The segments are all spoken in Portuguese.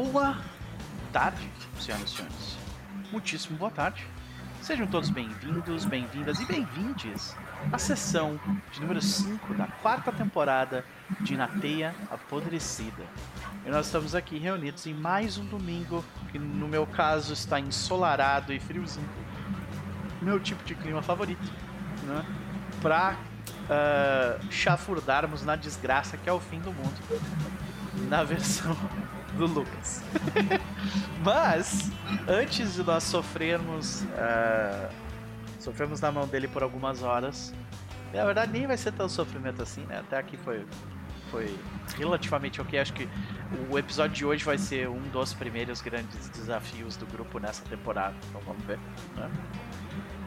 Boa tarde, senhoras e senhores. Muitíssimo boa tarde. Sejam todos bem-vindos, bem-vindas e bem-vindes à sessão de número 5 da quarta temporada de Na Teia Apodrecida. E nós estamos aqui reunidos em mais um domingo, que no meu caso está ensolarado e friozinho. Meu tipo de clima favorito, né? Pra uh, chafurdarmos na desgraça que é o fim do mundo. Na versão do Lucas. Mas, antes de nós sofrermos. Uh, na mão dele por algumas horas. Na verdade, nem vai ser tão sofrimento assim, né? Até aqui foi, foi relativamente ok. Acho que o episódio de hoje vai ser um dos primeiros grandes desafios do grupo nessa temporada. Então vamos ver, né?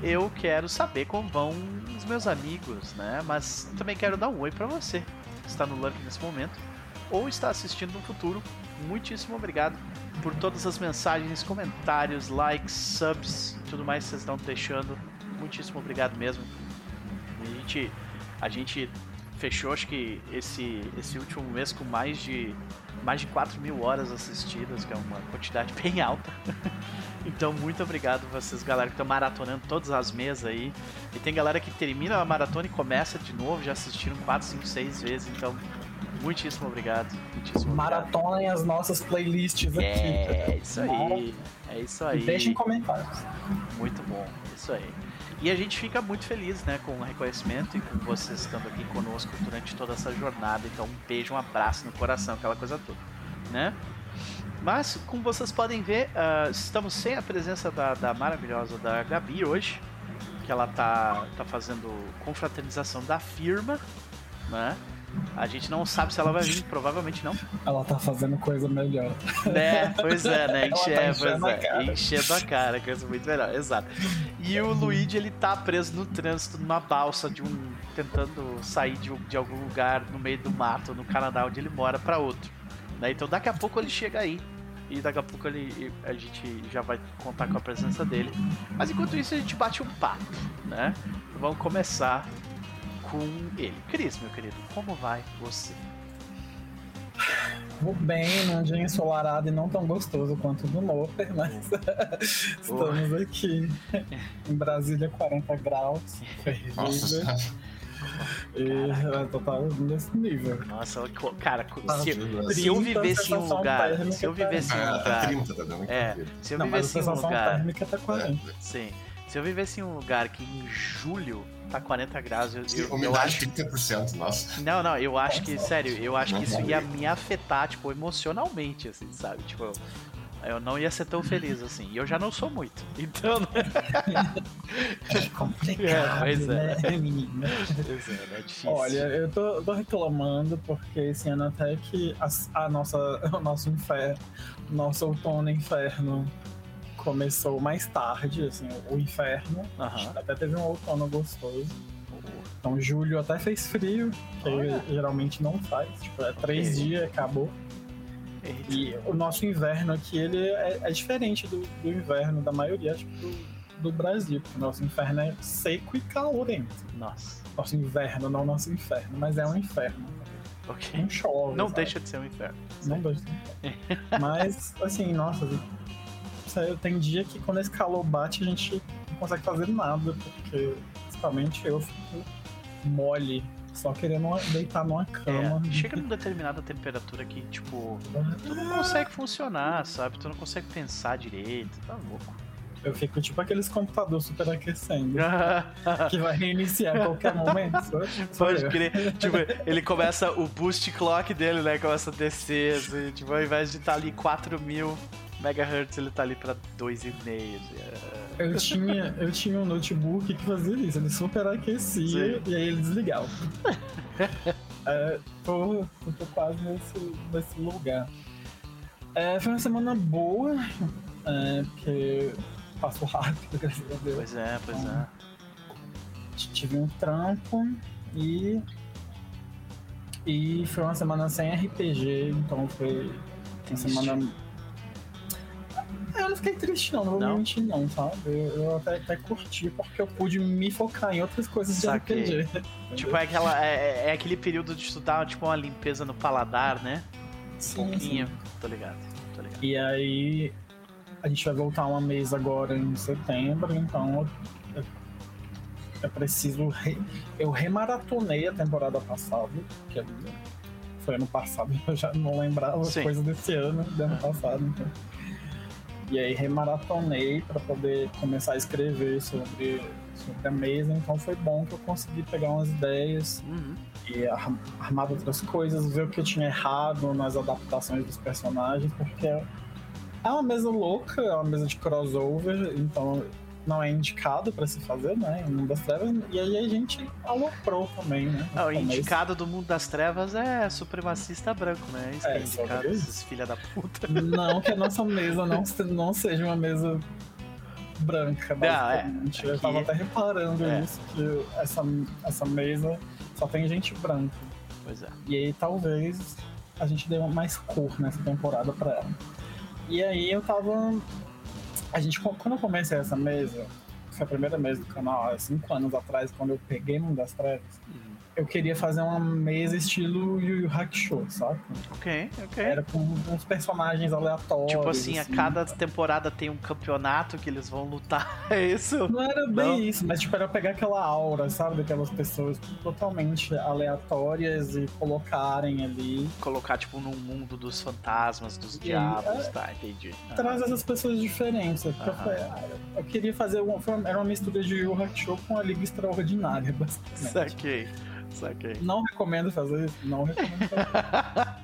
Eu quero saber como vão os meus amigos, né? Mas também quero dar um oi para você que está no Lurk nesse momento ou está assistindo no futuro muitíssimo obrigado por todas as mensagens, comentários, likes, subs, tudo mais que vocês estão deixando. Muitíssimo obrigado mesmo. A gente, a gente fechou, acho que esse, esse último mês com mais de mais de 4 mil horas assistidas, que é uma quantidade bem alta. então, muito obrigado vocês, galera, que estão maratonando todas as mesas aí. E tem galera que termina a maratona e começa de novo, já assistiram 4, 5, 6 vezes. Então, Muitíssimo obrigado. Muitíssimo Maratonem as nossas playlists aqui. É isso aí. É isso aí. E deixem comentários. Muito bom. Isso aí. E a gente fica muito feliz, né, com o reconhecimento e com vocês estando aqui conosco durante toda essa jornada. Então, um beijo, um abraço no coração, aquela coisa toda, né? Mas, como vocês podem ver, uh, estamos sem a presença da, da maravilhosa da Gabi hoje, que ela tá, tá fazendo confraternização da firma, né? A gente não sabe se ela vai vir, provavelmente não. Ela tá fazendo coisa melhor. Né? Pois é, né? Enche, tá é, pois é. Enchendo a cara, coisa muito melhor, exato. E o Luigi, ele tá preso no trânsito, numa balsa de um. tentando sair de, de algum lugar no meio do mato, no Canadá, onde ele mora, para outro. Né? Então daqui a pouco ele chega aí. E daqui a pouco ele, a gente já vai contar com a presença dele. Mas enquanto isso a gente bate um papo, né? Vamos começar com ele. Cris, meu querido, como vai você? Vou bem, num dia ensolarado e não tão gostoso quanto no Moper, mas estamos aqui em Brasília, 40 graus, fervida. E eu tô nesse nível. Nossa, cara, se, se eu vivesse em um lugar. Se eu vivesse em um lugar. É, se eu vivesse em um lugar. térmica tá 40. Sim. Se eu vivesse em um lugar que em julho tá 40 graus. Eu, eu, eu acho 30%, nossa. Não, não, eu acho que, sério, eu acho que isso ia me afetar, tipo, emocionalmente, assim, sabe? Tipo, eu não ia ser tão feliz assim. E eu já não sou muito. Então. é complicado. É, pois é. Né, menina? Pois é, é difícil. Olha, eu tô, tô, reclamando porque esse ano até que a, a nossa, o nosso inferno, nosso outono inferno começou mais tarde, assim, o inferno. Uhum. Até teve um outono gostoso. Então julho até fez frio, que Olha. geralmente não faz. Tipo, é três okay. dias, acabou. Eita. E o nosso inverno aqui, ele é, é diferente do, do, inverno da maioria tipo, do, do Brasil. O nosso inverno é seco e calorento. Nossa. Nosso inverno, não nosso inferno, mas é um inferno. Ok. Não chove. Não sabe? deixa de ser um inferno. Não deixa de ser um inferno. mas, assim, nossa, tem dia que quando esse calor bate a gente não consegue fazer nada, porque principalmente eu fico mole, só querendo deitar numa cama. É, chega numa determinada temperatura que, tipo, tu não consegue funcionar, sabe? Tu não consegue pensar direito, tá louco. Eu fico tipo aqueles computadores superaquecendo. que vai reiniciar a qualquer momento. Pode crer. tipo, ele começa o boost clock dele, né? Começa a descer, assim, tipo, ao invés de estar tá ali 4 mil megahertz ele tá ali pra 2,5. É... Eu tinha, eu tinha um notebook que fazia isso, ele superaquecia Sim. e aí ele desligava. é, tô, tô quase nesse, nesse lugar. É, foi uma semana boa, é, porque passou rápido, graças a Deus. Pois é, pois então, é. Tive um trampo e. E foi uma semana sem RPG, então foi uma semana eu não fiquei triste, não, não vou mentir, não, sabe? Eu, eu até, até, curti porque eu pude me focar em outras coisas de Saquei. RPG. Tipo, é, aquela, é, é, aquele período de estudar, tipo, uma limpeza no paladar, né? Sim, um pouquinho, sim. tô ligado. Tô ligado. E aí a gente vai voltar uma mesa agora em setembro, então eu, eu preciso. Re, eu remaratonei a temporada passada, que é- foi ano passado, eu já não lembrava Sim. coisa desse ano, do ano passado, então. E aí remaratonei para poder começar a escrever sobre, sobre a mesa, então foi bom que eu consegui pegar umas ideias Uhum. e ar- armar outras coisas, ver o que eu tinha errado nas adaptações dos personagens, porque é uma mesa louca, é uma mesa de crossover, então não é indicado pra se fazer, né? Em Mundo das Trevas, e aí a gente aloprou também, né? Ah, o indicado do mundo das trevas é supremacista branco, né? Isso É, é indicado, esses filha da puta. Não que a nossa mesa não, não seja uma mesa branca, Não, é. basicamente. Eu Aqui- tava até reparando É. isso, que essa, essa mesa só tem gente branca. Pois é. E aí talvez a gente dê mais cor nessa temporada pra ela. E aí eu tava. A gente, quando eu comecei essa mesa, foi a primeira mesa do canal, há cinco anos atrás, quando eu peguei Mundo das Trevas, Uhum. Eu queria fazer uma mesa estilo Yu Yu Hakusho, sabe? Ok, ok. Era com uns personagens aleatórios. Tipo assim, a cada temporada tem um campeonato que eles vão lutar. É isso? Não era bem Não? isso, mas tipo, era pegar aquela aura, sabe? Daquelas pessoas totalmente aleatórias e colocarem ali. Colocar, tipo, num mundo dos fantasmas, dos E diabos, é- tá? Entendi. Ah, traz essas pessoas diferentes. Eu, falei, ah, eu queria fazer uma- era uma mistura de Yu Yu Hakusho com a Liga Extraordinária, basicamente. Saquei, saquei. Não recomendo fazer isso, não recomendo fazer.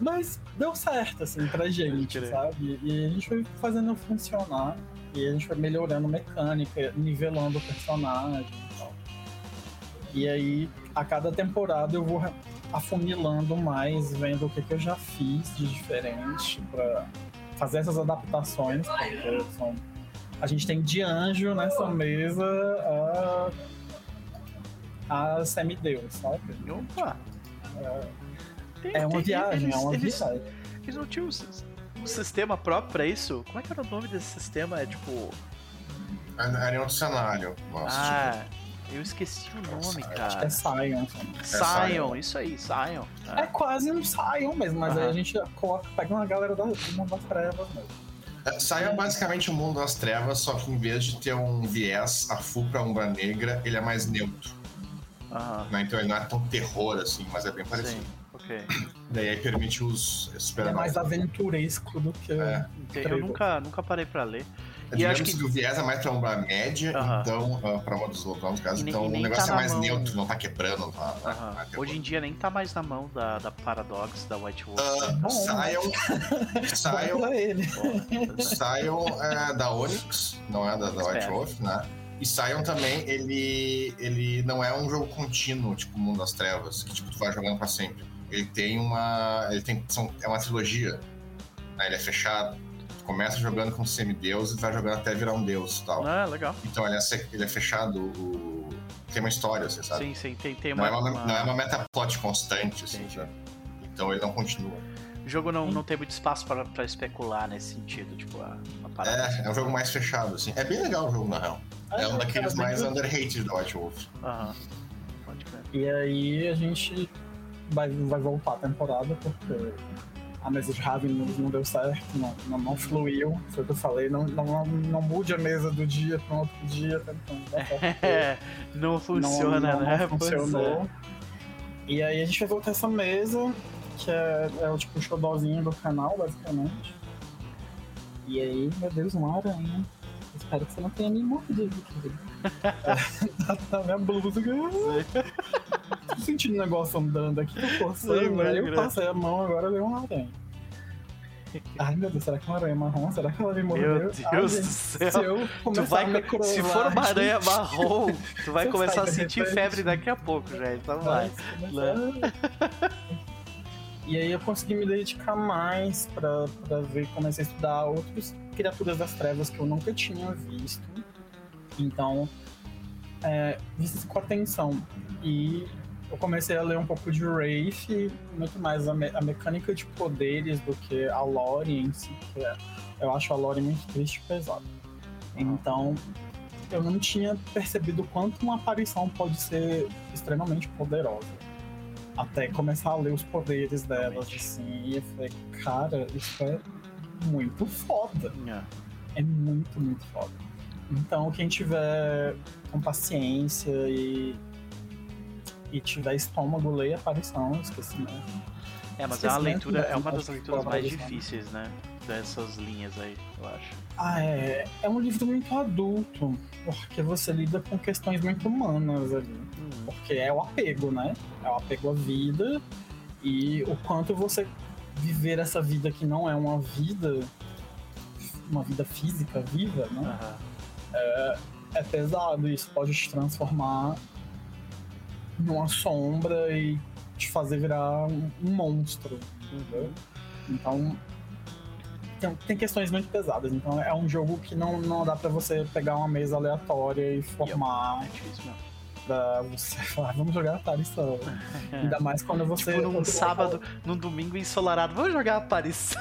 Mas deu certo, assim, pra gente, sabe? E a gente foi fazendo funcionar. E a gente foi melhorando mecânica, nivelando o personagem e tal. E aí, a cada temporada eu vou afunilando mais, vendo o que, que eu já fiz de diferente pra fazer essas adaptações, porque são... a gente tem de anjo nessa mesa a, a semideus, sabe? Opa! Tem- É uma tem- viagem, eles- é uma eles- viagem. Eles não tinham um sis- um sistema próprio pra isso? Como é que era o nome desse sistema? É tipo. Era em outro cenário. Nossa, Ah, eu esqueci o nome, Acho que cara. é Sion. assim. Sion, Sion. isso aí, Sion. É quase um Sion mesmo, mas aí Aham. a gente coloca, pega uma galera da, do mundo das trevas mesmo. É, Saiu basicamente o mundo das trevas, só que em vez de ter um viés a full pra Umbra Negra, ele é mais neutro. Aham. né? Então ele não é tão terror assim, mas é bem parecido. Sim, ok. Daí aí permite os Ele é mais aventuresco do que. É. Eu nunca, nunca parei pra ler. E acho que- que... o viés é mais pra Umbra Média, então, ah, pra uma dos locais, no caso, E então e o negócio tá é mais mão. neutro, não tá quebrando, não tá. Tá. Hoje em dia nem tá mais na mão da, da Paradox, da White Wolf. Ah, Bom, Sion, Sion. Sion é da Onyx, não é da, da White. Wolf, né? E Sion também, ele, ele não é um jogo contínuo, tipo Mundo das Trevas, que tipo, tu vai jogando pra sempre. Ele tem uma. Ele tem. São, é uma trilogia. Né? Ele é fechado. Tu começa jogando com semideus e vai jogando até virar um deus e tal. Ah, legal. Então ele é, ele é fechado, o- tem uma história, você sabe? Sim, sim, tem, tem Não, uma. é uma, uma- não é uma metaplot constante, assim, sabe? Então ele não continua. O jogo não, não tem muito espaço pra, pra especular nesse sentido, tipo, a, a parada. É, é um jogo mais fechado, assim. É bem legal o jogo, na real. É um daqueles mais bem- underrated da White Wolf. Aham. Pode crer. E aí a gente vai, vai voltar a temporada, porque a mesa de Raven não, não deu certo, não, não, não fluiu. Foi o que eu falei, não, não, não, não mude a mesa do dia para outro dia. É, não funciona, não, não, né? Não Pois é. funcionou. E aí a gente vai voltar essa mesa, que é, é o tipo o xodózinho do canal, basicamente. E aí, meu Deus, uma aranha. Espero que você não tenha me mordido, querido. tá na minha blusa. Tô sentindo um negócio andando aqui, tô forçando. Aí eu mas- passei a mão, agora veio uma aranha. Ai meu Deus, será que é uma aranha marrom? Será que ela me mordeu? Meu Ai, Deus gente, do céu. Se eu Tu começar vai, a se for uma aranha marrom, tu vai começar a sentir repente. febre daqui a pouco, já. Então vai. E aí eu consegui me dedicar mais pra ver, comecei a estudar outras criaturas das trevas que eu nunca tinha visto. Então, é, vistas com atenção. E eu comecei a ler um pouco de Wraith, muito mais a, me- a mecânica de poderes do que a lore em si, que é- eu acho a lore muito triste e pesada. Então, eu não tinha percebido quanto uma aparição pode ser extremamente poderosa. Até começar a ler os poderes delas, Realmente. assim, e eu falei, cara, isso é muito foda. É. É muito, muito foda. Então, quem tiver com paciência e, e tiver estômago, leia Aparição, esqueci, né? É, mas é uma nem leitura, que é uma das leituras mais das- difíceis, né? Dessas linhas aí, eu acho. Ah, é. É um livro muito adulto, porque você lida com questões muito humanas ali. Porque é o apego, né? É o apego à vida e o quanto você viver essa vida que não é uma vida, uma vida física viva, né? aham. É pesado. Isso pode te transformar numa sombra e te fazer virar um, monstro. Uhum. Então. Tem, tem questões muito pesadas, então é um jogo que não, não dá pra você pegar uma mesa aleatória e formar É difícil mesmo. Pra você falar, vamos jogar aparição. Ainda mais quando você. Tipo num quando sábado, num domingo ensolarado, vamos jogar aparição.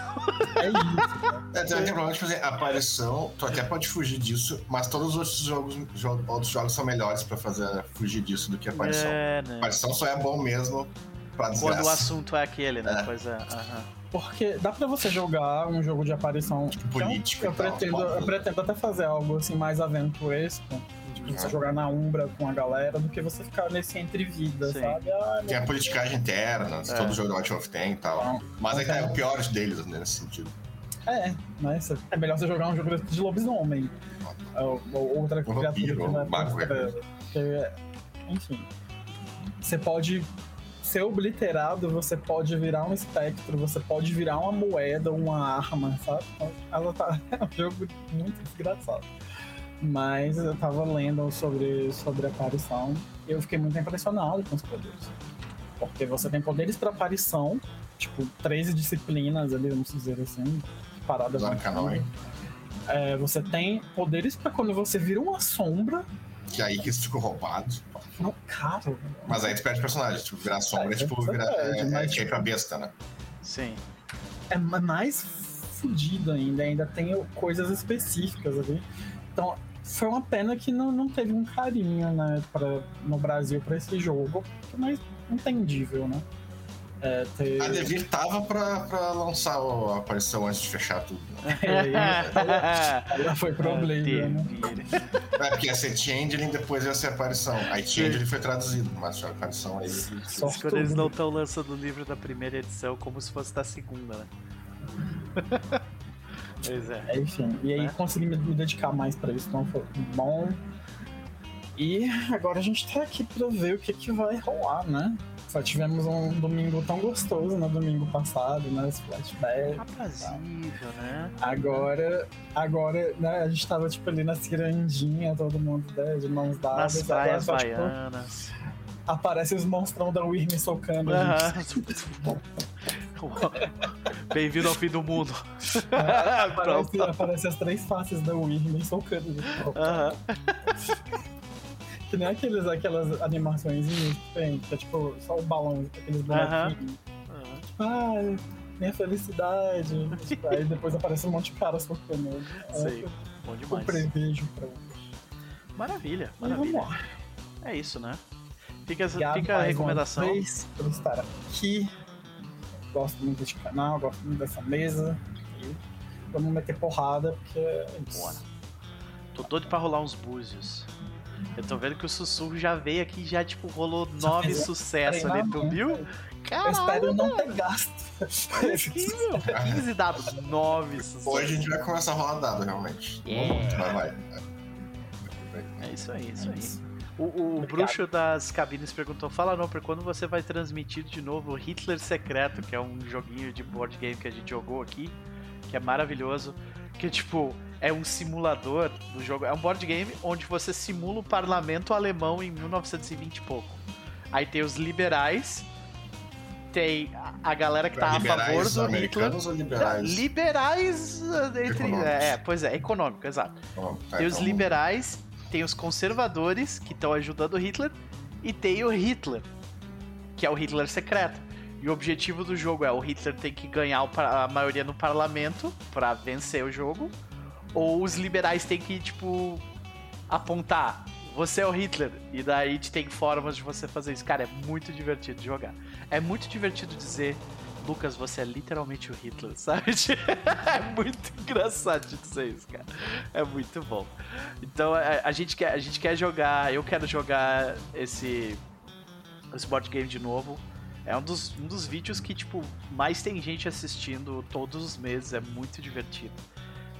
É isso. cara. É, tem tem problema de fazer aparição, tu até pode fugir disso, mas todos os outros jogos, jo- outros jogos são melhores pra fazer fugir disso do que aparição. É, né? Aparição só é bom mesmo pra Quando desgraça. o assunto é aquele, né? É. Pois é. aham. Porque dá pra você jogar um jogo de aparição. Tipo, é político eu, e tal, pretendo, eu pretendo até fazer algo assim mais aventuresco. Tipo, você jogar na Umbra com a galera do que você ficar nesse entre vida, Sim. sabe? Ah, Tem a meu politicagem interna, É. todo jogo do Out of tem e tal. Não. Mas aí tá, é Não. o pior deles né, nesse sentido. É, né? Cê- É melhor você jogar um jogo de lobisomem. Ou, ou outra Um criatura vampiro, que é considerada. Porque, enfim. Você pode ser obliterado, você pode virar um espectro, você pode virar uma moeda, uma arma, sabe? Ela tá, é um jogo muito desgraçado. Mas eu tava lendo sobre, sobre a aparição e eu fiquei muito impressionado com os poderes. Porque você tem poderes para aparição, tipo, 13 disciplinas ali, vamos dizer assim, paradas Do Arcanoi. é, você tem poderes pra quando você vira uma sombra. Que aí que isso ficou roubado. Não, cara. Mas aí tu perde personagem. Tipo, virar sombra é É, tipo virar. perde, É, é, é pra besta, né? Sim. É mais fudido ainda. Ainda tem coisas específicas ali. Então, foi uma pena que não, não teve um carinho, né, pra, no Brasil pra esse jogo. Que é mais entendível, né? É, ter... A Devir tava pra, pra lançar a aparição antes de fechar tudo. Né? ela, ela foi pro Oblivion, né? É porque ia ser Changeling, depois ia ser aparição. Aí Changeling foi traduzido, mas a aparição aí. Só Quando eles não estão lançando o livro da primeira edição como se fosse da segunda, né? pois é. É, Enfim, e aí Né? consegui me me dedicar mais pra isso, então foi bom. E agora a gente tá aqui pra ver o que, que vai rolar, né? Só tivemos um domingo tão gostoso no domingo passado, né? Esse flashback. Aprazível, né? Agora, agora, né, a gente tava tipo ali na cirandinha, todo mundo né, de mãos dadas. Nas agora praias só, tipo, baianas. aparece os monstrão da Wyrm socando a gente. Bem-vindo ao fim do mundo. Aparece, Pronto. aparece as três faces da socando. a gente. Aham. Que nem aqueles, aquelas animações que tem, que é tipo só o balão, aqueles bonequinhos. Aham. Ai, minha felicidade. Tipo, Aí depois aparece um monte de cara socando. É Sei. o Bom demais. prevejo pra hoje. Maravilha, E vamos maravilha. lá. É isso, né? Fica, fica a recomendação. Vez por estar aqui. Gosto muito deste canal, gosto muito dessa mesa. E vamos meter porrada, porque é isso. Bora. Tô doido pra rolar uns búzios. Eu tô vendo que o sussurro já veio aqui, já tipo rolou nove sucessos ali, tu viu? Eu Caralho, espero não ter gasto. aqui, meu. 15 dados, nove sucessos. Hoje a gente vai começar a rolar dado, realmente. Yeah. Vai, vai. É isso aí, isso aí. O, o bruxo das cabines perguntou: Fala não, por quando você vai transmitir de novo o Hitler Secreto, que é um joguinho de board game que a gente jogou aqui, que é maravilhoso. Que tipo, é um simulador do jogo. É um board game onde você simula o parlamento alemão em 1920 e pouco. Aí tem os liberais, tem a- galera que tá a favor liberais do Hitler. americanos ou liberais? Liberais eh, entre. Econômicos. É, pois é, econômico, exato. Tá, Tem os então- liberais, tem os conservadores que estão ajudando o Hitler e tem o Hitler, que é o Hitler secreto. E o objetivo do jogo é o Hitler tem que ganhar a maioria no parlamento pra vencer o jogo, ou os liberais têm que tipo apontar você é o Hitler e daí te tem formas de você fazer isso. Cara, é muito divertido jogar. É muito divertido dizer Lucas, você é literalmente o Hitler, sabe? é muito engraçado de dizer isso, cara. É muito bom. Então a, a, gente quer, a gente quer jogar, eu quero jogar esse, esse board game de novo. É um dos, um dos vídeos que, tipo, mais tem gente assistindo todos os meses, é muito divertido.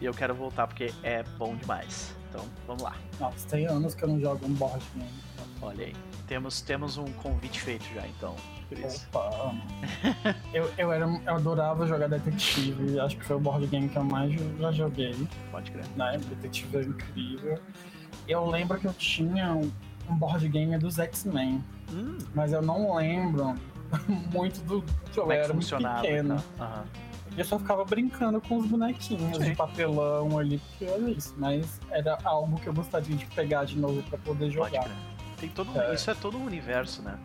E eu quero voltar porque é bom demais. Então, vamos lá. Nossa, tem anos que eu não jogo um board game. Olha aí. Temos, temos um convite feito já, então. Por isso. Opa! eu, eu, era, eu adorava jogar detetive. Acho que foi o board game que eu mais já joguei. Pode crer. Né? Detetive é incrível. Eu lembro que eu tinha um, um board game dos X-Men. Hum. Mas eu não lembro muito do. que eu é era muito pequeno. Uhum. E eu só ficava brincando com os bonequinhos Sim. de papelão ali, porque olha isso. Mas era algo que eu gostaria de pegar de novo pra poder jogar. Tem todo, é. Isso é todo um universo, né?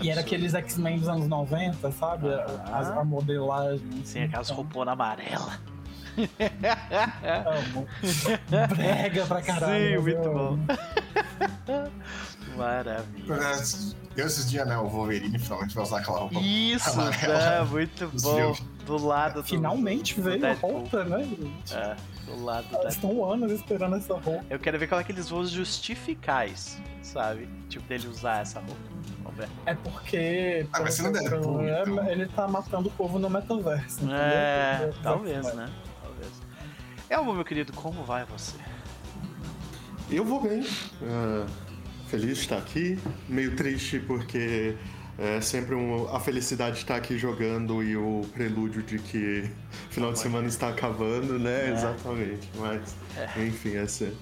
É e era aqueles X-Men dos anos 90, sabe? Ah. A, a, modelagem. Sim, aquelas então. roupona amarela. Amo. Brega pra caralho. Sim, muito bom. Maravilha. Eu esses dias, né? O Wolverine finalmente vai usar aquela roupa. Isso, né? Muito bom. Do lado do. Finalmente veio a roupa, né, gente? É, do lado da. Estão anos esperando essa roupa. Eu quero ver qual é aqueles voos justificais, sabe? Tipo, dele usar essa roupa. Vamos ver. É porque. Ah, mas não deve. Então. Ele tá matando o povo no metaverso. É, talvez, né? Talvez. Elmo, meu querido, como vai você? Eu vou bem. Uh, feliz de estar aqui. Meio triste porque é sempre um, a felicidade de estar aqui jogando e o prelúdio de que o final de semana está acabando, né? É. Exatamente. Mas, é. enfim, essa.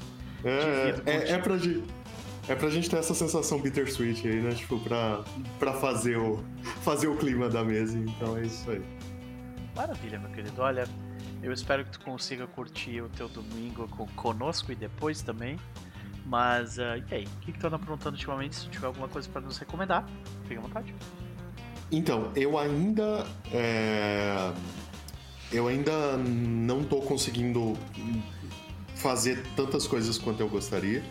É, é, é, pra gente. É pra gente ter essa sensação bittersweet aí, né? Tipo, pra, pra fazer, o, fazer o clima da mesa. Então é isso aí. Maravilha, meu querido. Olha, eu espero que tu consiga curtir o teu domingo com, conosco e depois também. Mas, uh, e aí? O que, que tu anda aprontando ultimamente? Se tiver alguma coisa para nos recomendar, fica à vontade. Então, eu ainda. É... Eu ainda não tô conseguindo fazer tantas coisas quanto eu gostaria.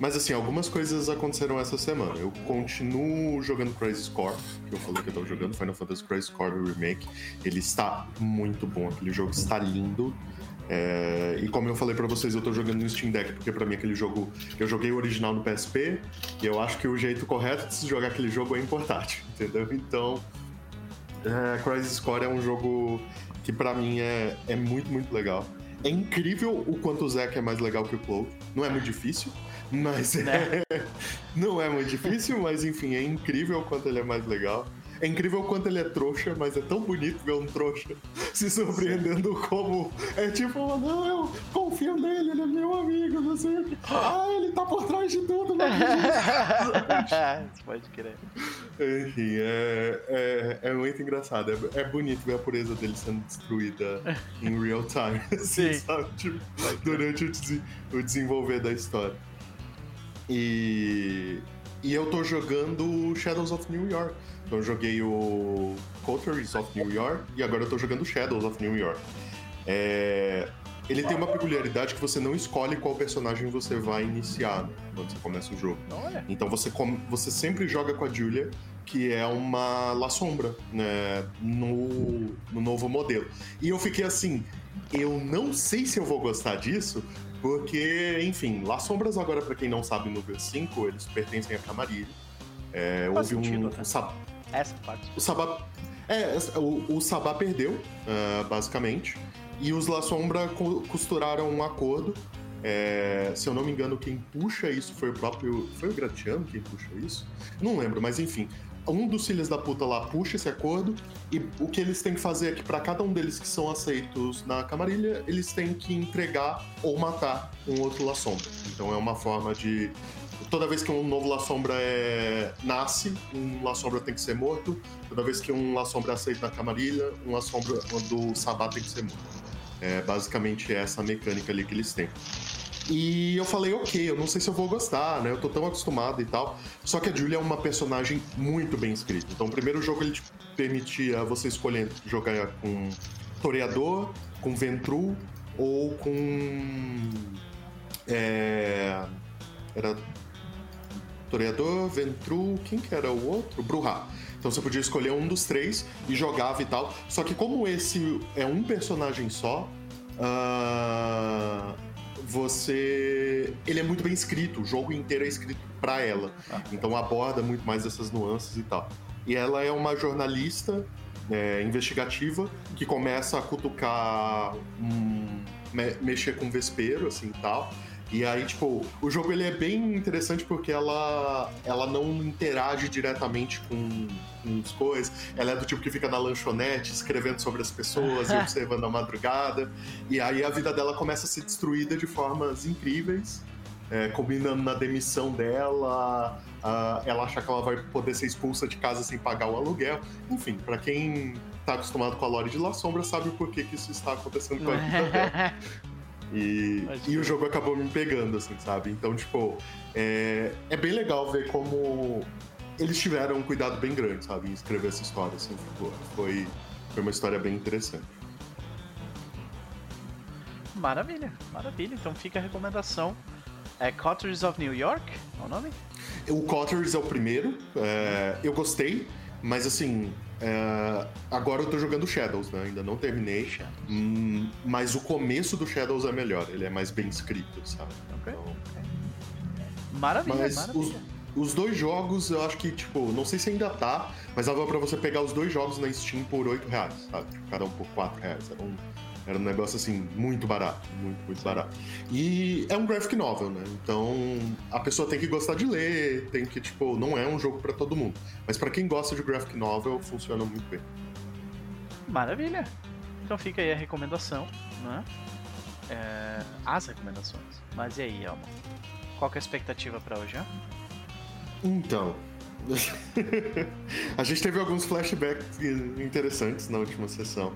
Mas assim, algumas coisas aconteceram essa semana. Eu continuo jogando Crisis Core, que eu falei que eu tava jogando Final Fantasy Crisis Core Remake. Ele está muito bom, aquele jogo está lindo. É, e como eu falei para vocês, eu tô jogando no Steam Deck, porque para mim aquele jogo. Eu joguei o original no PSP, e eu acho que o jeito correto de se jogar aquele jogo é em entendeu? Então. É, Crisis Core é um jogo que para mim é, é muito, muito legal. É incrível o quanto o Zack é mais legal que o Cloud. Não é muito difícil, mas né? é, não é muito difícil, mas enfim, é incrível o quanto ele é mais legal. É incrível o quanto ele é trouxa, mas é tão bonito ver um trouxa se surpreendendo como. É tipo, não, eu confio nele, ele é meu amigo, não sei o que. Ah, ele tá por trás de tudo, não Pode crer. Enfim, é, é, é muito engraçado. É, é, bonito ver a pureza dele sendo destruída em real time. Assim, sabe? Tipo, durante o, o desenvolver da história. E. E eu tô jogando Shadows of New York então eu joguei o Coteries of New York e agora eu tô jogando Shadows of New York. É... Ele tem uma peculiaridade que você não escolhe qual personagem você vai iniciar quando você começa o jogo. Então você, com... você sempre joga com a Julia, que é uma La Sombra, né? No... no novo modelo. E eu fiquei assim, eu não sei se eu vou gostar disso, porque, enfim, La Sombras agora, para quem não sabe, no V5, eles pertencem a Camarilha. É, houve sentido, um, um, essa parte. O Sabá. É, o, o Sabá perdeu, uh, basicamente. E os La Sombra costuraram um acordo. É, se eu não me engano, quem puxa isso foi o próprio. Foi o Gratiano quem puxa isso? Não lembro, mas enfim. Um dos filhos da puta lá puxa esse acordo e o que eles têm que fazer é que para cada um deles que são aceitos na camarilha, eles têm que entregar ou matar um outro La Sombra. Então é uma forma de toda vez que um novo La Sombra é... nasce, um La Sombra tem que ser morto. Toda vez que um La Sombra é aceita na camarilha, um La Sombra do Sabá tem que ser morto. É basicamente essa mecânica ali que eles têm. E eu falei, ok, eu não sei se eu vou gostar, né? Eu tô tão acostumado e tal. Só que a Julia é uma personagem muito bem escrita. Então, o primeiro jogo ele te permitia você escolher jogar com Toreador, com Ventru ou com. É, era Toreador, Ventru, quem que era o outro? Bruhá. Então você podia escolher um dos três e jogava e tal. Só que como esse é um personagem só, uh, você. Ele é muito bem escrito, o jogo inteiro é escrito para ela. Ah. Então aborda muito mais essas nuances e tal. E ela é uma jornalista é, investigativa que começa a cutucar, um, me, mexer com vespeiro, assim e tal. E aí, tipo, o jogo ele é bem interessante porque ela, ela não interage diretamente com, com as coisas. Ela é do tipo que fica na lanchonete escrevendo sobre as pessoas e observando a madrugada. E aí a vida dela começa a ser destruída de formas incríveis. É, combinando na demissão dela, ela acha que ela vai poder ser expulsa de casa sem pagar o aluguel. Enfim, para quem tá acostumado com a Lore de La Sombra sabe o porquê que isso está acontecendo com a vida dela. E, e o jogo acabou me pegando, assim, sabe? Então, tipo, é, é bem legal ver como eles tiveram um cuidado bem grande, sabe? Em escrever essa história, assim. Tipo, foi, foi uma história bem interessante. Maravilha, maravilha. Então fica a recomendação. É Cotters of New York, é o nome? O Cotters é o primeiro. É, eu gostei, mas assim, é, agora eu tô jogando Shadows, né? Ainda não terminei. Hum, mas o começo do Shadows é melhor, ele é mais bem escrito, sabe? Okay. Então... Maravilha, mas maravilha. Os, os, dois jogos, eu acho que, tipo, não sei se ainda tá, mas dava pra você pegar os dois jogos na Steam por 8 reais, sabe? Cada um por 4 reais. Era um era um negócio assim, muito barato, muito, muito barato. E é um graphic novel, né? Então a pessoa tem que gostar de ler, tem que, tipo, não é um jogo para todo mundo. Mas para quem gosta de graphic novel, funciona muito bem. Maravilha! Então fica aí a recomendação, né? É... As recomendações. Mas e aí, Elmo? Qual que é a expectativa para hoje? Então. a gente teve alguns flashbacks interessantes na última sessão.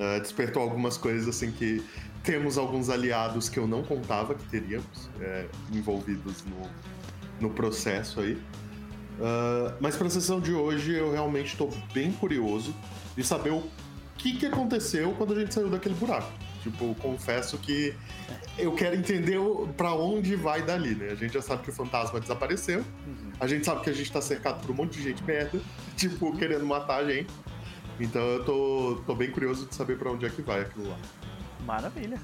Uh, despertou algumas coisas assim que temos alguns aliados que eu não contava que teríamos é, envolvidos no, no processo aí. Uh, mas para a sessão de hoje eu realmente estou bem curioso de saber o que, que aconteceu quando a gente saiu daquele buraco. Tipo, confesso que eu quero entender para onde vai dali, né? A gente já sabe que o fantasma desapareceu, a gente sabe que a gente tá cercado por um monte de gente merda, tipo, querendo matar a gente. Então eu tô, tô bem curioso de saber para onde é que vai aquilo lá. Maravilha.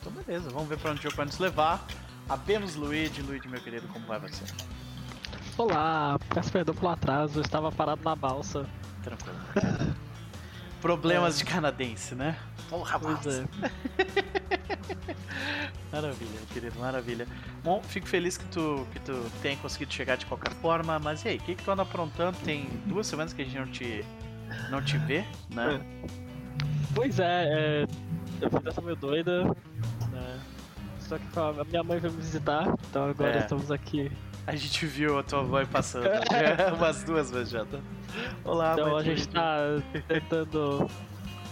Então beleza, vamos ver para onde o jogo vai nos levar. Apenas Luigi, Luigi meu querido, como vai você? Olá, peço perdão pelo atraso, eu estava parado na balsa. Tranquilo. Problemas é. de canadense, né? Porra, balsa. É. maravilha, meu querido, maravilha. Bom, fico feliz que tu, que tu tenha conseguido chegar de qualquer forma, mas e aí, o que, que tu anda aprontando? Tem duas semanas que a gente não te não te vê, né? Pois é, é eu fiz essa meio doida, né? Só que a minha mãe veio me visitar, então agora é. estamos aqui. A gente viu a tua mãe passando umas duas vezes já, tá? Olá, Então a gente tá tentando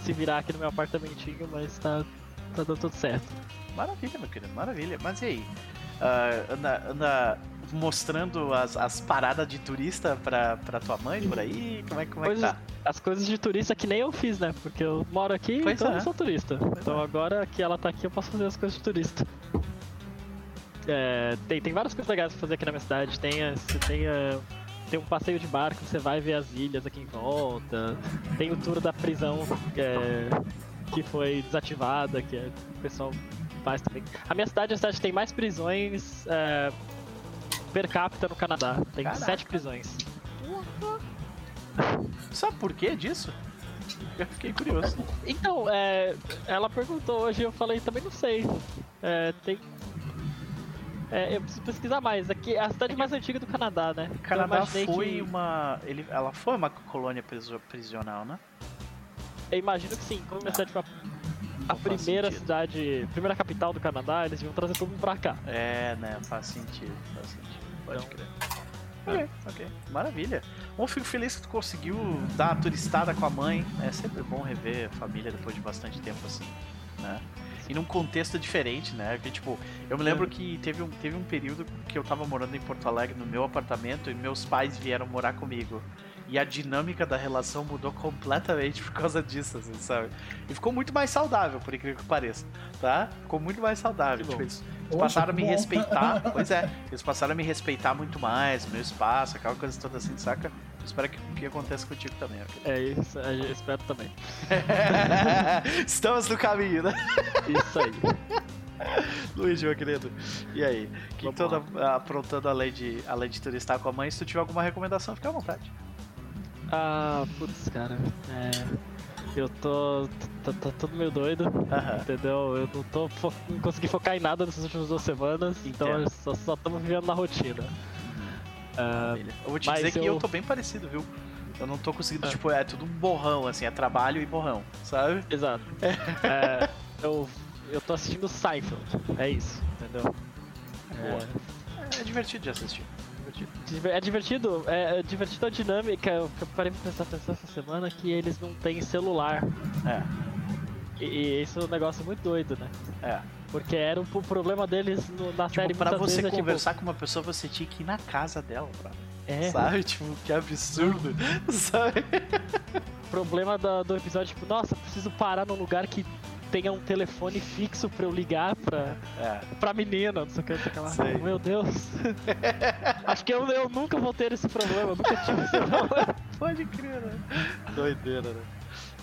se virar aqui no meu apartamentinho, mas tá, tá dando tudo certo. Maravilha, meu querido, maravilha. Mas e aí? Uh, anda, anda mostrando as, as paradas de turista pra, pra tua mãe por aí? Como é, como é que tá? As coisas de turista que nem eu fiz, né? Porque eu moro aqui, pois então é. eu sou turista. Pois então é. agora que ela tá aqui, eu posso fazer as coisas de turista. É, tem, tem várias coisas legais pra fazer aqui na minha cidade. Tem, tem, tem um passeio de barco, você vai ver as ilhas aqui em volta. Tem o tour da prisão é, que foi desativada, que é, o pessoal faz também. A minha cidade, a cidade que tem mais prisões é, per capita no Canadá. Tem Caraca. sete prisões. Sabe por que disso? Eu fiquei curioso. Então, é, ela perguntou hoje eu falei também não sei. É, tem. É, eu preciso pesquisar mais. Aqui é a cidade mais antiga do Canadá, né? O Canadá foi que... uma. Ele, ela foi uma colônia prisional, né? Eu imagino que sim. Como a cidade foi a, a primeira sentido. cidade, primeira capital do Canadá, eles iam trazer todo mundo pra cá. É, né? Faz sentido, faz sentido. Pode então... crer. Ok, ok. Maravilha. Bom, fico feliz que tu conseguiu dar a turistada com a mãe. É sempre bom rever a família depois de bastante tempo assim, né? E num contexto diferente, né? Porque, tipo, eu me lembro que teve um, teve um período que eu tava morando em Porto Alegre no meu apartamento e meus pais vieram morar comigo. E a dinâmica da relação mudou completamente por causa disso, assim, sabe? E ficou muito mais saudável, por incrível que pareça, tá? Ficou muito mais saudável. Tipo, eles, eles passaram a me respeitar. pois é, eles passaram a me respeitar muito mais, meu espaço, aquela coisa toda assim, saca? Espero que, que aconteça contigo também? É isso, eu espero também. Estamos no caminho, né? Isso aí. Luiz, meu querido. E aí? O que, que tu Vamos anda aprontando além de, além de turistar com a mãe? Se tu tiver alguma recomendação, fica à vontade. Ah, putz, cara. É. Eu tô. Tá, tá tudo meio doido. Entendeu? Eu não tô não consegui focar em nada nessas últimas duas semanas, então Entendo. só, estamos vivendo na rotina. Maravilha. Eu vou te dizer que eu- eu tô bem parecido, viu? Eu não tô conseguindo, Ah. tipo, é tudo um borrão, assim, é trabalho e borrão, sabe? exato. É, eu, eu tô assistindo Seinfeld, é isso, entendeu? É, É divertido de assistir. É divertido, é, é divertido a dinâmica, eu parei pra prestar atenção essa semana que eles não têm celular. É, E, e isso é um negócio muito doido, né? é. Porque era o problema deles no- na série Tipo, pra muitas você vezes é, tipo, conversar com uma pessoa, você tinha que ir na casa dela, pra... é, sabe? Tipo, que absurdo, sabe? o problema da- do episódio, tipo, nossa, preciso parar num lugar que tenha um telefone fixo pra eu ligar pra, É, pra menina, não sei o que, não sei o que lá. Sei. Meu Deus. Acho que eu, eu nunca vou ter esse problema, nunca tive esse problema. pode crer, né? Doideira, né?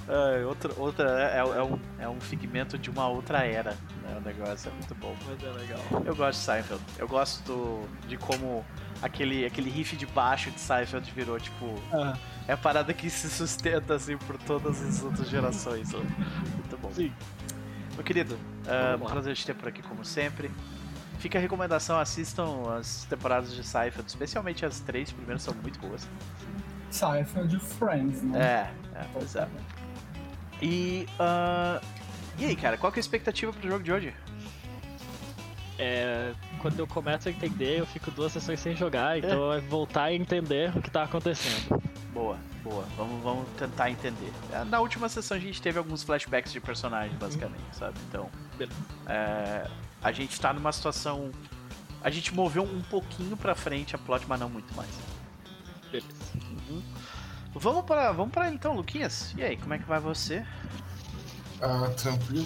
É, outra, outra é, é um, é um figmento de uma outra era, né? O negócio é muito bom. Mas é legal. Eu gosto de Seinfeld. Eu gosto do, de como aquele, aquele riff de baixo de Seinfeld virou, tipo, Ah, é a parada que se sustenta, assim, por todas as outras gerações. né? Muito bom. sim. Meu querido, é Vamos um prazer te ter por aqui, como sempre. Fica a recomendação, assistam as temporadas de Seinfeld, especialmente as três primeiras são muito boas. Seinfeld Friends, né? É, é, pois é. E, ah, e aí, cara, qual que é a expectativa pro jogo de hoje? É, quando eu começo a entender, eu fico duas sessões sem jogar, então é voltar a entender o que tá acontecendo. Boa, boa. Vamos, vamos tentar entender. É, Na última sessão a gente teve alguns flashbacks de personagens, basicamente, sabe? Então, Beleza. é, a gente tá numa situação. A gente moveu um pouquinho pra frente a plot, mas não muito mais. Beleza. Vamos para, vamos para então, Luquinhas. E aí, como é que vai você? Ah, tranquilo.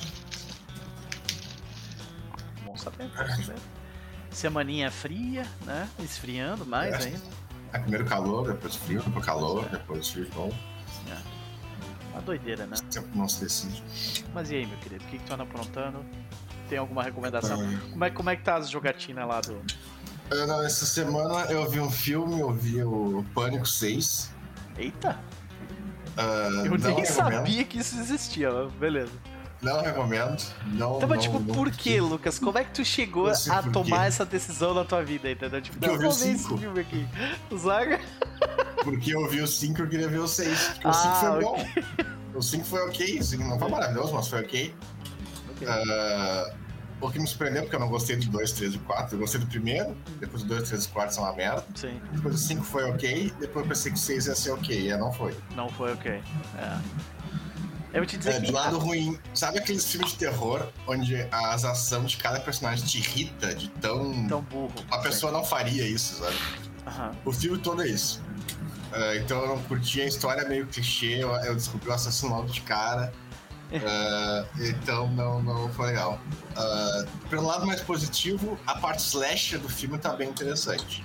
Bom bom saber. Semaninha fria, né? Esfriando mais É. ainda. É, primeiro calor, depois frio, depois calor, depois frio de novo. Uma doideira, né? Sempre não se decide. Mas e aí, meu querido? O que, que tu anda aprontando? Tem alguma recomendação? Como é, como é que tá as jogatinas lá do. eu não, essa semana eu vi um filme, eu vi o Pânico 6. Eita! Ah, Eu nem sabia que isso existia, beleza. Não recomendo. Não, Então, não, tipo, não por quê, Lucas? Como é que tu chegou a tomar essa decisão na tua vida, entendeu? Tipo, Porque eu vi o vou ver esse cinco. filme aqui. Zaga? Porque eu vi o 5 e eu queria ver o 6. Porque o Ah, 5 foi ok. bom. O 5 foi ok, o 5 não foi maravilhoso, mas foi ok. Ah, o que me surpreendeu, porque eu não gostei do 2, 3 e 4. Eu gostei do primeiro, depois o 2, 3 e 4 são uma merda. Sim, Depois o 5 foi ok, depois eu pensei que o 6 ia ser ok, e não foi. não foi ok. É. Eu vou te dizer É, que. do lado ruim, sabe aqueles filmes de terror onde as ações de cada personagem te irrita de tão. Tão burro. A pessoa não faria isso, sabe? Aham. O filme todo é isso. Ah, então eu não curti a história meio clichê, eu, eu descobri o assassino logo de cara. Ah, então não, não foi legal. Ah, pelo lado mais positivo, a parte slasher do filme tá bem interessante.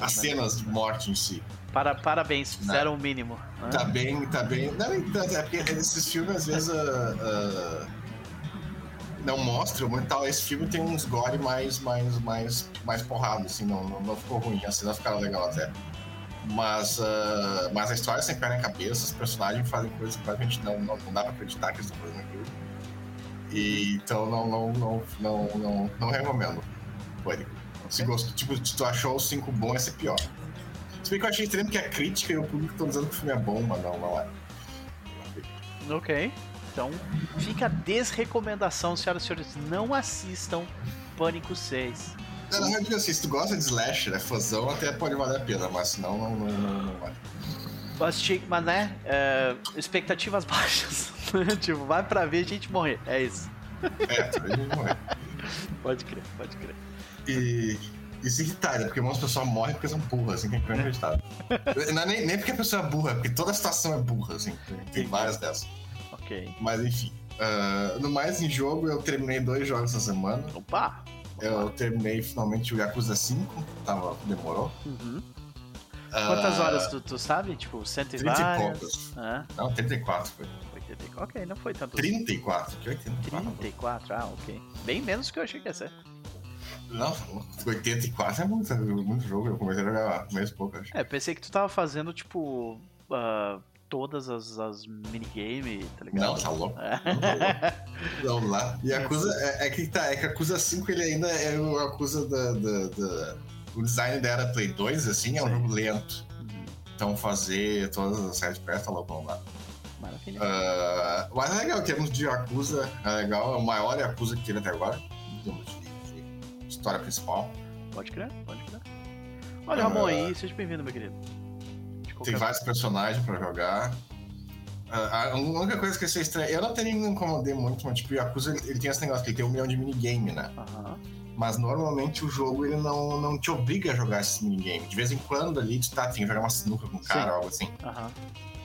As cenas de morte em si. Para, parabéns, fizeram o mínimo. né? Tá bem, tá bem. Não, tanto, é porque esses filmes às vezes ah, ah, não mostram muito tal. Esse filme tem uns gore mais, mais, mais, mais porrada, assim, não, não, não ficou ruim, as cenas ficaram legal até. Mas, ah, mas a história sem pé na cabeça, os personagens fazem coisas que praticamente não, não, não dá pra acreditar que eles estão fazendo aquilo. E, então não, não, não, não, não, não recomendo. Pânico. Se gostou, tipo, tu achou o 5 bom, esse é pior. Se bem que eu achei estranho que a crítica e o público estão dizendo que o filme é bom, mas não, não é. Ok. Então, fica a desrecomendação, senhoras e senhores. Não assistam Pânico 6. Na verdade, eu digo assim, se tu gosta de slasher, é fãzão, até pode valer a pena, mas senão não, não, não, não vale. Mas né? é, expectativas baixas. tipo, vai pra ver a gente morrer. É isso. É, talvez a gente morrer. Pode crer, pode crer. E, e se irritar, né? Porque muitas pessoas morrem porque são burras, assim, que é inacreditável. Não é nem, nem porque a pessoa é burra, é porque toda a situação é burra, assim. Tem, várias dessas. Ok. Mas enfim. Ah, no mais, em jogo, eu terminei dois jogos essa semana. Opa! Eu terminei finalmente o Yakuza 5, tava, demorou. Uhum. Quantas Ah, horas tu, tu sabe? Tipo, cento e 30 e várias? poucas. Ah, Não, 34 foi. 84. Ok, não foi tanto. 34, que 84. 34, ah, ok. Bem menos que eu achei que ia ser. Não, 84 é muito, muito jogo. Eu comecei a jogar mês pouco, acho. É, pensei que tu tava fazendo, tipo, ah, todas as, as minigame, tá ligado? Não, tá louco. É. Não, tá louco. Vamos lá. E a Acusa, é, é que tá, é que a Acusa 5 ele ainda é o Acusa da, da, da- O design dela era Play 2, assim, é um Sim. jogo lento. Uhum, Então fazer todas as séries perto, tá louco, vamos lá. Maravilha. Ah, mas é legal, em termos de Yakuza, é legal, é o maior Yakuza que teve até agora, em termos de, de história principal. Pode crer, pode crer. Olha, Ah. Ramon aí, seja bem-vindo, meu querido. Tem vários personagens pra jogar. Ah, a única coisa que eu sei estranha, eu não tenho me incomodei muito, mas tipo, o Yakuza ele, ele tem esse negócio que ele tem um milhão de minigame, né? Aham. Mas normalmente o jogo ele não, não te obriga a jogar esses minigames. De vez em quando ali tu tá, tem que jogar uma sinuca com o cara Sim. ou algo assim. Aham.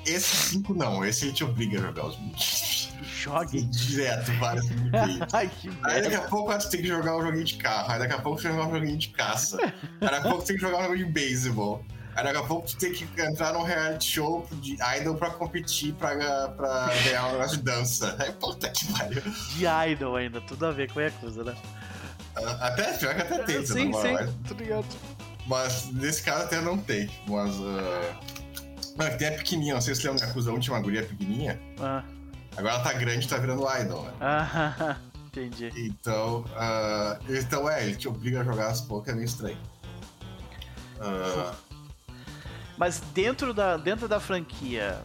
Esse 5 não, esse ele te obriga a jogar os minigames. Jogue. Direto, vários minigames. Ai, que Aí daqui merda. a pouco tu tem que jogar um joguinho de carro, aí daqui a pouco que jogar um joguinho de caça, aí daqui a pouco tu tem que jogar um jogo de beisebol, aí daqui a pouco tu tem que entrar num reality show de idol pra competir pra, pra ganhar um negócio de dança. Aí puta que pariu. De Idol ainda, tudo a ver com Yakuza, né? Ah, Até, pior que até tem, sim, né, sim, mas- ligado. Mas nesse caso até não tem. Mas. Uh... Não, que tem a pequenininha, não sei se você lembra 1 tinha uma guria pequenininha. Ah, Agora ela tá grande e tá virando idol, né? ah, entendi. Então, ah, então é, ele te obriga a jogar as poucas, é meio estranho. Ah, Mas dentro da, dentro da franquia,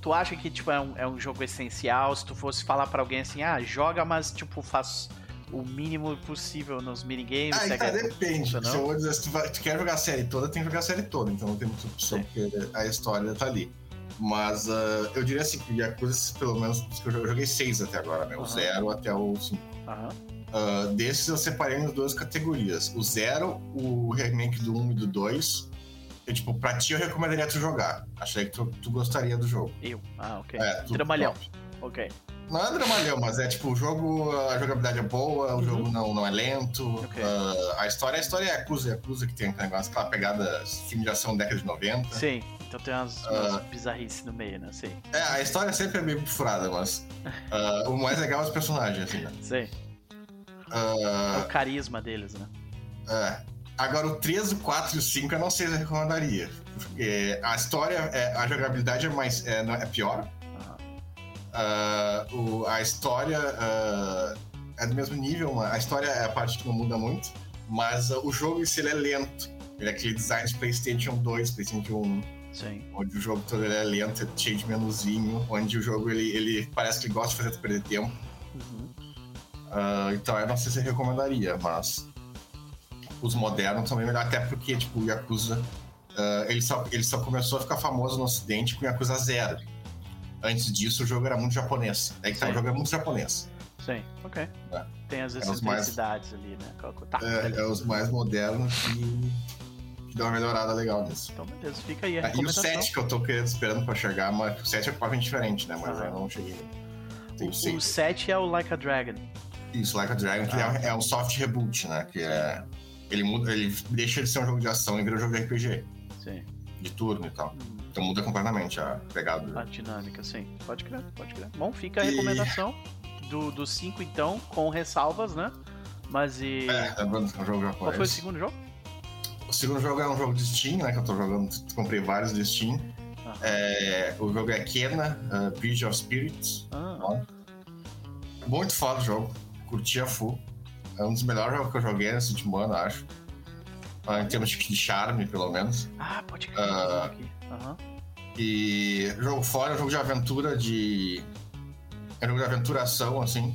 tu acha que tipo, é, um, é um jogo essencial? Se tu fosse falar pra alguém assim, ah, joga, mas tipo, faz o mínimo possível nos minigames. Ah, você então, quer- depende. Não? Se se tu, vai- tu quer jogar a série toda, tem que jogar a série toda, então não tem muita opção, porque a história tá ali. Mas ah, eu diria assim, que Yakuza, pelo menos, eu joguei seis até agora, né? O Aham. zero até o 5. Aham. Ah, desses eu separei em duas categorias. O zero, o remake do 1 e do 2. Eu, tipo, pra ti eu recomendaria tu jogar. Achei que tu, tu gostaria do jogo. Eu. Ah, ok. É, tu- Dramalhão. Ok. Não é dramalhão, mas é tipo, o jogo, a jogabilidade é boa, o Uhum. jogo não, não é lento. Ok. ah, a história, a história é Yakuza, Yakuza que tem aquele negócio, aquela pegada filme de ação década de 90. Sim. Então tem umas, umas bizarrices no meio, né? Sim. É, a história sempre é meio furada, mas ah, o mais legal é os personagens, assim, né? Sim. Ah, É o carisma deles, né? É. Agora, o 3, o 4 e o 5 eu não sei se eu recomendaria. Porque a história, é- a jogabilidade é, mais, é, é pior. Ah, o- a história ah, é do mesmo nível, a história é a parte que não muda muito. Mas ah, o jogo em si ele é lento. Ele é aquele design de PlayStation 2, PlayStation 1, Sim. onde o jogo todo ele é lento, é cheio de menuzinho, onde o jogo ele, ele parece que ele gosta de fazer tu perder tempo. Uhum. Então eu não sei se eu recomendaria, mas os modernos também melhor, até porque tipo, o Yakuza ele, só, ele só começou a ficar famoso no ocidente com Yakuza Zero. Antes disso o jogo era muito japonês. É que tá, o jogo é muito japonês. Sim. Ok. É. Tem as É mais- excentricidades ali, né? Tá, É, beleza. é os mais modernos que, dão uma melhorada legal nisso. Então, beleza. Fica aí a Ah, e o recomendação. 7 que eu tô querendo, esperando pra chegar, mas o 7 é completamente diferente, né? Mas Ah. eu não cheguei. Tem o O, o 6. 7 é o Like a Dragon. Isso, Like a Dragon, que Ah. é, é um soft reboot, né? Que é. Ele muda, ele deixa de ser um jogo de ação e vira um jogo de RPG, Sim. De turno e tal. Hum, Então muda completamente a pegada. A dinâmica, sim. Pode crer, pode crer. Bom, fica a E- recomendação do 5, então, com ressalvas, né? Mas e. É, lembrando que é um jogo japonês. Qual foi o segundo jogo? O segundo jogo é um jogo de Steam, né? Que eu tô jogando, comprei vários de Steam. Aham. É, o jogo é Kena, uh, Bridge of Spirits. Ah, Muito foda o jogo, curti a full. É um dos melhores jogos que eu joguei nesse último ano, acho. Ah, em termos de charme, pelo menos. ah, pode crer. Aqui. Aham. E jogo fora, é um jogo de aventura de. É um jogo de aventuração, assim.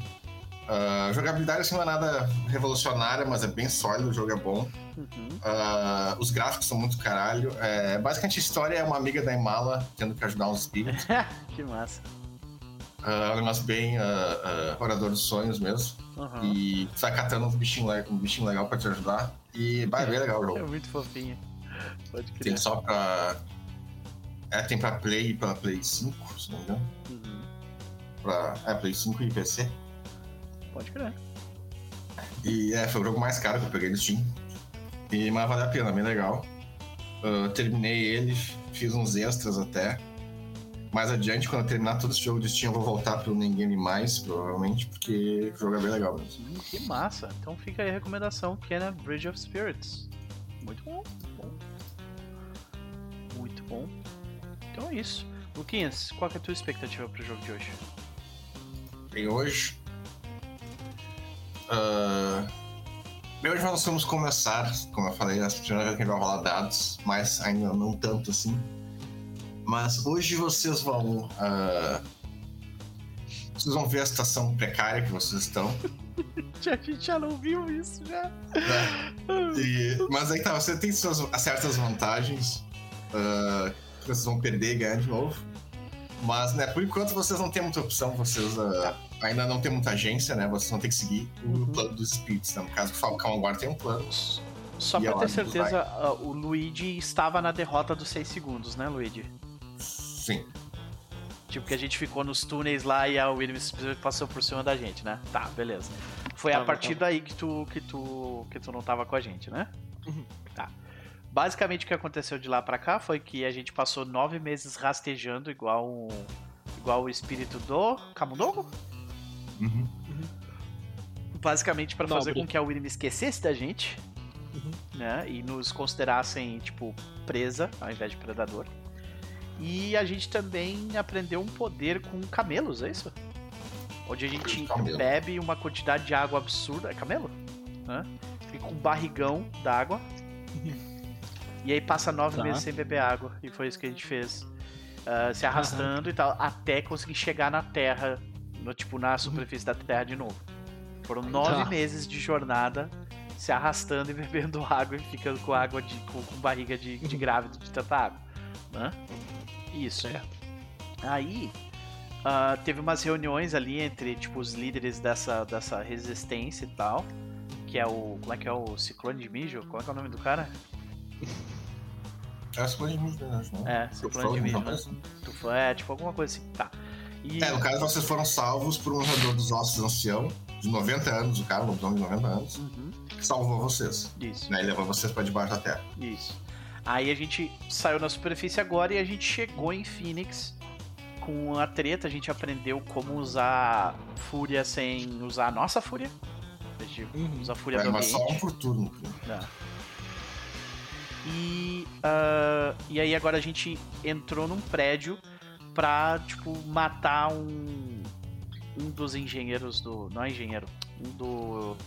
Ah, jogabilidade assim não é nada revolucionária, mas é bem sólido, o jogo é bom. Uhum. Ah, os gráficos são muito caralho. É, basicamente a história é uma amiga da Imala tendo que ajudar uns espíritos. que massa. Ah, é um negócio bem ah, orador dos sonhos mesmo. Aham. E tu vai catando uns bichinhos le- um bichinho legal pra te ajudar. E vai é bem legal o É jogo. muito fofinho. Pode crer. Tem só pra. É, tem pra Play e pra Play 5, se não me engano. Uhum. Pra... É, Play 5 e PC. Pode crer. E é, foi o jogo mais caro que eu peguei no Steam. E, mas vale a pena, bem legal. Uh, terminei ele, fiz uns extras até. Mais adiante, quando eu terminar todo esse jogo de Steam, eu vou voltar pro Ninguém Mais, provavelmente, porque o jogo é bem legal mesmo. Hum, que massa. Então fica aí a recomendação, que é na Bridge of Spirits. Muito bom. bom. Muito bom. Então é isso. Luquinhas, qual que é a tua expectativa pro jogo de hoje? E hoje. Uh... Bem, hoje nós vamos começar, como eu falei, a primeira vez que vai rolar dados, mas ainda não tanto assim. Mas hoje vocês vão. Uh... Vocês vão ver a situação precária que vocês estão. a gente já não viu isso já. Né? E... Mas aí tá, você tem suas certas vantagens. Uh... Vocês vão perder e ganhar de novo. Mas, né, por enquanto vocês não têm muita opção, vocês uh, ainda não tem muita agência, né? Vocês vão ter que seguir uhum. o plano dos espíritos. Né? No caso, o Falcão agora tem um plano. Só pra ter certeza, o Luigi estava na derrota dos 6 segundos, né, Luigi? Sim. Tipo, que a gente ficou nos túneis lá e a Williams passou por cima da gente, né? Tá, beleza. Foi a partir daí que tu, que tu que tu não tava com a gente, né? Uhum. Tá. Basicamente o que aconteceu de lá para cá foi que a gente passou nove meses rastejando igual um, igual o espírito do Camundongo. Uhum. Basicamente para fazer com que a William esquecesse da gente, uhum. né? E nos considerassem tipo presa ao invés de predador. E a gente também aprendeu um poder com camelos, é isso? Onde a gente bebe uma quantidade de água absurda. É camelo? Né? Fica com um barrigão d'água. E aí passa nove tá. meses sem beber água. E foi isso que a gente fez. Uh, se arrastando uhum. e tal, até conseguir chegar na Terra, no, tipo, na superfície uhum. da Terra de novo. Foram nove tá. meses de jornada se arrastando e bebendo água e ficando com água de. com, com barriga de, de grávido de tanta água. Né? Isso. Certo. Aí. Uh, teve umas reuniões ali entre tipo os líderes dessa, dessa resistência e tal que é o como é que é o ciclone de mijo qual é, que é o nome do cara é Ciclone de Mijo, né? É, Ciclone de Mijo, né? Tufão, é, tipo alguma coisa assim. Tá. E... É, no caso vocês foram salvos por um narrador dos ossos ancião, de 90 anos, o cara, um lobisomem de 90 anos, uhum. que salvou vocês. Isso. Né, e levou vocês pra debaixo da terra. Isso. Aí a gente saiu na superfície agora e a gente chegou em Phoenix com a treta. A gente aprendeu como usar fúria sem usar a nossa fúria. A gente uhum. usa a fúria é, do mas ambiente. só um por turno. E, uh, e aí agora a gente entrou num prédio pra, tipo, matar um. Um dos engenheiros do. Não é engenheiro. Um do.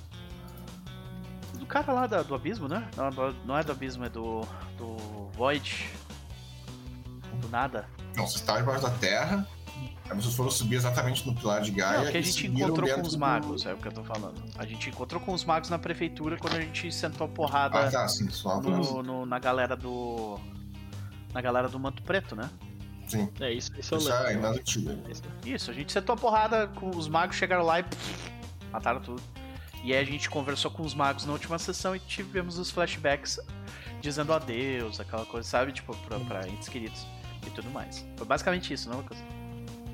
Do cara lá da, do abismo, né? Não, não é do abismo, é do. Do Void. Do nada. Não, você está debaixo da terra. Aí vocês foram subir exatamente no pilar de Gaia. Não, que a gente encontrou com os magos, do... é o que eu tô falando. A gente encontrou com os magos na prefeitura quando a gente sentou a porrada ah, tá, sim, só no, no, na galera do. Na galera do Manto Preto, né? Sim. É isso, isso eu lembro. É ainda antigo. Isso, a gente sentou a porrada, com os magos chegaram lá e pff, mataram tudo. E aí a gente conversou com os magos na última sessão e tivemos os flashbacks dizendo adeus, aquela coisa, sabe? Tipo, pra, pra entes queridos e tudo mais. Foi basicamente isso, não, Lucas?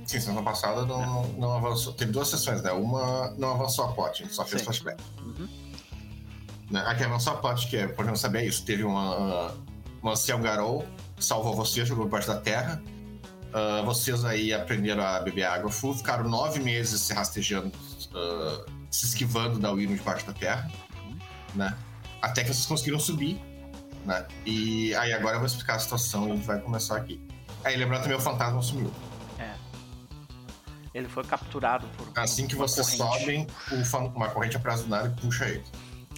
Sim, semana passada não, não avançou. Teve duas sessões, né? Uma não avançou a plot, a gente só fez Sim. flashback. Uhum. Né? A que avançou a plot, que é, por não saber isso, teve uma, uma ancião Garou, salvou você, jogou debaixo da terra. Uh, vocês aí aprenderam a beber água full, ficaram nove meses se rastejando, uh, se esquivando da Wino debaixo da terra, uhum. né? Até que vocês conseguiram subir, né? E aí agora eu vou explicar a situação e a gente vai começar aqui. Aí lembrando também o fantasma sumiu. Ele foi capturado por. Assim que vocês sobem, uma corrente aprisionada e puxa ele.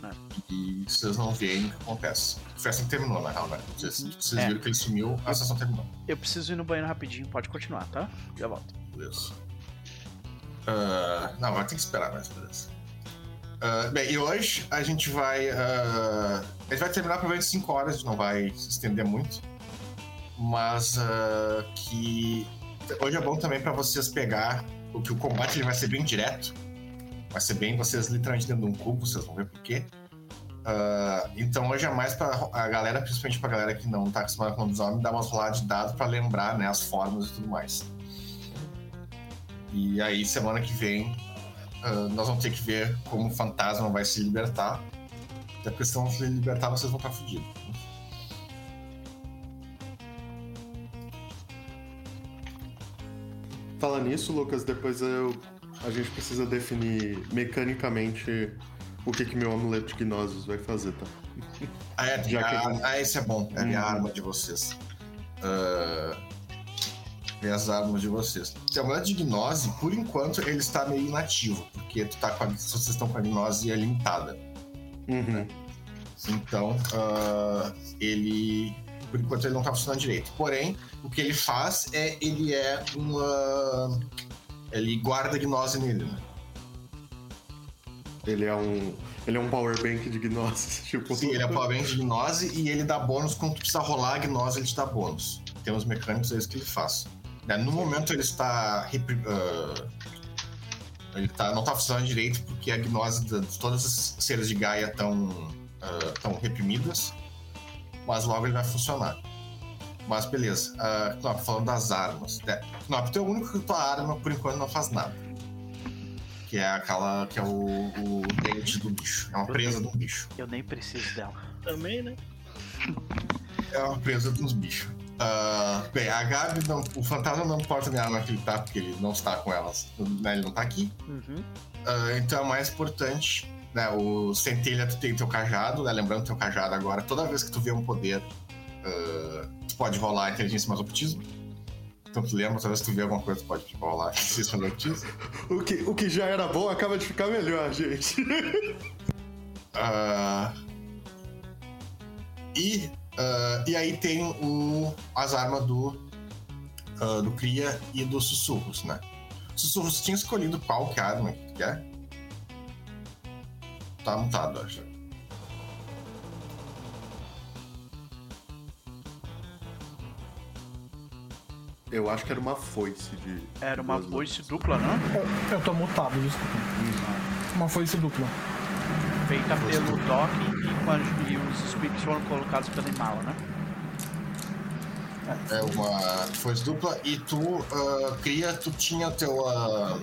É. E vocês não veem o que acontece. Foi assim que terminou, na real, né? Vocês, uhum. vocês é. viram que ele sumiu, a sessão terminou. Eu preciso ir no banheiro rapidinho, pode continuar, tá? Já volto. Beleza. Uh, não, vai ter que esperar mais, beleza. Uh, bem, e hoje a gente vai. Uh, a gente vai terminar provavelmente 5 horas, a não vai se estender muito. Mas que Hoje é bom também para vocês pegar o que o combate ele vai ser bem direto. Vai ser bem vocês literalmente dentro de um cubo, vocês vão ver por quê. Uh, então hoje é mais para a galera, principalmente pra galera que não tá acostumada com homens, dar umas roladas de dados para lembrar né, as formas e tudo mais. E aí, semana que vem, ah, nós vamos ter que ver como o fantasma vai se libertar. Até a questão se libertar, vocês vão tá estar fodidos. Né? Fala nisso, Lucas, depois eu, a gente precisa definir mecanicamente o que, que meu amuleto de Gnosis vai fazer, tá? Ah, é, Já a, que... ah esse é bom. É a minha hum. arma de vocês. Uh, ver as armas de vocês. Seu amuleto de gnose, por enquanto, ele está meio inativo, porque tu tá com a, vocês estão com a gnose limitada. Uhum. Então, ah, ele. Por enquanto ele não tá funcionando direito. Porém, o que ele faz é. Ele é uma. Ele guarda gnose nele, né? Ele é um. Ele é um power bank de Gnosis. Tipo, Sim, ele é powerbank de gnose e ele dá bônus quando tu precisa rolar a gnose, ele te dá bônus. Tem uns mecânicos, é isso que ele faz. Né, No momento ele está. repri- ah, ele tá, não tá funcionando direito porque a gnose de, de todas as seres de Gaia estão tão reprimidas. Mas logo ele vai funcionar. Mas beleza. Uh, Knop, falando das armas. É, Knop, tu é o único que tua arma por enquanto não faz nada. Que é aquela. que é o, o dente do bicho. É uma presa do bicho. Eu nem preciso dela. Também, né? É uma presa dos bichos. Ah, bem, a Gabi, não, o fantasma não importa minha arma que ele tá, porque ele não está com elas. Né, ele não tá aqui. Uhum. Ah, então é mais importante, né? O centelha, tu tem teu cajado, né? Lembrando teu cajado agora, toda vez que tu vê um poder, ah, tu pode rolar inteligência mais ocultismo. Então tu lembra, toda vez que tu vê alguma coisa, tu pode rolar inteligência mais ocultismo. o, que, o que já era bom acaba de ficar melhor, gente. E, ah, e aí tem o, as armas do, ah, do Cria e dos Sussurros, né? Sussurros, tinha escolhido qual que é a arma que tu quer? Tá mutado, acho. Eu acho que era uma foice de. Era uma foice dupla, não? Eu, eu tô mutado, desculpa. Uma foice dupla. Feita pelo Doc e, com a- e os espíritos foram colocados pela Imala, né? É uma foice dupla e tu ah, cria, tu tinha teu. ah,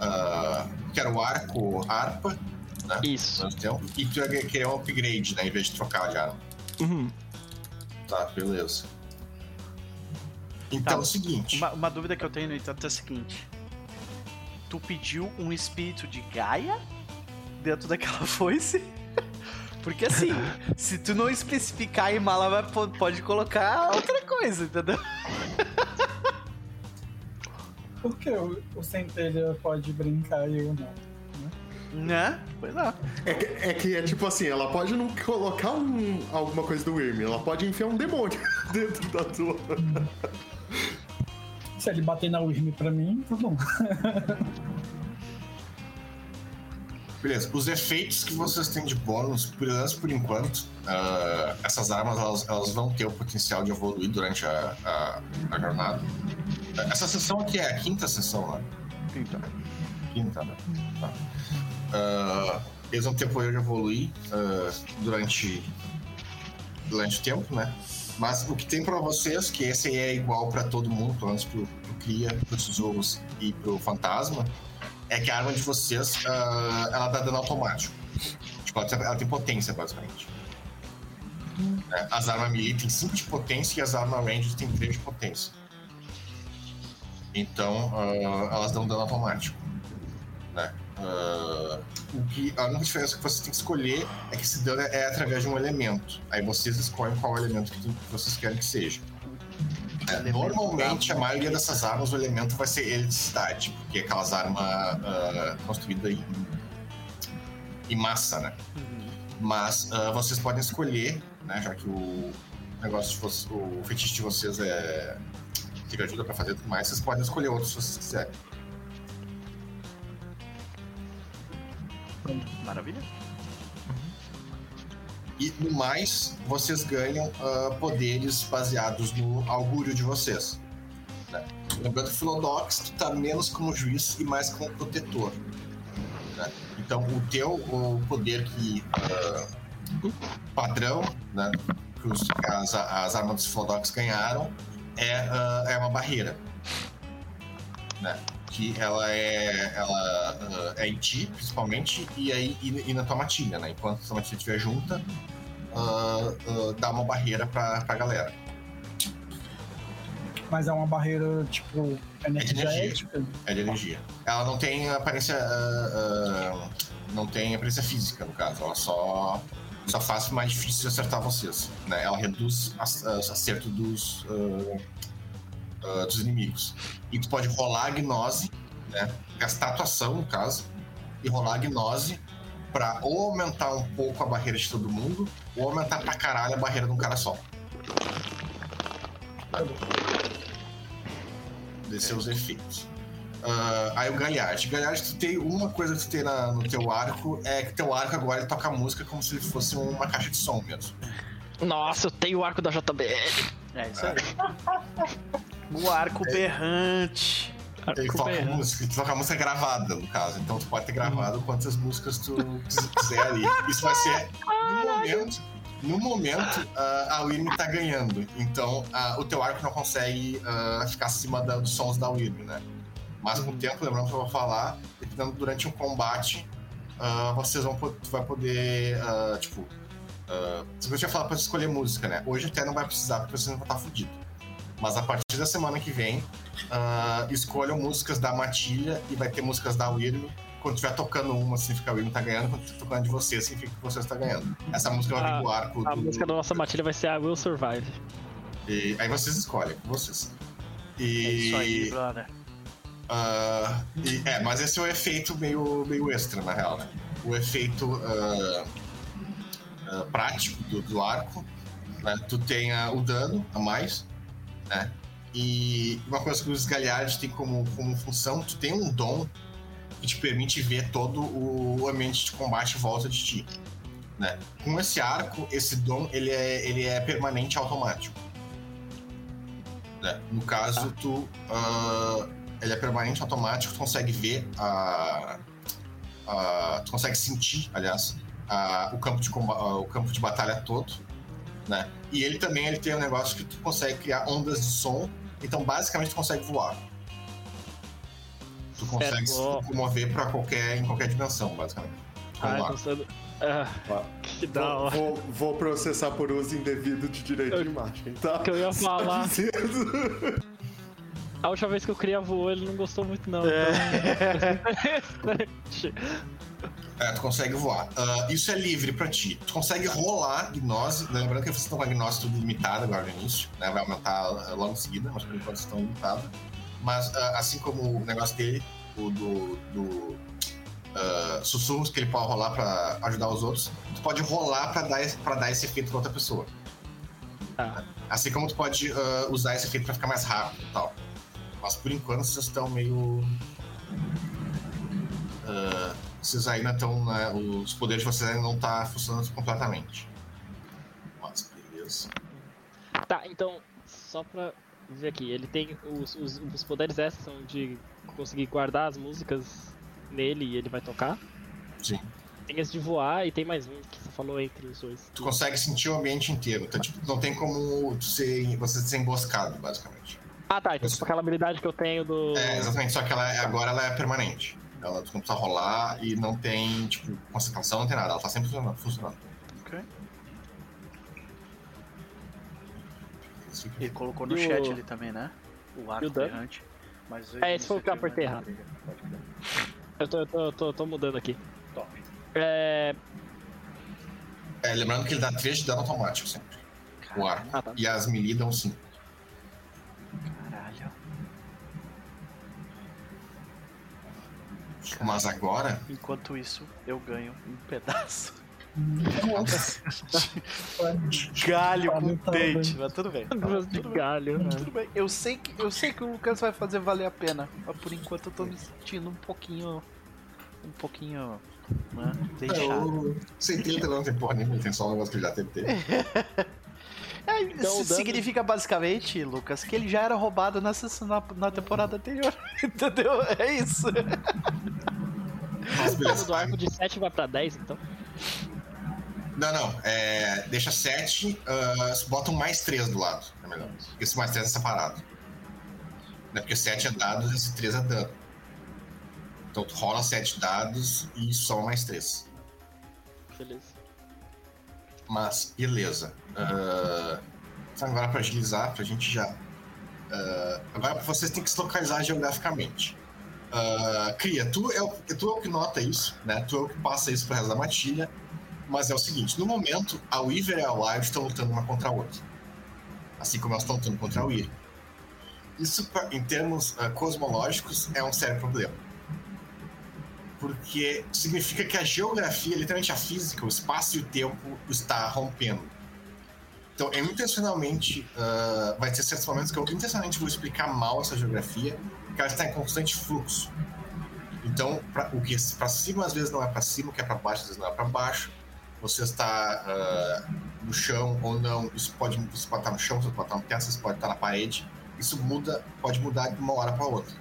ah, que era o arco harpa, né? Isso. Temos, e tu ia querer um upgrade, né? Em vez de trocar de arma. Uhum. Tá, beleza. Então Tá, é o seguinte. Uma, uma dúvida que eu tenho, no entanto, é a seguinte: Tu pediu um espírito de Gaia dentro daquela foice? Porque assim, se tu não especificar a Imala, vai- po- pode colocar outra coisa, entendeu? Por que o, o centelha pode brincar e eu não? Né? Pois é. É que, é que é tipo assim, ela pode não colocar um- alguma coisa do Wyrm, ela pode enfiar um demônio dentro da tua. Se ele bater na Wyrm pra mim, tá bom. Beleza, os efeitos que vocês têm de bônus, por por enquanto, ah, essas armas elas, elas vão ter o potencial de evoluir durante a, a, a jornada. Essa sessão aqui é a quinta sessão, né? Então. Quinta, né? Tá. Ah, eles vão ter o poder de evoluir ah, durante, durante o tempo, né? Mas o que tem pra vocês, que esse aí é igual pra todo mundo, pelo menos pro, pro Cria, pros Tesouros e pro Fantasma, é que a arma de vocês, ah, ela dá dano automático. Tipo, ela tem, tem potência, basicamente. É, As armas melee têm 5 de potência e as armas ranged têm 3 de potência. Então, ah, elas dão dano automático. Né? Ah, o que, a única diferença que vocês têm que escolher é que esse dano é, através de um elemento. Aí vocês escolhem qual elemento tem- que vocês querem que seja. É, Elemento normalmente, a maioria dessas armas, o elemento vai ser eletricidade, porque é aquelas armas ah, construídas em, em massa, né? Mas ah, vocês podem escolher, né? Já que o negócio vocês, o fetiche de vocês é que ajuda pra fazer tudo mais, vocês podem escolher outros se vocês quiserem. Maravilha. E no mais, vocês ganham ah, poderes baseados no augúrio de vocês. né? Lembrando que o Philodox, tu tá menos como juiz e mais como protetor. né? Então, o teu o poder que ah, padrão, né, que, os- as, as armas dos Philodox ganharam, é, ah, é uma barreira. Né? Que ela é, ela, é em ti, principalmente, e, aí, e, e na tua matilha, né? Enquanto a tua matilha estiver junta, ah, ah, dá uma barreira pra, pra galera. Mas é uma barreira, tipo, energética? É de energia. Ela não tem aparência. Uh, uh, não tem aparência física, no caso. Ela só. Só faz mais difícil acertar vocês. Né? Ela reduz o acerto dos, uh, dos inimigos. E tu pode rolar a gnose, né? gastar a tua ação, no caso, e rolar a gnose pra ou aumentar um pouco a barreira de todo mundo, ou aumentar pra caralho a barreira de um cara só. De seus efeitos. Uh, aí o Galhard. Galhard, tu tem uma coisa que tu tem na, no teu arco, é que teu arco agora ele toca música como se ele fosse uma caixa de som mesmo. Nossa, eu tenho o arco da JBL. É isso aí. o arco berrante. Ele toca música, tu toca música gravada, no caso. Então tu pode ter gravado quantas músicas tu quiser ali. Isso vai ser no momento. No momento, uh, a Wyrm tá ganhando. Então uh, o teu arco não consegue uh, ficar acima da, dos sons da Wyrm, né? Mas com o tempo, lembrando que eu vou falar, durante um combate, vocês vão tu vai poder, tipo, uh, você tinha falado pra escolher música, né? Hoje até não vai precisar, porque você não vai estar fudido. Mas a partir da semana que vem, uh, escolham músicas da Matilha e vai ter músicas da Wyrm. Quando estiver tocando uma, significa que a Wyrm tá ganhando. Quando estiver tocando de você, significa que você está ganhando. Essa música vai vir do arco. A do... música da nossa Matilha vai ser a Will Survive. E aí vocês escolhem, vocês. E... É isso aí, brother. Uh, e, é, mas esse é o efeito meio, meio extra, na real, né? O efeito uh, uh, prático do, do arco, né? Tu tem o dano a mais, né? E uma coisa que os Galhards têm como, como função, tu tem um dom que te permite ver todo o ambiente de combate volta de ti. Né? Com esse arco, esse dom ele é, ele é permanente automático. Né? No caso, tu, uh, ele é permanente automático, tu consegue ver a, tu consegue sentir, aliás, o, campo de, o campo de batalha todo né? E ele também ele tem um negócio que tu consegue criar ondas de som, então basicamente tu consegue voar. Tu consegue se locomover para qualquer em qualquer dimensão, basicamente. Ah, sendo... ah, que da hora. Vou, vou, processar por uso indevido de direito eu, de imagem, tá? Que eu ia falar. A última vez que eu queria voar, ele não gostou muito, não. É. Então... É, tu consegue voar. Uh, isso é livre pra ti. Tu consegue rolar gnose. Lembrando que vocês estão com a gnose tudo limitada agora no início, né? Vai aumentar logo em seguida, mas por enquanto estão limitadas. Mas uh, assim como o negócio dele, o do, do uh, sussurros que ele pode rolar pra ajudar os outros, tu pode rolar pra dar, pra dar esse efeito pra outra pessoa. Ah. Assim como tu pode usar esse efeito pra ficar mais rápido e tal. Mas por enquanto vocês estão meio. Uh, vocês ainda estão. Né, os poderes de vocês ainda não estão tá funcionando completamente. Mas beleza. Tá, então, só pra ver aqui, ele tem. Os, os, os poderes extras são de conseguir guardar as músicas nele e ele vai tocar? Sim. Tem esse de voar e tem mais um que você falou entre os dois. Tu consegue sentir o ambiente inteiro. Então, tipo, não tem como ser, você ser emboscado, basicamente. Ah, tá. Então, tipo, aquela habilidade que eu tenho do. É, exatamente. Só que ela, é, agora ela é permanente. Ela não precisa rolar e não tem, tipo, concentração, não tem nada. Ela tá sempre funcionando. funcionando. Ok. Ele colocou no e chat o... ali também, né? O arco errante. Mas é, esse foi o que eu apertei errado. Eu tô, eu tô, eu tô, tô mudando aqui. Top. É... é... Lembrando que ele dá 3 de dano automático sempre. Caralho. O arco. Ah, tá. E as melee dão 5. Mas agora. Enquanto isso, eu ganho um pedaço. Nossa. galho com dente, mas tudo bem. Duas de galho. Bem, tudo bem. Eu sei, que, eu sei que o Lucas vai fazer valer a pena. Mas por enquanto eu tô me sentindo um pouquinho. Um pouquinho. Né, deixado. Eu, 70 não tem porra nenhuma, tem só um negócio que já teve. É, então, isso significa basicamente, Lucas, que ele já era roubado nessa, na, na temporada anterior. Entendeu? É isso. Mas do arco de 7 vai pra 10, então? Não, não. É, deixa 7, uh, bota um mais 3 do lado. É melhor. Porque esse mais 3 é separado. Né? Porque 7 é dados e esse 3 é dano. Então tu rola 7 dados e soma mais 3. Beleza. Mas, beleza. Uh, agora para agilizar, pra gente já Uh, agora vocês têm que se localizar geograficamente. Uh, Cria, tu é, o, tu é o que nota isso, né? Tu é o que passa isso pro resto da matilha. Mas é o seguinte, no momento, a Weaver e a Wild estão lutando uma contra a outra. Assim como elas estão lutando contra a Weir. Isso, em termos uh, cosmológicos, é um sério problema. Porque significa que a geografia, literalmente a física, o espaço e o tempo está rompendo. Então, eu intencionalmente. Uh, vai ter certos momentos que eu intencionalmente vou explicar mal essa geografia, porque ela está em constante fluxo. Então, pra, o que para cima às vezes não é para cima, o que é para baixo às vezes não é para baixo. Você está uh, no chão ou não, isso pode, você pode estar no chão, você pode estar no teto, você pode estar na parede. Isso muda, pode mudar de uma hora para outra.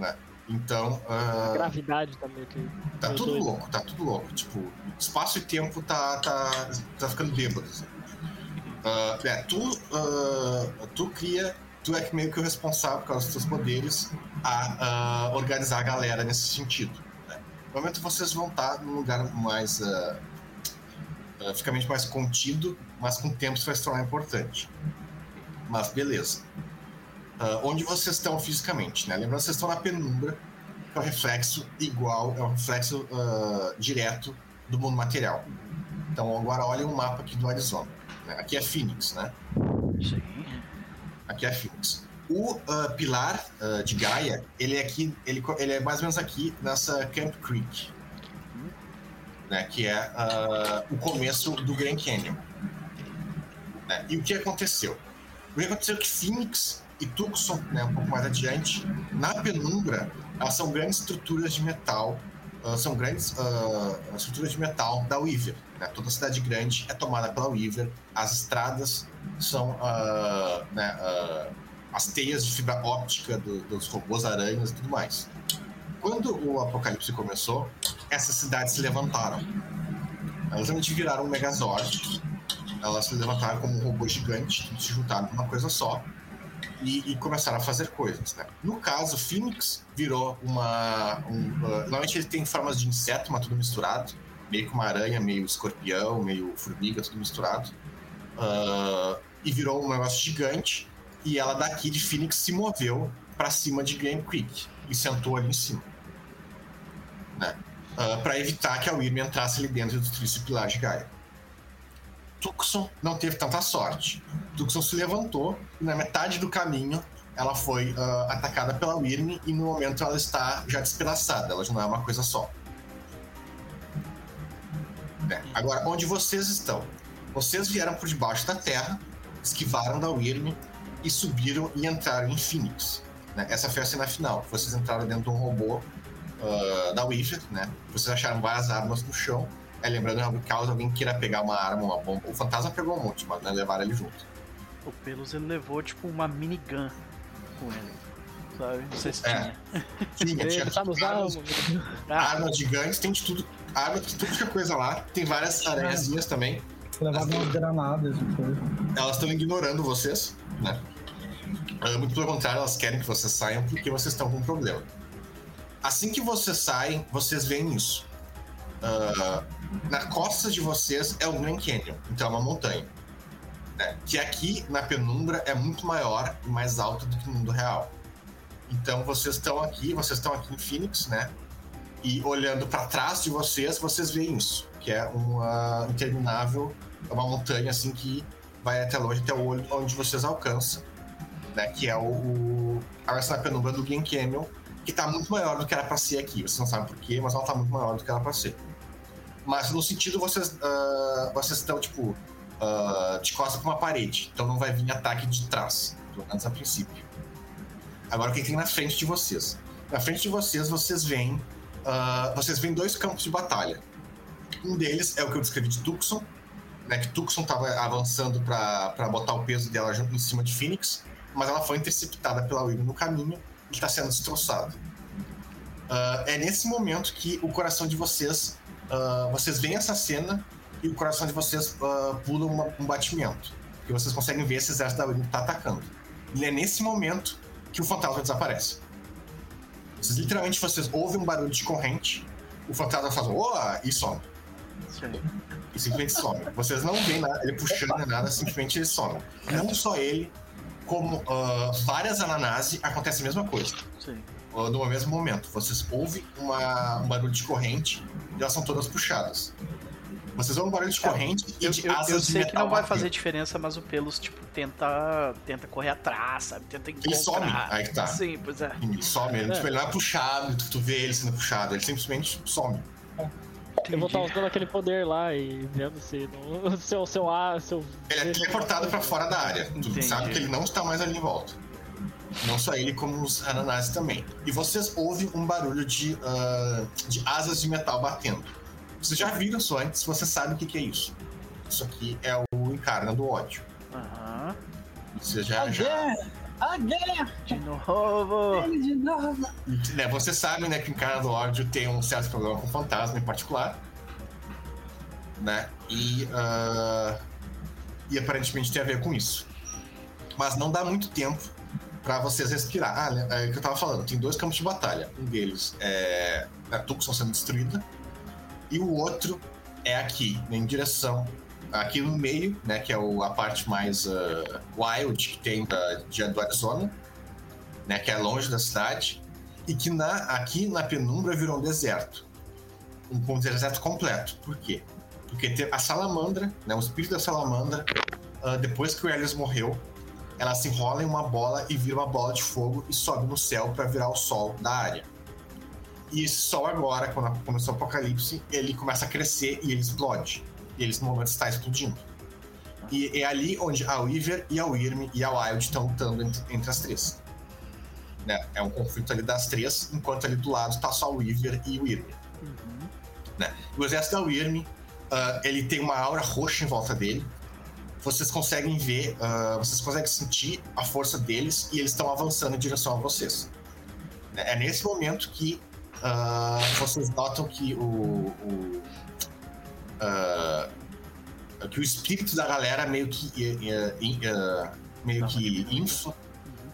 Né? Então. Uh, a gravidade também. Que tá tudo doido. louco, tá tudo louco. Tipo, espaço e tempo tá, tá, tá ficando bêbado. Assim. Uh, é, tu, uh, tu cria, tu é meio que o responsável, por causa dos teus poderes, a organizar a galera nesse sentido. Né? No momento vocês vão estar num lugar mais. Uh, mais contido, mas com o tempo isso vai se tornar importante. Mas beleza. Onde vocês estão fisicamente, né? Lembrando que vocês estão na penumbra, que é um reflexo igual, é um reflexo direto do mundo material. Então agora olhem o mapa aqui do Arizona. Né? Aqui é Phoenix, né? Sim. Aqui é Phoenix. O uh, pilar uh, de Gaia, ele é aqui, ele, ele é mais ou menos aqui nessa Camp Creek, né? Que é uh, o começo do Grand Canyon. Né? E o que aconteceu? O que aconteceu é que Phoenix e Tucson, né, um pouco mais adiante, na penumbra, elas são grandes estruturas de metal, são grandes estruturas de metal da Weaver. Né? Toda cidade grande é tomada pela Weaver, as estradas são uh, né, uh, as teias de fibra óptica do, dos robôs aranhas e tudo mais. Quando o apocalipse começou, essas cidades se levantaram. Elas realmente viraram um Megazord. Elas se levantaram como um robô gigante, se juntaram numa coisa só. E, e, começaram a fazer coisas. Né? No caso, Phoenix virou uma. Um, uh, normalmente ele tem formas de inseto, mas tudo misturado meio que uma aranha, meio escorpião, meio formiga, tudo misturado. Uh, e virou um negócio gigante. E ela daqui de Phoenix se moveu para cima de Game Creek e sentou ali em cima. Né? Uh, para evitar que a Wyrm entrasse ali dentro do tríceps pilar de Gaia. Tucson não teve tanta sorte. Tucson se levantou e na metade do caminho ela foi uh, atacada pela Wyrm e no momento ela está já despedaçada, ela já não é uma coisa só. Agora, onde vocês estão? Vocês vieram por debaixo da terra, esquivaram da Wyrm e subiram e entraram em Phoenix. Né? Essa foi a cena final. Vocês entraram dentro de um robô uh, da Weaver, né? Vocês acharam várias armas no chão. É, lembrando, caso alguém queira pegar uma arma, uma bomba. O fantasma pegou um monte, mas né, levaram ele junto. O Pelos ele levou tipo uma minigun com ele sabe? Não sei se é. tinha. tinha tá nos armas, armas gigantes, tem de tudo. Arma de tudo que é coisa lá. Tem várias aranhazinhas também. Levavam umas granadas e coisa. Elas estão ignorando vocês, né? Uh, muito pelo contrário, elas querem que vocês saiam porque vocês estão com um problema. Assim que vocês saem, vocês veem isso. Uh, na costa de vocês é o Grand Canyon, então é uma montanha. Né? Que aqui na penumbra é muito maior e mais alta do que no mundo real. Então vocês estão aqui, vocês estão aqui em Phoenix, né? E olhando para trás de vocês, vocês veem isso, que é uma interminável, uma montanha assim que vai até longe, até o olho onde vocês alcançam, né? Que é o, o a penumbra do Game Canyon, que está muito maior do que era para ser aqui. Vocês não sabem porquê, mas ela está muito maior do que era para ser. Mas no sentido vocês uh, vocês estão tipo uh, de costas para uma parede, então não vai vir ataque de trás, pelo menos a princípio. Agora o que tem na frente de vocês? Na frente de vocês, vocês veem. Uh, vocês veem dois campos de batalha. Um deles é o que eu descrevi de Tucson, né? Que Tucson estava avançando para botar o peso dela junto em cima de Phoenix, mas ela foi interceptada pela William no caminho e está sendo destroçada. É nesse momento que o coração de vocês. Uh, vocês veem essa cena e o coração de vocês pula uma, um batimento. E vocês conseguem ver esse exército da que está atacando. E é nesse momento que o fantasma desaparece. Vocês, literalmente, vocês ouvem um barulho de corrente, o fantasma faz Oa! e some. E simplesmente some. Vocês não veem nada, ele puxando nada, simplesmente ele some. Não só ele, como uh, várias ananase, acontece a mesma coisa. Sim. No mesmo momento. Vocês ouvem uma, um barulho de corrente e elas são todas puxadas. Vocês ouvem um barulho de corrente e Eu, de eu, asas eu de sei que metal não vai fazer diferença, mas o Pelos, tipo, tenta, tenta correr atrás, sabe? Tenta encontrar. Ele some, aí que tá. Sim, pois é. Ele some, ele, É. tipo, ele não é puxado, tu, tu vê ele sendo puxado, ele simplesmente some. Eu vou estar Entendi. usando aquele poder lá e vendo se seu, seu ar, seu. Ele é teleportado pra fora da área. Tu Entendi. sabe que ele não está mais ali em volta. Não só ele, como os ananases também. E vocês ouvem um barulho de, ah, de asas de metal batendo. Vocês já viram isso antes, você sabe o que, que é isso. Isso aqui é o Encarna do ódio. Aham. Você já, A já guerra! A guerra! De novo. Ele de novo! né, você sabe né, que o Encarna do ódio tem um certo problema com fantasma em particular. Né? E, ah, e aparentemente tem a ver com isso. Mas não dá muito tempo pra vocês respirar. Ah, é o que eu tava falando, tem dois campos de batalha. Um deles é a Tucson sendo destruída, e o outro é aqui, né, em direção. Aqui no meio, né? Que é o- a parte mais ah, wild que tem da, de, do Arizona, né? Que é longe da cidade. E que na, aqui na penumbra virou um deserto. Um, um deserto completo. Por quê? Porque a salamandra, né? O espírito da salamandra, ah, depois que o Helios morreu, ela se enrola em uma bola e vira uma bola de fogo e sobe no céu para virar o sol da área. E esse sol agora, quando começou o apocalipse, ele começa a crescer e ele explode. E ele, nesse momento, está explodindo. E é ali onde a Weaver e a Wyrm e a Wild estão lutando entre, entre as três. Né? É um conflito ali das três, enquanto ali do lado está só a Weaver e o Wyrm. Uhum. Né? O exército da Wyrm, ah, ele tem uma aura roxa em volta dele. Vocês conseguem ver, ah, vocês conseguem sentir a força deles e eles estão avançando em direção a vocês. É nesse momento que ah, vocês notam que o, o, ah, que o espírito da galera meio que eh, eh, meio que infla,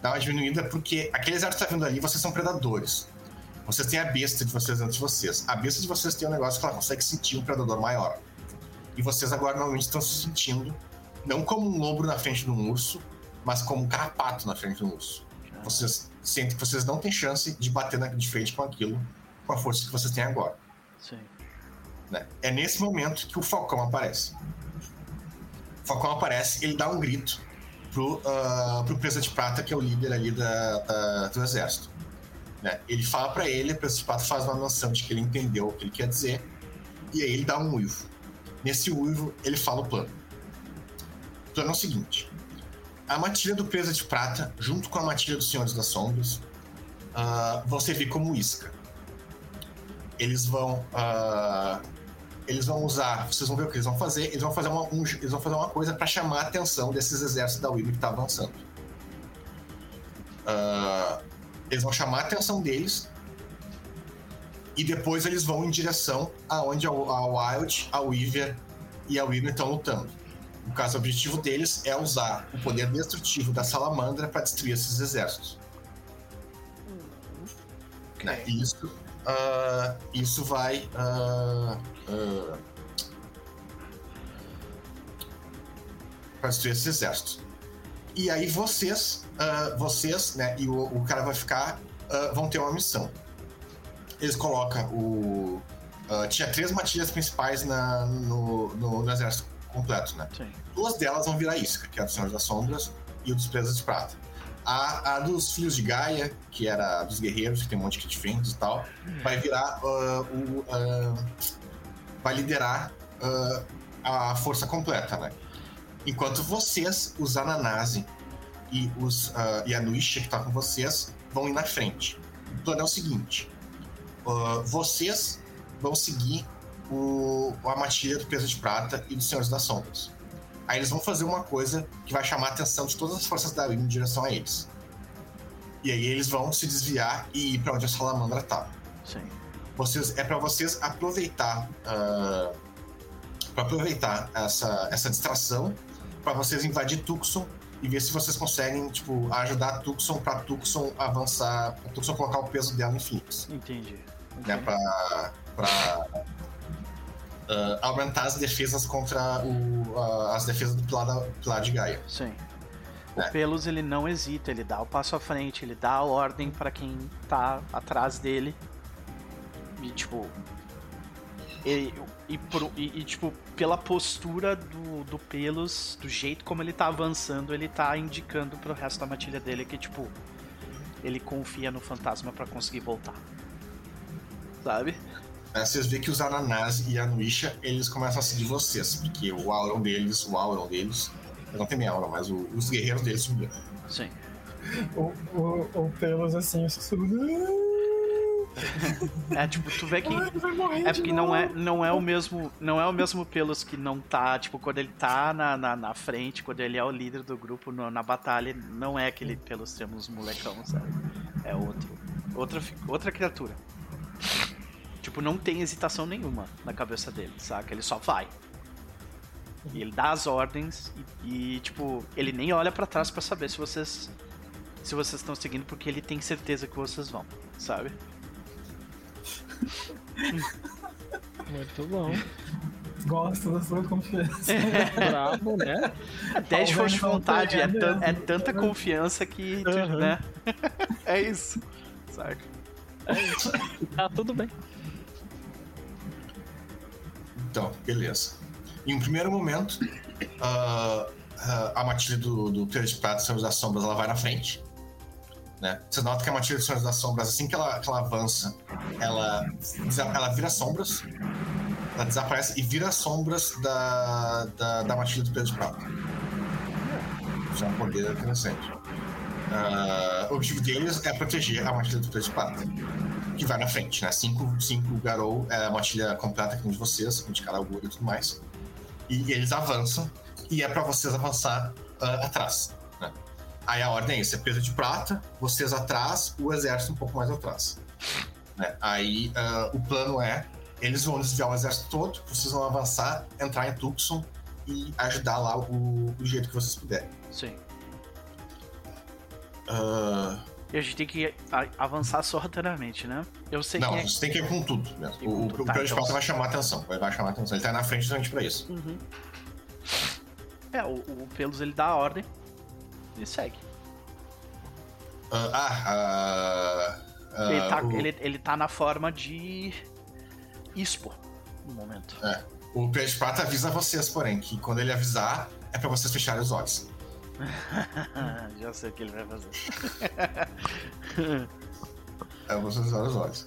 dá uma diminuída porque aquele exército que tá vindo ali, vocês são predadores. Vocês têm a besta de vocês antes de vocês. A besta de vocês tem um negócio que ela consegue sentir um predador maior. E vocês agora normalmente estão se sentindo não como um lobo na frente de um urso, mas como um carrapato na frente de um urso. Vocês sentem que vocês não têm chance de bater na- de frente com aquilo com a força que vocês têm agora. Sim. né? É nesse momento que o Falcão aparece. O Falcão aparece, ele dá um grito pro, ah, pro Presa de Prata, que é o líder ali da, da- do exército. né? Ele fala pra ele, o Presa de Prata faz uma menção de que ele entendeu o que ele quer dizer, e aí ele dá um uivo. Nesse uivo, ele fala o plano. O plano é o seguinte: a matilha do Presa de Prata, junto com a matilha dos Senhores das Sombras, ah, vão servir como isca. Eles vão ah, eles vão usar vocês vão ver o que eles vão fazer eles vão fazer uma, um- eles vão fazer uma coisa para chamar a atenção desses exércitos da Wyrm que tá avançando. Ah, eles vão chamar a atenção deles e depois eles vão em direção aonde a, a Wild, a Weaver e a Wyrm estão lutando. No caso, o objetivo deles é usar o poder destrutivo da Salamandra para destruir esses exércitos. Né? E Isso, ah, isso vai. ah, ah, para destruir esses exércitos. E aí vocês, vocês, né, e o, o cara vai ficar, vão ter uma missão. Eles colocam o. tinha três matilhas principais na, no, no, no exército completo, né? Sim. Duas delas vão virar isca, que é a dos Senhores das Sombras e o dos Presas de Prata. A, a dos Filhos de Gaia, que era dos guerreiros, que tem um monte de kit diferentes e tal, vai virar ah, o. ah, vai liderar ah, a força completa, né? Enquanto vocês, os Ananase e, os, e a Nuisha, que tá com vocês, vão ir na frente. O plano é o seguinte: vocês vão seguir o, a matilha do peso de prata e dos Senhores das Sombras. Aí eles vão fazer uma coisa que vai chamar a atenção de todas as forças da Wyrm em direção a eles. E aí eles vão se desviar e ir para onde a salamandra tá. Sim. Vocês, é para vocês aproveitar para aproveitar essa, essa distração para vocês invadir Tucson e ver se vocês conseguem tipo ajudar Tucson para Tucson avançar, pra Tucson colocar o peso dela em Phoenix Entendi. né, Ok. para para aumentar as defesas contra o, ah, as defesas do pilar, pilar de Gaia. Sim. O É. Pelos ele não hesita, ele dá o passo à frente, ele dá a ordem pra quem tá atrás dele. E tipo. E, e, pro- e- e, tipo, pela postura do, do Pelos, do jeito como ele tá avançando, ele tá indicando pro resto da matilha dele que, tipo, ele confia no fantasma pra conseguir voltar. Sabe? Aí vocês veem que os Ananás e a Nuisha, eles começam a seguir vocês, porque o auron deles, o auron deles, eu não tem minha aura, mas o- os guerreiros deles subiram. Sim. O, o, o Pelos assim, sussurrando. É tipo, tu vê que. "Ah, ele vai morrer É porque não é, novo." não é o mesmo. Não é o mesmo pelos que não tá. Tipo, quando ele tá na, na, na frente, quando ele é o líder do grupo no- na batalha, não é aquele pelos temos molecão, sabe? É outro. Outra, outra criatura. Tipo, não tem hesitação nenhuma na cabeça dele, saca? Ele só vai. E ele dá as ordens e, e, tipo, ele nem olha pra trás pra saber se vocês. Se vocês estão seguindo, porque ele tem certeza que vocês vão, sabe? Muito bom. Gosto da sua confiança. Bravo, né? 10 de força de vontade, é, é tanta confiança que, tu, Aham. né? é isso. Saca? Tá tudo bem. Então, beleza. Em um primeiro momento, ah, ah, a matilha do, do Pedro de Prata, Senhores das Sombras, ela vai na frente. Né? Você nota que a matilha dos Senhores das Sombras, assim que ela, que ela avança, ela, ela vira sombras, ela desaparece e vira sombras da, da, da matilha do Pedro de Prata. Isso é um poder interessante. Ah, o objetivo deles é proteger a matilha do Pedro de Prata que vai na frente, né? Cinco, cinco Garou é a matilha completa aqui de vocês, com de cada e tudo mais. E eles avançam, e é pra vocês avançar ah, atrás. Né? Aí a ordem é isso: é peso de prata, vocês atrás, o exército um pouco mais atrás. Né? Aí ah, o plano é: eles vão desviar o exército todo, vocês vão avançar, entrar em Tucson e ajudar lá o, o jeito que vocês puderem. Sim. Ah, E a gente tem que avançar sorrateiramente, né? Eu sei não, quem é. você tem que ir com tudo mesmo. Com O, tudo, o tá, então- Prata vai chamar a atenção. Vai, vai chamar a atenção. Ele tá na frente justamente pra isso. Uhum. É, o, o Pelos ele dá a ordem e segue. Ah, ah, ele, tá, o, ele, ele tá na forma de. Expo no momento. o Pedro de Prata avisa vocês, porém, que quando ele avisar, é pra vocês fecharem os olhos. Já sei o que ele vai fazer. É vocês fecharem os olhos.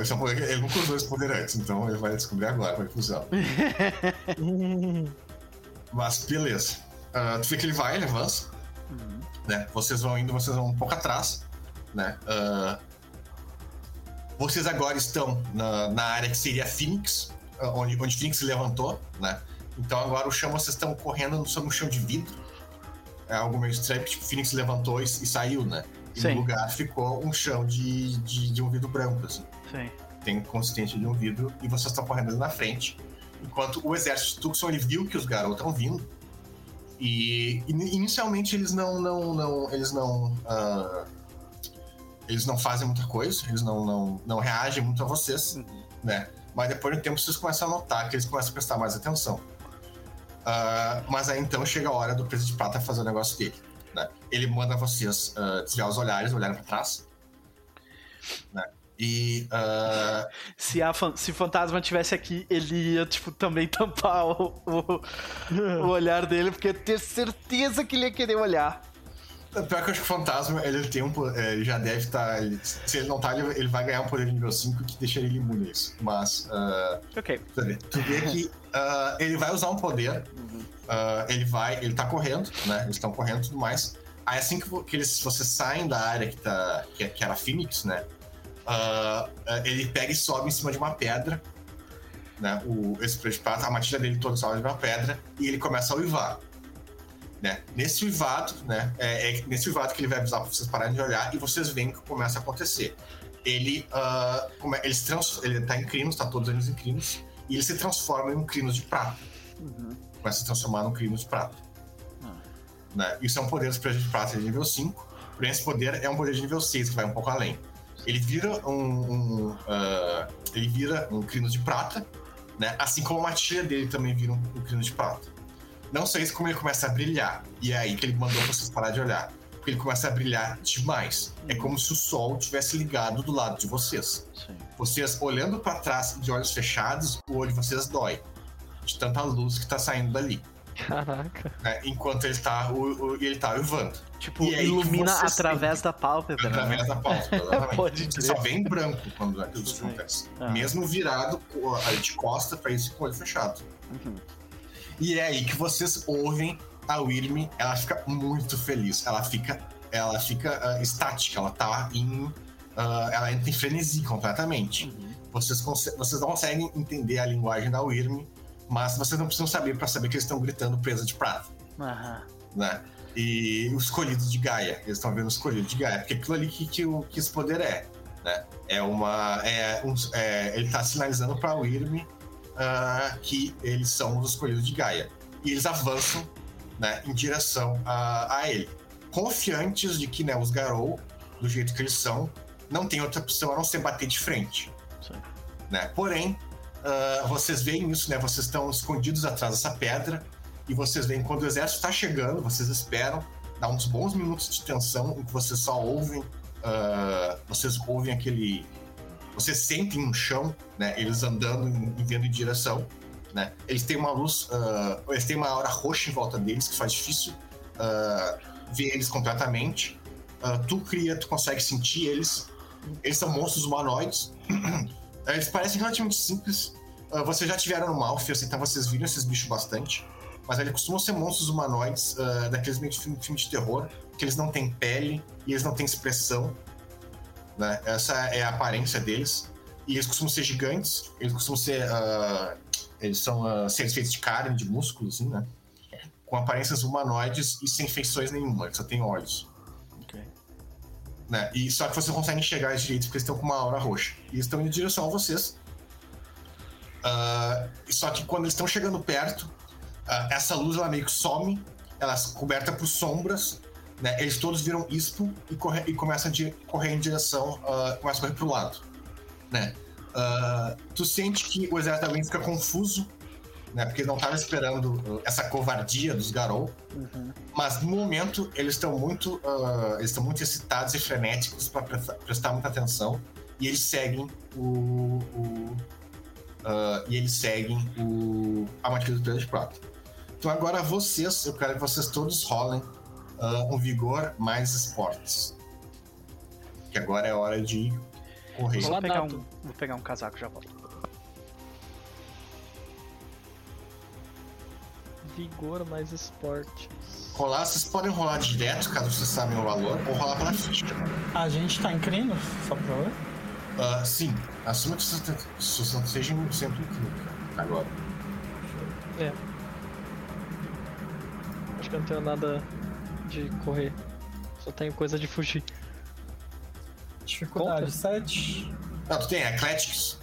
Esse é um poder ele nunca usou esse poder antes, então ele vai descobrir agora que funciona. Mas beleza. Ah, tu vê que ele vai, ele avança. Uhum. né? Vocês vão indo, vocês vão um pouco atrás, né? Ah, vocês agora estão na, na área que seria Phoenix, onde, onde Phoenix se levantou, né? Então agora o chão, vocês estão correndo sobre um chão de vidro. É algo meio estranho, tipo, Phoenix levantou e, e saiu, né? E Sim. no lugar ficou um chão de, de, de um vidro branco, assim. Sim. Tem consistência de um vidro e vocês estão correndo ali na frente. Enquanto o exército de Tucson, ele viu que os garotos estão vindo. E, in- inicialmente eles não, não, não eles não, ah, eles não fazem muita coisa, eles não, não, não reagem muito a vocês, Uhum. né? Mas depois do tempo vocês começam a notar que eles começam a prestar mais atenção. Ah, mas aí então chega a hora do preso de prata fazer o negócio dele, né? Ele manda vocês ah, desviar os olhares, olharem para trás, né? E ah, Se, a se o fantasma tivesse aqui, ele ia, tipo, também tampar o, o, olhar dele, porque eu tenho certeza que ele ia querer olhar. Pior que eu acho que o fantasma, ele tem um. é, Ele já deve estar. se ele não tá, ele, ele vai ganhar um poder de nível 5 que deixaria ele imune a isso. Mas. ah, Ok. tu vê, tu vê que ah, ele vai usar um poder. ah, ele vai. Ele tá correndo, né? Eles estão correndo e tudo mais. Aí assim que, que eles, vocês saem da área que, tá, que, que era Phoenix, né? ele pega e sobe em cima de uma pedra. Né? O, esse preto de prata, a matilha dele toda sobe de uma pedra e ele começa a uivar. Né? Nesse uivado, né? É, é nesse uivado que ele vai avisar pra vocês pararem de olhar e vocês veem que começa a acontecer. Ele, ah, come- ele, se trans, ele tá em crinos, tá todos eles em crinos, e ele se transforma em um crinos de prata. Uhum. Começa a se transformar num crinos de prata. Ah. Né? Isso é um poder dos presos de prata de nível 5, porém esse poder é um poder de nível 6, que vai um pouco além. Ele vira um. um, ah, ele vira um crinos de prata, né? Assim como a matilha dele também vira um, um crinos de prata. Não só isso, como ele começa a brilhar. E é aí que ele mandou vocês parar de olhar. Porque ele começa a brilhar demais. É como se o sol tivesse ligado do lado de vocês. Sim. Vocês olhando para trás de olhos fechados, o olho de vocês dói. De tanta luz que tá saindo dali. Caraca. né? Enquanto ele tá, o, o- ele tá uivando. Tipo, E ilumina através da pálpebra, Através né? da pálpebra, exatamente. Pode Você crer. só vê em branco quando aquilo acontece. Ah. Mesmo virado de costa pra isso com o olho fechado. Uhum. E é aí que vocês ouvem a Wyrm, ela fica muito feliz. Ela fica, ela fica ah, estática, ela tá em. ah, ela entra em frenesi completamente. Uhum. Vocês, vocês não conseguem entender a linguagem da Wyrm, mas vocês não precisam saber pra saber que eles estão gritando presa de prata, Aham. né? E o escolhido de Gaia, eles estão vendo o escolhido de Gaia, porque aquilo ali que, que, o, que esse poder é, né? É uma. É um, é, ele tá sinalizando pra Wyrm ah, que eles são os escolhidos de Gaia. E eles avançam né, em direção a, a ele. Confiantes de que né, os Garou, do jeito que eles são, não tem outra opção a não ser bater de frente. Sim. Né? Porém, ah, vocês veem isso, né? Vocês estão escondidos atrás dessa pedra e vocês veem quando o exército está chegando, vocês esperam, dá uns bons minutos de tensão em que vocês só ouvem, ah, vocês ouvem aquele, vocês sentem no chão, né? Eles andando e vindo em direção, né? Eles têm uma luz, ah, eles têm uma aura roxa em volta deles que faz difícil ah, ver eles completamente. Ah, tu cria, tu consegue sentir eles. Eles são monstros humanoides. Eles parecem relativamente simples. Ah, vocês já tiveram no Malfias, então vocês viram esses bichos bastante. Mas eles costumam ser monstros humanoides, ah, daqueles meio de filme, filme de terror, que eles não têm pele e eles não têm expressão. Né? Essa é a aparência deles. E eles costumam ser gigantes, eles costumam ser. ah, eles são ah, seres feitos de carne, de músculo, assim, né? Com aparências humanoides e sem feições nenhuma, eles só têm olhos. Ok. Né? E só que você não consegue enxergar eles direito porque eles estão com uma aura roxa. E eles estão indo em direção a vocês. Ah, só que quando eles estão chegando perto, essa luz ela meio que some, ela é coberta por sombras, né? Eles todos viram ispo e, corre, e começam a correr em direção, ah, começam a correr pro lado, né? Ah, tu sente que o exército também fica confuso, né? Porque não estava esperando essa covardia dos Garou. Uhum. Mas no momento eles estão muito, ah, eles estão muito excitados e frenéticos para prestar, muita atenção e eles seguem o, o, ah, e eles seguem o a matilha do Pedro de Prata. Então agora vocês, eu quero que vocês todos rolem ah, um vigor mais esportes. Que agora é hora de correr. Vou pegar, um, vou pegar um casaco e já volto. Vigor mais esportes. Rolar, vocês podem rolar direto, caso vocês sabem o valor, ou rolar pela ficha. A gente tá em crino, só pra ver. Ah, sim, assuma que vocês sejam sempre incrível agora. É. Acho que eu não tenho nada de correr. Só tenho coisa de fugir. Dificuldade Conta. 7. Não, tu tem Athletics.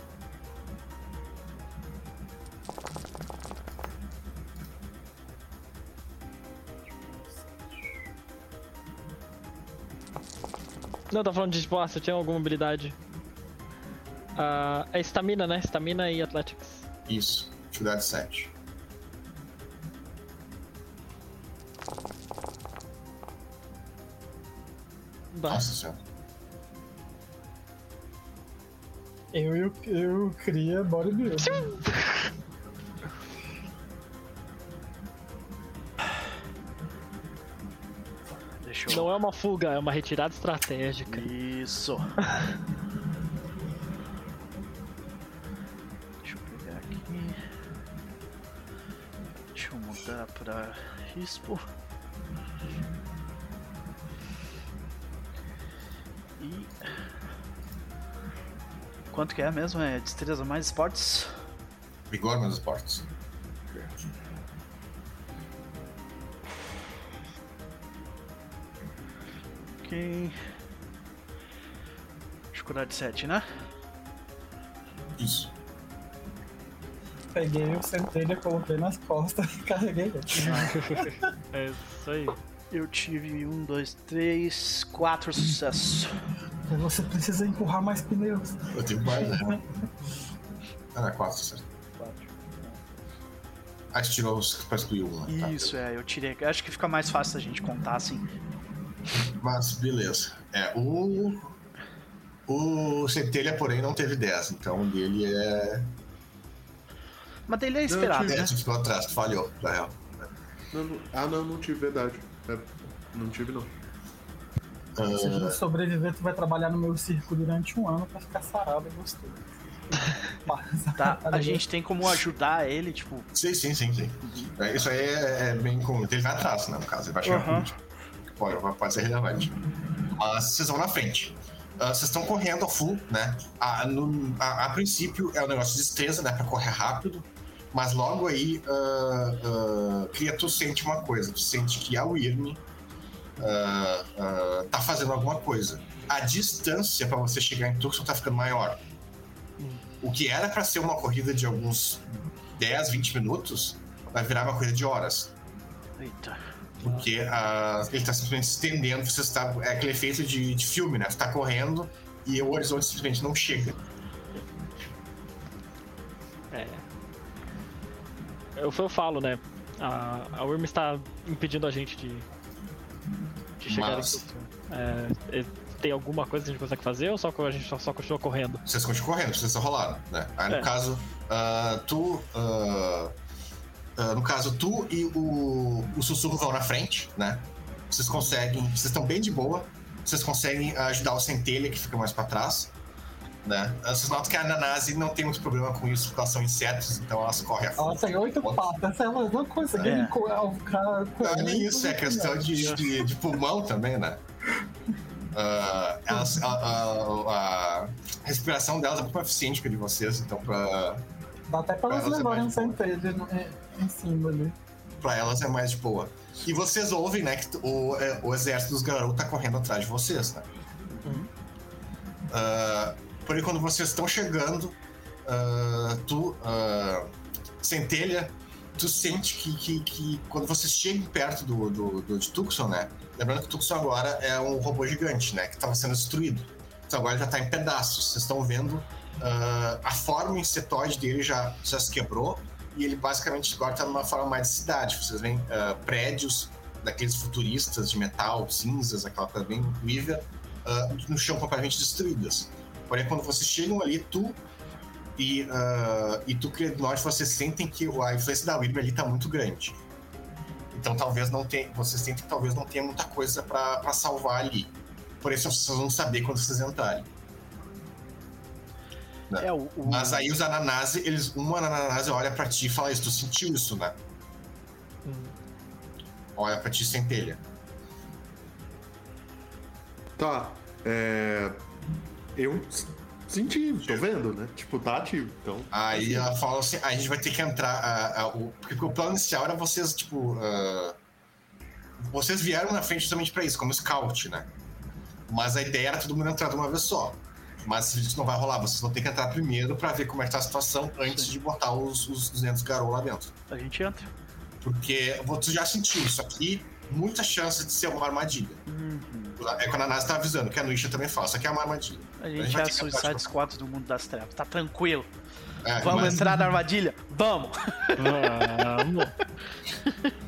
Não, tá falando de, tipo, ah, se eu tinha alguma habilidade. Ah, é estamina, né? Estamina e Athletics. Isso, dificuldade 7. Nossa senhora. Eu e o eu cria bodybuilder. Deixa eu. Não é uma fuga, é uma retirada estratégica. Isso. Deixa eu pegar aqui. Deixa eu mudar pra Rispo. E. Quanto que é mesmo? É destreza mais esportes? Vigor nos esportes. Ok. Dificuldade 7, né? Isso. Peguei o centelha, coloquei nas costas e carreguei ele. É isso aí. Eu tive um, dois, três, quatro sucessos. Você precisa empurrar mais pneus. Eu tive mais, né? Ah, não, 4, certo. Quatro. Ah, você tirou os pra excluir um, né? Tá. Isso, é, eu tirei. Acho que fica mais fácil a gente contar assim. Mas beleza. É, o. O Centelha, porém, não teve 10, então o dele é. Mas dele é esperado, tive- né? É, tu ficou atrás, tu falhou, na real. Não, não- ah, não, não tive, verdade. É, não tive, não. Se a Ah, gente sobreviver, tu vai trabalhar no meu circo durante um ano pra ficar sarado e gostoso. Tá, a gente tem como ajudar ele, tipo. sim, sim, sim, sim. É, Isso aí é, é bem comum. Ele vai atrás, né, no caso. Ele vai chegar por último. Pode, pode ser relevante. Mas vocês vão na frente. Ah, vocês estão correndo a full, né? A, no- a- a princípio é um negócio de destreza, né? Pra correr rápido. Mas logo aí, ah, ah, Cria, tu sente uma coisa. Tu sente que a Wyrm ah, ah, tá fazendo alguma coisa. A distância pra você chegar em Tucson tá ficando maior. O que era pra ser uma corrida de alguns 10, 20 minutos, vai virar uma corrida de horas. Eita. Porque ah, ele tá simplesmente se estendendo, você está, é aquele efeito de, de filme, né? Você tá correndo e o horizonte simplesmente não chega. Eu, eu falo, né? A, a Worm está impedindo a gente de, de chegar Mas- em. É, é, tem alguma coisa que a gente consegue fazer ou só a gente só, só continua correndo? Vocês continuam correndo, vocês rolaram, né? Aí no É. caso, ah, tu. ah, ah, no caso, tu e o, o sussurro vão na frente, né? Vocês conseguem. Vocês estão bem de boa. Vocês conseguem ajudar o centelha que fica mais pra trás. Né? Vocês notam que a Ananase não tem muito problema com isso, porque elas são insetos, então elas correm a Ela fundo. tem oito patas, ela não consegue É. cara. Não nem isso, é questão de, de, de pulmão também, né? Ah, elas, a, a- a respiração delas é muito mais eficiente que a de vocês, então pra, Dá até pra elas Elas é levarem um mais centelha no- em, cima ali. pra elas é mais de boa. E vocês ouvem, né, que o, é, o exército dos garotos tá correndo atrás de vocês, né? Ah, porém, quando vocês estão chegando, ah, tu, ah, Centelha, tu sente que, que, que quando vocês chegam perto do, do, do de Tucson, né? Lembrando que Tucson agora é um robô gigante, né? Que estava sendo destruído. Então agora já tá em pedaços. Vocês estão vendo ah, a forma insetoide dele já, já se quebrou e ele basicamente agora tá numa forma mais de cidade. Vocês veem ah, prédios daqueles futuristas de metal, cinzas, aquela coisa bem Weaver, ah, no chão completamente destruídas. Porém, quando vocês chegam ali, tu e, ah, e tu, Norte, vocês sentem que a influência da Wyrm ali tá muito grande. Então talvez não tenha. Vocês sentem que talvez não tenha muita coisa pra pra salvar ali. Por isso vocês vão saber quando vocês entrarem. É, o. o- Mas aí os Ananase, eles. Uma Ananase olha pra ti e fala isso, tu sentiu isso, né? Olha pra ti centelha. Tá, é. Eu senti, tô vendo, né? Tipo, tá ativo, então. Aí ela fala assim, a gente vai ter que entrar. a- a- o, porque o plano inicial era vocês, tipo. ah, vocês vieram na frente justamente pra isso, como scout, né? Mas a ideia era todo mundo entrar de uma vez só. Mas isso não vai rolar, vocês vão ter que entrar primeiro pra ver como é que tá a situação antes de botar os, os 200 garou lá dentro. A gente entra. Porque você já sentiu isso aqui, muita chance de ser uma armadilha. É quando a NASA tá avisando, que a Nuisha também fala, isso aqui é uma armadilha. A A gente gente vai é a que Suicide Squad do mundo das trevas. Tá tranquilo. É, Vamos mas- entrar na armadilha? Vamos! Vamos!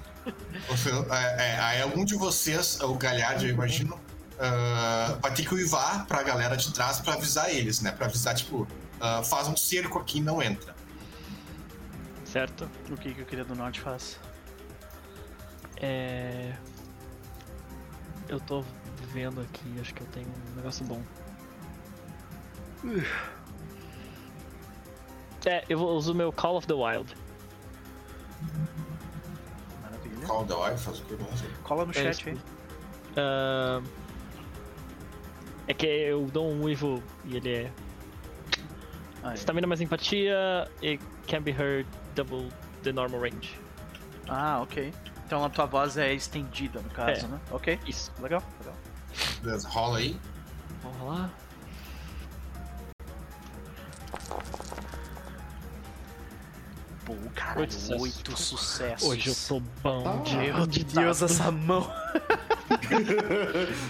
É, é, aí algum de vocês, o Galhardo, eu imagino, ah, vai ter que uivar pra galera de trás pra avisar eles, né? Pra avisar, tipo, ah, faz um cerco aqui e não entra. Certo? O que, que o querido Norte faz? É. Eu tô vendo aqui, acho que eu tenho um negócio bom. É, eu vou usar o meu Call of the Wild. Maravilha. Call the Wild, faz o que? Sei. Cola no É chat aí. Ahn, É que eu dou um uivo e ele é Aí. Stamina mais empatia e can be heard double the normal range. Ah, ok. Então a tua voz é estendida, no caso, É. né? Ok. Isso. Legal, legal. Beleza, rola aí. Vamos lá. Pô, caralho, Oito sucessos. oito sucessos. Hoje eu tô bom de Meu de Deus, dado. essa mão.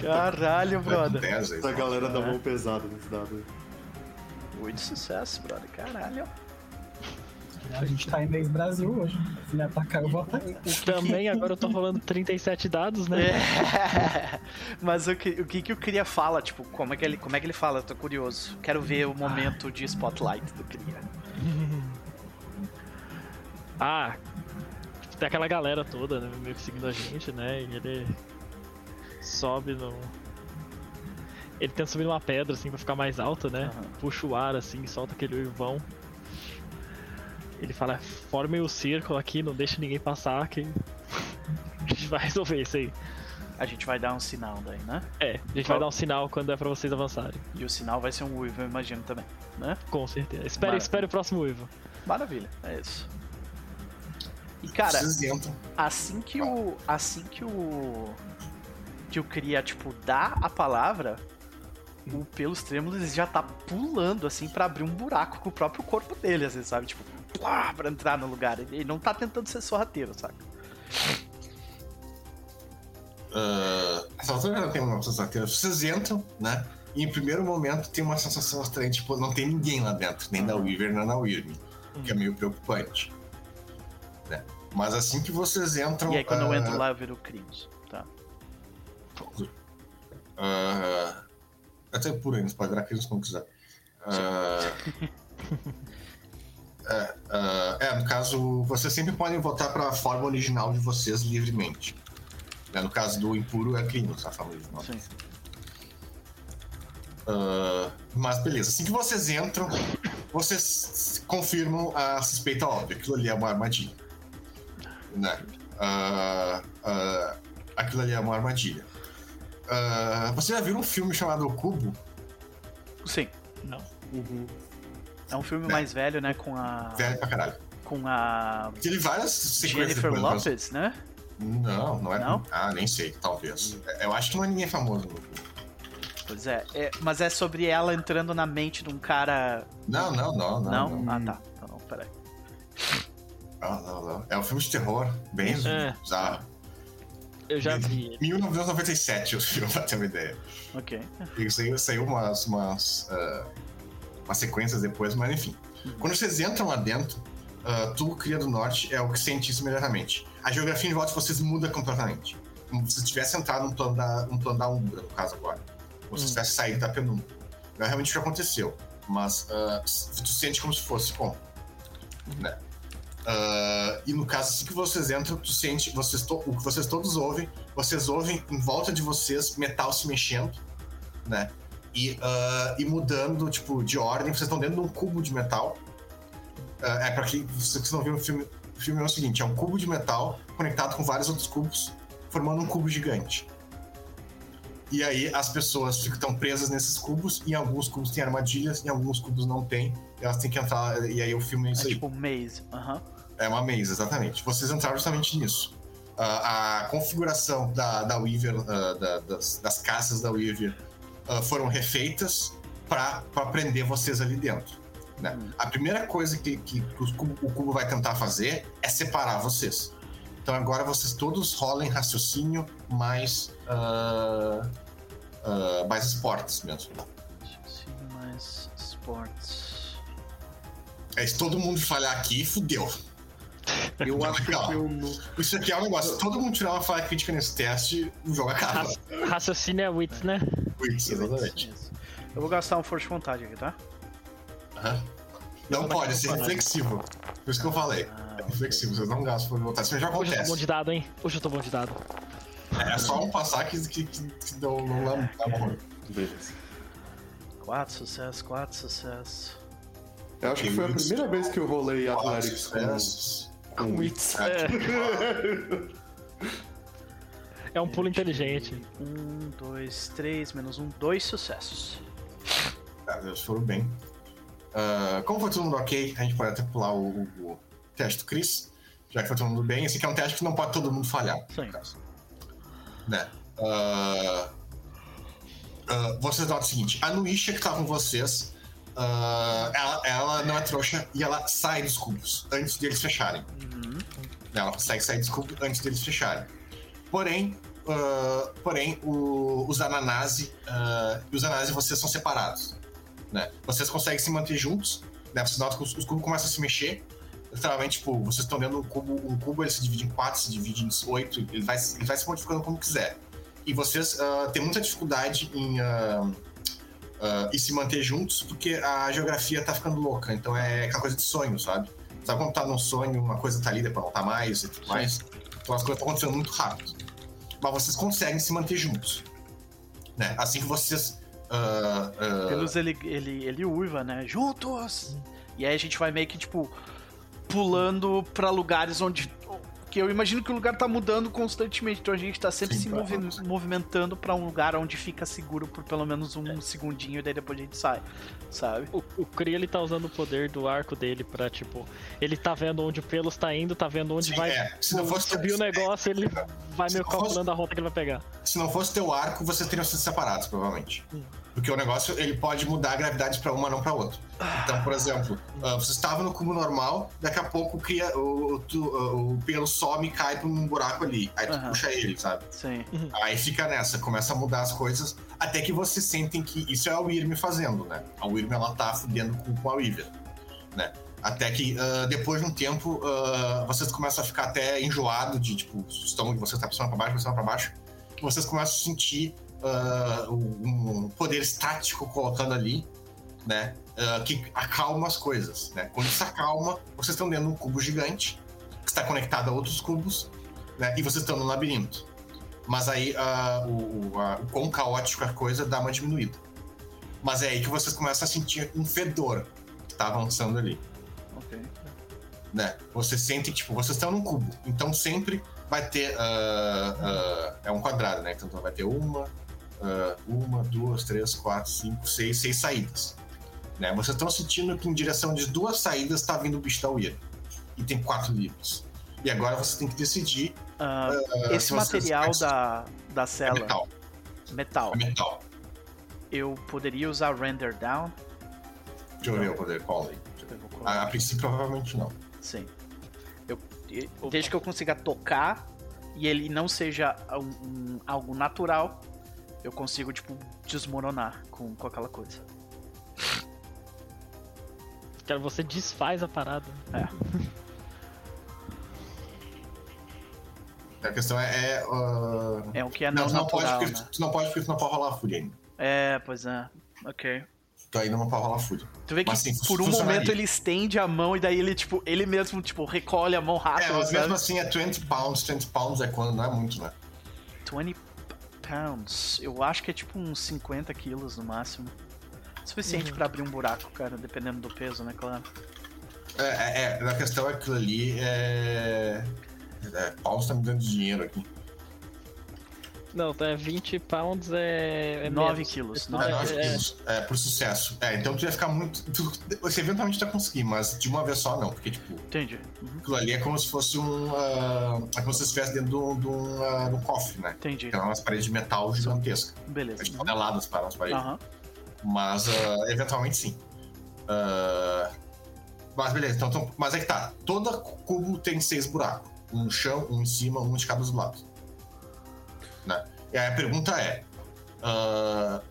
Caralho, brother. 10 aí. Essa galera da É. mão pesada nesse dado. aí. Oito sucessos, brother. Caralho. A gente tá em mês Brasil hoje. Se me atacar, eu vou atacar. Também agora eu tô falando 37 dados, né? É. Mas o que, o que que o Cria fala? Tipo, como é que ele, como é que ele fala? Eu tô curioso. Quero ver o momento de spotlight do Cria. Ah, tem aquela galera toda, né, meio que seguindo a gente, né? E ele sobe no. Ele tenta subir numa pedra assim pra ficar mais alto, né? Aham. Puxa o ar assim, solta aquele uivão. Ele fala, formem o círculo aqui, não deixa ninguém passar que. a gente vai resolver isso aí. A gente vai dar um sinal daí, né? É, a gente vai dar um sinal quando é pra vocês avançarem. E o sinal vai ser um uivo, eu imagino também, né? Com certeza. Espere, espere o próximo uivo. Maravilha, é isso. E cara, assim que o. Assim que o. Que o Cria, tipo, dá a palavra, o pelos trêmulos ele já tá pulando, assim, pra abrir um buraco com o próprio corpo dele, às vezes, sabe? Tipo, plá, pra entrar no lugar. Ele não tá tentando ser sorrateiro, saca? Ah, essa altura já tem uma. Vocês entram, né? E em primeiro momento tem uma sensação estranha, tipo, não tem ninguém lá dentro, nem da Weaver, nem da Wyrm. O que é meio preocupante. Né? Mas assim que vocês entram. E aí quando eu ah, entro lá eu viro o Crios. Tá. ah, até por aí, pode virar aqueles como quiser. Ah, é, ah, é, no caso, vocês sempre podem voltar para a forma original de vocês livremente. Né, No caso do impuro é Crinos, a forma original. Sim. Ah, mas beleza, assim que vocês entram, vocês confirmam a suspeita óbvia. Aquilo ali é uma armadilha. Né? Ah, aquilo ali é uma armadilha. Você já viu um filme chamado O Cubo? Sim. Não. Uhum. É um filme mais velho, né? Com a. Velho pra caralho. Com a. Teve várias sequências Jennifer mas- Lopez, né? Não, não é. Não? Ah, nem sei, talvez. Eu acho que não é ninguém famoso. no Cubo. Pois é, é, Mas é sobre ela entrando na mente de um cara. Não, não, não, não. Não? não. Ah, tá. Então, não, peraí. Não, não, não. É um filme de terror, bem É. bizarro. Eu já vi ele. 1997 o filme, pra ter uma ideia. Ok. E saiu, saiu umas, umas, ah, umas sequências depois, mas enfim. Quando vocês entram lá dentro, ah, tu, Cria do Norte, é o que sente isso imediatamente. A geografia em volta de vocês muda completamente. Como se tivesse entrado no plano da, no plano da Umbra, no caso agora. Ou se tivesse saído da penumbra. Não é realmente o que aconteceu, mas ah, tu sente como se fosse como. Né? Ah, e no caso, assim que vocês entram, tu sente, vocês to- o que vocês todos ouvem, vocês ouvem em volta de vocês metal se mexendo, né? E, ah, e mudando, tipo, de ordem. Vocês estão dentro de um cubo de metal. Ah, é pra quem vocês não viram o filme, o filme é o seguinte: é um cubo de metal conectado com vários outros cubos, formando um cubo gigante. E aí as pessoas ficam presas nesses cubos, e em alguns cubos tem armadilhas, em alguns cubos não tem. Elas têm que entrar, e aí o filme é isso É aí. tipo um maze. Aham. É uma maze, exatamente. Vocês entraram justamente nisso. Ah, a configuração da, da Weaver, ah, da- das, das casas da Weaver, ah, foram refeitas para prender vocês ali dentro. né? A primeira coisa que, que o, cubo, o cubo vai tentar fazer é separar vocês. Então agora vocês todos rolem raciocínio mais. ah, ah, mais esportes mesmo. Sim, mais esportes. É, se todo mundo falhar aqui, fudeu. Eu acho que Legal. eu não. Isso aqui é um negócio. Se todo mundo tirar uma falha crítica nesse teste, o jogo acaba. Raci- Raciocínio é wits, né? Isso, exatamente. Isso. Eu vou gastar um força de vontade aqui, tá? Aham. Não pode, é reflexivo. Por isso que eu falei. Ah, É reflexivo, vocês não gastam por vontade. Isso já Hoje eu tô bom acontece. de dado, hein? Hoje eu tô bom de dado. É só um passar que, que, que, que não, não dá dá bom. Beleza. Quatro sucessos, quatro sucessos. Eu acho que foi a primeira vez que eu rolei Athletics com. Com É, é um pulo inteligente. Um, dois, três, menos um, dois sucessos. Ah, Eles foram bem. Ah, como foi todo mundo ok, a gente pode até pular o, o- o teste do Chris. Já que foi todo mundo bem. Esse aqui é um teste que não pode todo mundo falhar. Sim. Né? Ah, ah, vocês notam o seguinte: a Nuisha que tá com vocês, ah, ela, ela não é trouxa e ela sai dos cubos antes deles fecharem. Uhum. Ela consegue sair dos cubos antes deles fecharem. Porém, ah, porém o- os Ananase ah, e os Ananase vocês são separados. Né? Vocês conseguem se manter juntos, né? Vocês notam que os, os cubos começam a se mexer literalmente, tipo, vocês estão vendo um cubo, um cubo ele se divide em quatro, se divide em oito, ele vai, ele vai se modificando como quiser. E vocês uh, têm muita dificuldade em, uh, em se manter juntos, porque a geografia tá ficando louca. Então é aquela coisa de sonho, sabe? Sabe quando tá num sonho, uma coisa tá ali, depois não tá mais e tudo mais? Então as coisas estão acontecendo muito rápido. Mas vocês conseguem se manter juntos. Né? Assim que vocês. Uh, uh... Pelos ele, ele, ele uiva, né? Juntos! E aí a gente vai meio que, tipo, pulando pra lugares onde porque eu imagino que o lugar tá mudando constantemente, então a gente tá sempre Sim, se movi movimentando para um lugar onde fica seguro por pelo menos um é. segundinho e daí depois a gente sai, sabe? O, o Kree, ele tá usando o poder do arco dele pra, tipo, ele tá vendo onde o Pelos tá indo, tá vendo onde Sim, vai é. se não fosse subir o negócio, ele vai meio calculando fosse... a rota que ele vai pegar. Se não fosse teu arco, você teria sido separados, provavelmente. Hum. Porque o negócio ele pode mudar a gravidade para uma, não para outra. Então, por exemplo, uh, você estava no cubo normal, daqui a pouco cria, o, o, o pelo some e cai para um buraco ali. Aí tu uhum. puxa ele, sabe? Sim. Uhum. Aí fica nessa, começa a mudar as coisas, até que vocês sentem que isso é a Wyrm fazendo, né? A Wyrm ela tá fudendo com, com a Weaver, né? Até que uh, depois de um tempo uh, vocês começam a ficar até enjoado de tipo, estão você está pra para baixo, pra para baixo, que vocês começam a sentir uh, um poder estático colocando ali, né? Uh, que acalma as coisas, né? Quando isso acalma, vocês estão dentro de um cubo gigante que está conectado a outros cubos, né? E vocês estão no labirinto. Mas aí uh, o, o, a, o quão caótico a coisa dá uma diminuída. Mas é aí que vocês começam a sentir um fedor que está avançando ali. Ok. Né? Você sente, tipo, vocês estão num cubo. Então sempre vai ter. Uh, uh, é um quadrado, né? Então vai ter uma, uh, uma, duas, três, quatro, cinco, seis, seis saídas. Né? Vocês estão sentindo que em direção de duas saídas está vindo o bicho da. E tem quatro livros. E agora você tem que decidir. Uh, uh, esse material da, da é cela. É metal. Metal. É metal. Eu poderia usar render down? Deixa eu ver o poder qual aí. A, a princípio, provavelmente não. Sim. Eu, desde que eu consiga tocar e ele não seja um, um, algo natural, eu consigo, tipo, desmoronar com, com aquela coisa. Cara, você desfaz a parada. É. A questão é. É, uh... é o que é não, não, não natural, pode, né? Tu não pode porque tu não pode rolar a fúria ainda. É, pois é. Ok. Tu ainda não pode rolar a fúria. Tu vê que mas, assim, por um momento ele estende a mão e daí ele, tipo, ele mesmo, tipo, recolhe a mão rápido. É, mas sabe? mesmo assim é 20 pounds. 20 pounds é quando não é muito, né? 20 pounds. Eu acho que é tipo uns 50 quilos no máximo. Suficiente uhum. para abrir um buraco, cara, dependendo do peso, né, claro. É, é, é a questão é que aquilo ali é. É, pounds tá me dando dinheiro aqui. Não, é 20 pounds é. é 9 quilos. 9 é, 9 é, quilos. É, por sucesso. É, então tu ia ficar muito. Tu, você eventualmente vai conseguir, mas de uma vez só não, porque tipo. Entendi. Uhum. Aquilo ali é como se fosse um. Uh, é como se estivesse dentro de um, de, um, uh, de um cofre, né? Entendi. Que é umas paredes de metal gigantescas. Beleza. De toneladas para as paredes. Uhum. Mas uh, eventualmente sim. mas beleza, então, então, Mas é que tá. Todo cubo tem seis buracos. Um no chão, um em cima, um de cada dos lados. Né? E aí a pergunta é: uh,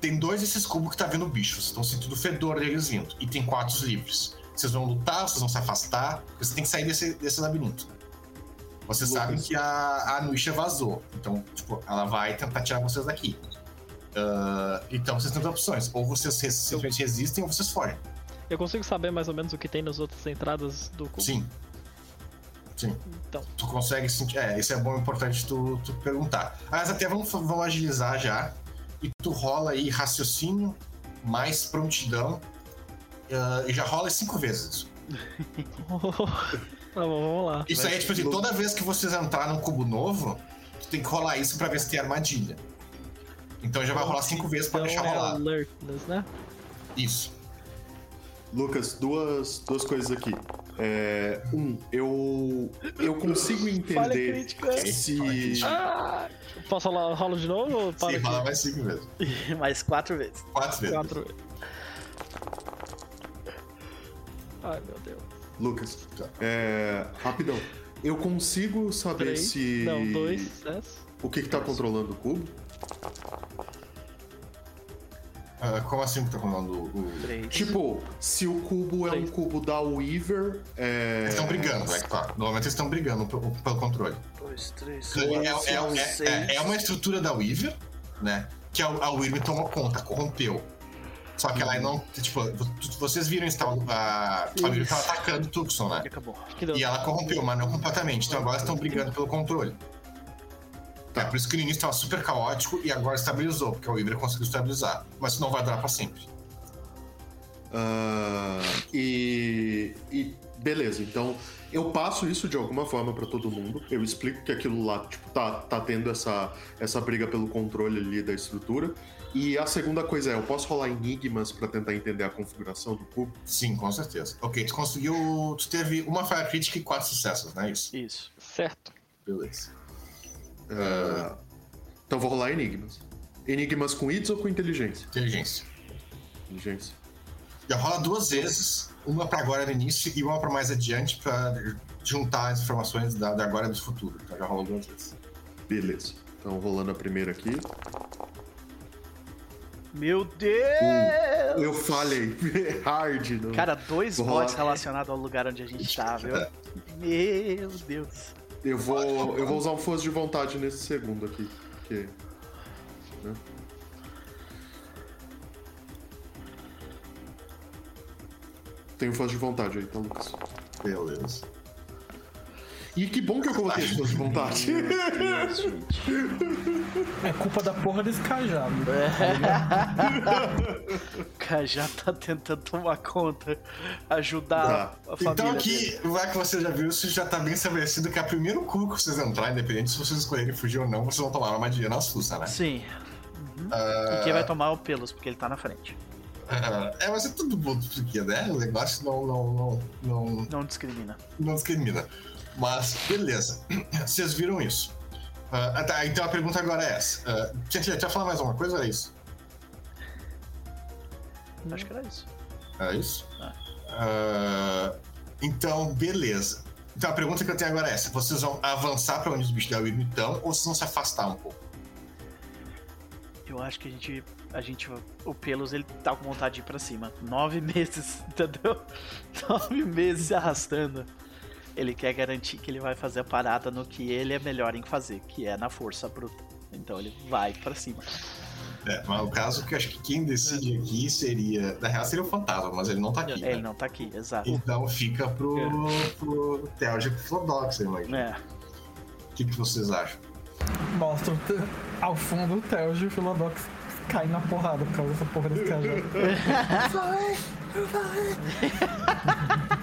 tem dois desses cubos que tá vindo bicho, vocês estão sentindo o fedor deles vindo, e tem quatro livres. Vocês vão lutar, vocês vão se afastar, vocês têm que sair desse, desse labirinto. Vocês Lucas. sabem que a, a Nuisha vazou, então, tipo, ela vai tentar tirar vocês daqui. Uh, então vocês têm duas opções: ou vocês simplesmente resistem ou vocês fogem. Eu consigo saber mais ou menos o que tem nas outras entradas do cubo? Sim. Sim. Então. Tu consegue sentir. É, isso é bom importante tu, tu perguntar. Mas até vamos, vamos agilizar já. E tu rola aí raciocínio mais prontidão. Uh, e já rola cinco vezes. tá bom, vamos lá. Isso aí é tipo assim, toda vez que vocês entrar num cubo novo, tu tem que rolar isso pra ver se tem armadilha. Então já vai rolar cinco vezes pra deixar é rolar. Alertness, né? Isso. Lucas, duas, duas coisas aqui. É, um, eu eu consigo entender se. Ah, posso rolar rolo de novo ou para Sim, rola mais cinco vezes. mais quatro vezes. Quatro vezes. Quatro vezes. Ai meu Deus. Lucas, é, rapidão. Eu consigo saber Três, se. Não, dois, O que, que tá controlando o cubo? Ah, como assim que tá falando o. Três. Tipo, se o cubo é um Três. cubo da Weaver, é. Eles estão brigando, é que tá. Normalmente eles estão brigando pelo, pelo controle. dois, três, É, é- quatro, é- é- seis. é- é uma estrutura da Weaver, né? Que a, a Weaver tomou conta, corrompeu. Só que ela não. Tipo, vo- vocês viram então, a, a Weaver tava atacando o Tucson, né? E acabou. E ela corrompeu, mas não completamente. Então agora estão brigando pelo controle. É por isso que no início estava super caótico e agora estabilizou, porque a Weaver conseguiu estabilizar. Mas isso não vai durar pra sempre. Ah, e, e beleza, então eu passo isso de alguma forma pra todo mundo. Eu explico que aquilo lá tipo, tá, tá tendo essa, essa briga pelo controle ali da estrutura. E a segunda coisa é, eu posso rolar enigmas pra tentar entender a configuração do cubo? Sim, com certeza. Ok, tu conseguiu. Tu teve uma falha crítica e quatro sucessos, não é isso? Isso. Certo. Beleza. Ah, então vou rolar enigmas. Enigmas com IDS ou com inteligência? Inteligência. Inteligência. Já rola duas vezes, uma pra agora no início e uma pra mais adiante pra juntar as informações da, da agora e do futuro. Então já rola duas vezes. Beleza. Então rolando a primeira aqui. Meu Deus! Eu falei. Hard. Não. Cara, dois bots relacionados ao lugar onde a gente tá, viu? Meu Deus. Eu vou, eu vou usar um força de vontade nesse segundo aqui. Porque. né? Tenho força de vontade aí, tá, Lucas? Beleza. E que bom que eu coloquei força de vontade. É culpa da porra desse cajado. O cara já tá tentando tomar conta, ajudar a família. Então aqui, já que você já viu, isso já tá bem estabelecido que é o primeiro cu que vocês entrarem, independente se vocês escolherem fugir ou não, vocês vão tomar uma armadilha na sussa, né? Sim. E quem vai tomar é o Pelos, porque ele tá na frente. É, mas é tudo bom porque, né? O negócio não, não, não, não, Não discrimina. não discrimina. Mas, beleza. Vocês viram isso. Ah, tá, então a pergunta agora é essa. Uh, gente, já falar mais alguma coisa ou é isso? Acho que era isso. É isso? Ah. Ah, então, beleza. Então a pergunta que eu tenho agora é essa: vocês vão avançar pra onde os bichos da Wyrm estão ou vocês vão se afastar um pouco? Eu acho que a gente. A gente. O Pelos ele tá com vontade de ir pra cima. Nove meses, entendeu? Nove meses se arrastando. Ele quer garantir que ele vai fazer a parada no que ele é melhor em fazer, que é na força bruta. Então ele vai pra cima. É, mas o caso que eu acho que quem decide aqui seria. Na real seria o fantasma, mas ele não tá aqui. Ele né? não tá aqui, exato. Então fica pro, e pro Flodox, eu imagino. É. O que, que vocês acham? Mostra ao fundo o Telge e o Philodox cai na porrada por causa dessa porra desse cajado.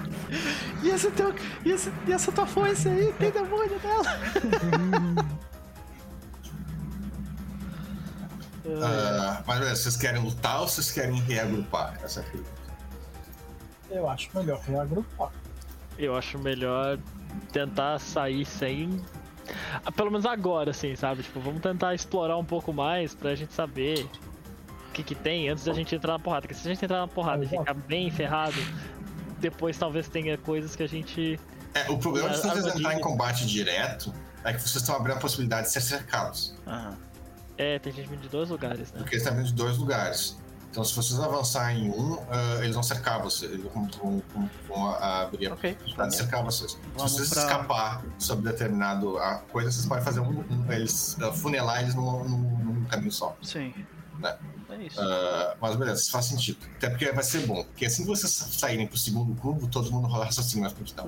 E, esse teu, e, esse, e essa tua foice aí, tem demônio nela. Ah, mas vocês querem lutar ou vocês querem reagrupar? Essa é a pergunta. Eu acho melhor reagrupar. Eu acho melhor tentar sair sem. Ah, Pelo menos agora, assim, sabe? Tipo, vamos tentar explorar um pouco mais pra gente saber o que, que tem antes da gente entrar na porrada. Porque se a gente entrar na porrada e ficar bem ferrado, depois talvez tenha coisas que a gente. É, o problema de vocês Armadilha. entrar em combate direto é que vocês estão abrindo a possibilidade de ser cercados. Aham. É, tem gente vindo de dois lugares, né? Porque eles estão vindo de dois lugares. Então, se vocês avançarem em um, ah, eles vão cercar vocês. Eles vão, vão- vão- vão abrir a Ok. possibilidade de cercar vocês. Vamos se vocês pra- escapar sobre determinado a coisa, vocês podem fazer um, um- eles ah, funelar eles num, num- num caminho só. Sim. Né? É isso. Ah, mas beleza, isso faz sentido. Até porque vai ser bom. Porque assim que vocês saírem pro segundo cubo, todo mundo rola raciocínio mais prontidão.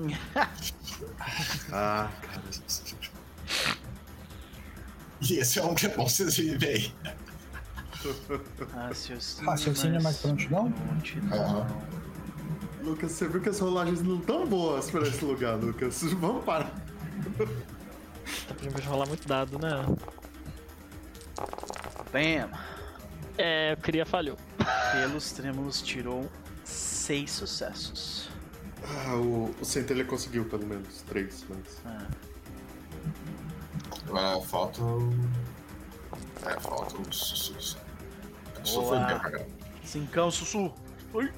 Ah, cara. E esse é um que é bom vocês verem. Raciocínio, Raciocínio mais prontidão? prontidão. Aham. Lucas, você viu que as rolagens não tão boas pra esse lugar, Lucas. Vamos parar. Tá pedindo pra rolar muito dado, né? Bam! É, eu queria falhou. Pelos Trêmulos tirou seis sucessos. Ah, o, o Centelha conseguiu pelo menos três, mas. Ah, Agora falta. É, falta sussurro. Só Boa. foi bem caramba. Cincão, Sussu! Oi!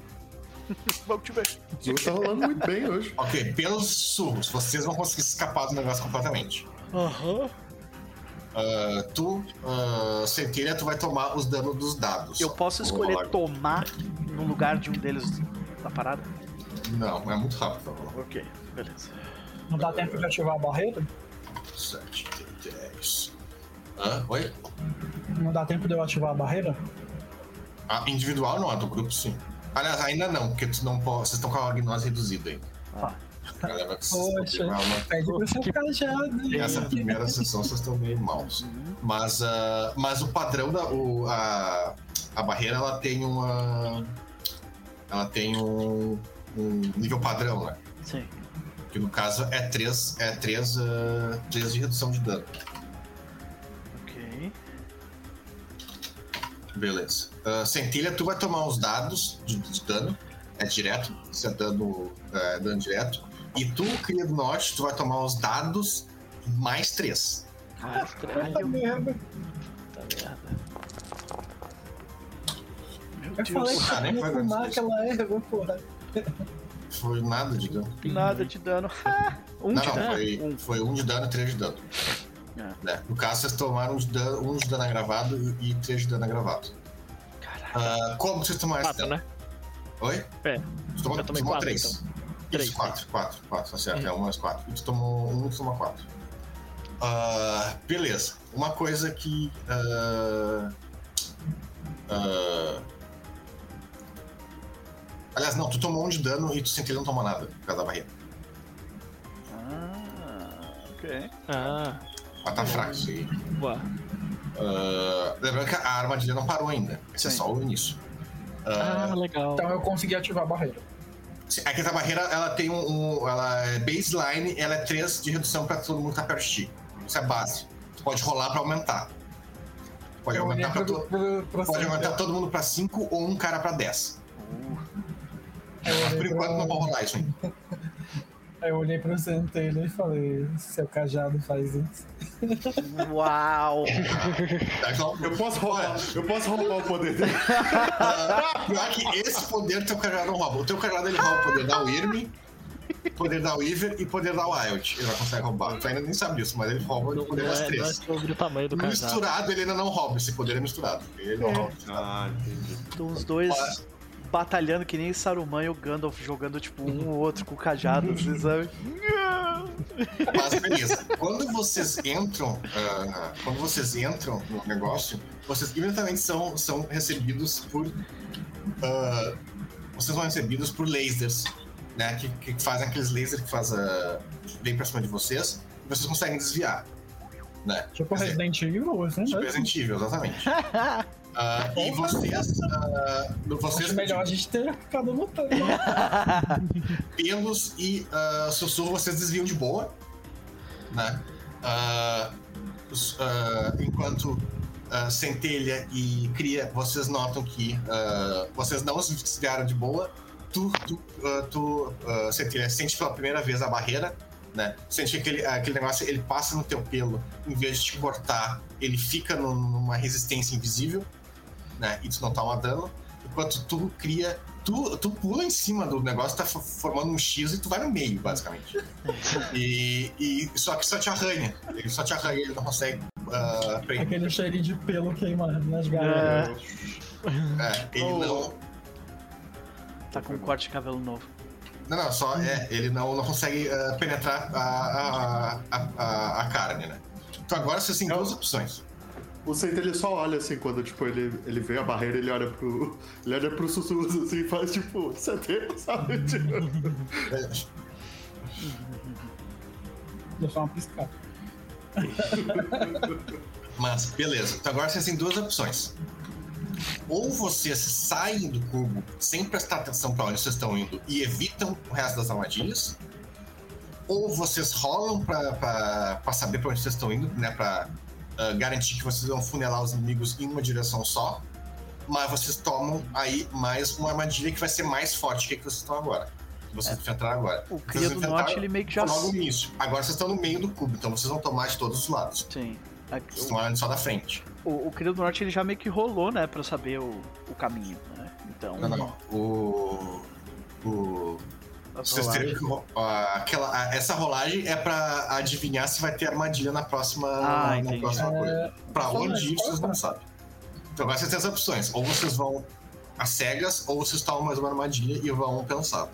Vamos te ver. O tá rolando muito bem hoje. Ok, pelos sussurros, vocês vão conseguir escapar do negócio completamente. Aham. Ah, tu, uh, Centelha, tu vai tomar os danos dos dados. Eu posso escolher rolar. tomar no lugar de um deles da parada? Não, é muito rápido. Ok, beleza. Não dá tempo de ativar a barreira? 7, 10. Hã? Oi? Não dá tempo de eu ativar a barreira? A individual não, a do grupo sim. Aliás, ainda não, porque tu não pode, vocês estão com a gnose reduzida ainda. Ah. A galera vai Poxa. pegar uma- Pede pro seu cajado. Essa primeira sessão vocês estão meio maus. Mas, ah, mas o padrão da. O, a, a barreira ela tem uma. Ela tem um, um nível padrão, né? Sim. Que no caso é 3 é três, ah, três de redução de dano. Ok. Beleza. Ah, Centelha, tu vai tomar os dados de, de dano. É direto. Isso é dano, é dano direto. E tu, cria do norte, tu vai tomar os dados mais 3. Ah, Puta merda. Puta merda. Meu Eu falei que Ah, nem ia foi fumar aquela erva, porra. Foi nada de dano. Nada de dano. um não, de não, dano. foi, Um. foi um de dano e três de dano. É. Né? No caso, vocês tomaram um de dano, um de dano agravado e, e três de dano agravado. Caralho. Ah, como vocês tomaram esse dano? né? Oi? É. Tu tomou, Eu tomei tomou quatro, três. então. Isso, Três, quatro, quatro, quatro, tá certo. Uhum. É um mais quatro. E tu tomou um, tu tomou quatro. Ah, beleza. Uma coisa que. ah, ah, aliás, não, tu tomou um de dano e tu sentiu não tomou nada por causa da barreira. Ah, ok. Ah, Mas tá fraco isso aí. boa. Ah, lembrando que a armadilha não parou ainda. Esse é Sim. só o início. Ah, legal. Então eu consegui ativar a barreira. Sim, É essa barreira, ela tem um, um- Ela é baseline, ela é 3 de redução pra todo mundo que tá perto de ti. Isso é base. Tu pode rolar pra aumentar. Pode Eu aumentar, pra pro, to- pro, pro pode aumentar todo mundo pra 5 ou um cara pra 10. Uh, olhei por enquanto pro- não vou rolar isso ainda. Aí eu olhei pro centelho e falei, seu cajado faz isso. Uau! Então, Eu posso roubar, eu posso roubar o poder dele. ah, pior que esse poder teu cajado não rouba. O teu cajado ele rouba o poder da Wyrm, poder da Weaver e poder da Wild. Ele já consegue roubar. Tu ainda nem sabe disso, mas ele rouba o Não, poder não das é, não é três. o tamanho do cajado. Misturado ele ainda não rouba, esse poder é misturado. Ele não rouba. Ah, entendi. Então os dois batalhando que nem Saruman e o Gandalf jogando tipo um ou outro com o cajado, sabe? Mas beleza. Quando vocês entram, ah, quando vocês entram no negócio, vocês imediatamente são, são recebidos por. ah, vocês são recebidos por lasers, né? Que, que fazem aqueles lasers que fazem. vem pra cima de vocês e vocês conseguem desviar. Né? Tipo dizer, Resident Evil, assim, Tipo né? Resident Evil, exatamente. Ah, e vocês. ah, vocês Acho melhor a gente ter ficado lutando. pelos e ah, sussurro vocês desviam de boa, né? Enquanto centelha e cria, vocês notam que vocês não se desviaram de boa. Tu, tu, tu centelha, sente pela primeira vez a barreira, né? Sente que aquele, aquele negócio, ele passa no teu pelo, em vez de te cortar, ele fica num- numa resistência invisível, né? E tu não toma dano. Enquanto tu cria tu, tu pula em cima do negócio, tá fo- formando um X e tu vai no meio, basicamente. E, e só que só te arranha. Ele só te arranha, ele não consegue prender. Aquele cheirinho de pelo queimado nas galhas. É, ele Oh. não. Tá com um corte de cabelo novo. Não, não, só é, ele não, não consegue ah, penetrar a, a, a, a, a carne, né? Então agora você tem duas opções. O Senta ele só olha assim quando tipo, ele, ele vê a barreira, ele olha pro. Ele olha pro sussurros assim e faz tipo, setembro, sabe? Tipo, É, Deixa uma piscada. Mas, beleza. Então agora vocês têm duas opções. Ou vocês saem do cubo sem prestar atenção para onde vocês estão indo e evitam o resto das armadilhas. Ou vocês rolam para saber para onde vocês estão indo, né? Pra ah, garantir que vocês vão funelar os inimigos em uma direção só. Mas vocês tomam aí mais uma armadilha que vai ser mais forte que a que vocês estão agora. Que vocês enfrentaram agora. O Cria do Norte, ele meio que já. Logo no início. Agora vocês estão no meio do cubo, então vocês vão tomar de todos os lados. Sim. A- Vocês estão olhando só da frente. O, o Cria do Norte, ele já meio que rolou, né? Pra saber o, o caminho, né? Então. Não, não. O. O. Vocês teriam que. aquela, essa rolagem é pra adivinhar se vai ter armadilha na próxima, Ah, na próxima coisa. É, Pra onde ir, vocês não sabem. Então agora vocês têm as opções. Ou vocês vão às cegas, ou vocês tomam mais uma armadilha e vão pensado.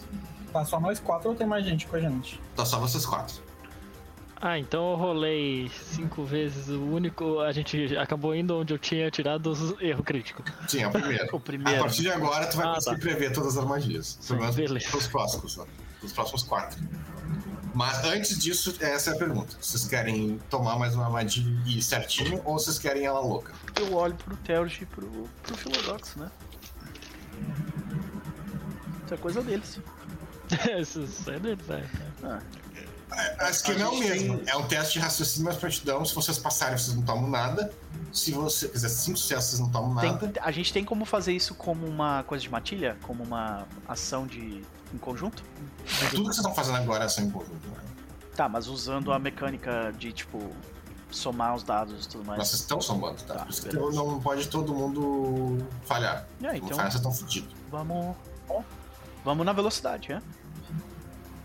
Tá só nós quatro ou tem mais gente com a gente? Tá só vocês quatro. Ah, então eu rolei cinco vezes. O único. A gente acabou indo onde eu tinha tirado os erro crítico. Sim, é o primeiro. O A primeiro. partir de agora, tu vai Ah, conseguir tá. prever todas as armadilhas. Pelo menos beleza. os próximos, só. Os próximos quatro. Mas antes disso, essa é a pergunta. Vocês querem tomar mais uma armadilha e ir certinho, ou vocês querem ela louca? Eu olho pro Telge e pro, pro Philodox, né? Isso é coisa deles. Isso isso é deles, é. Ah, A esquema é o mesmo. tem- É um teste de raciocínio mais prontidão. Se vocês passarem, vocês não tomam nada. Se você fizer cinco sucessos, vocês não tomam tem- nada. a gente tem como fazer isso como uma coisa de matilha? Como uma ação de em conjunto? Tudo que vocês estão fazendo agora é ação em conjunto. Né? Tá, mas usando a mecânica de, tipo, somar os dados e tudo mais. Mas vocês estão somando, tá? Tá, Por isso que não pode todo mundo falhar. É, então não falhar, vocês estão fodidos. vamos. Vamos na velocidade, né?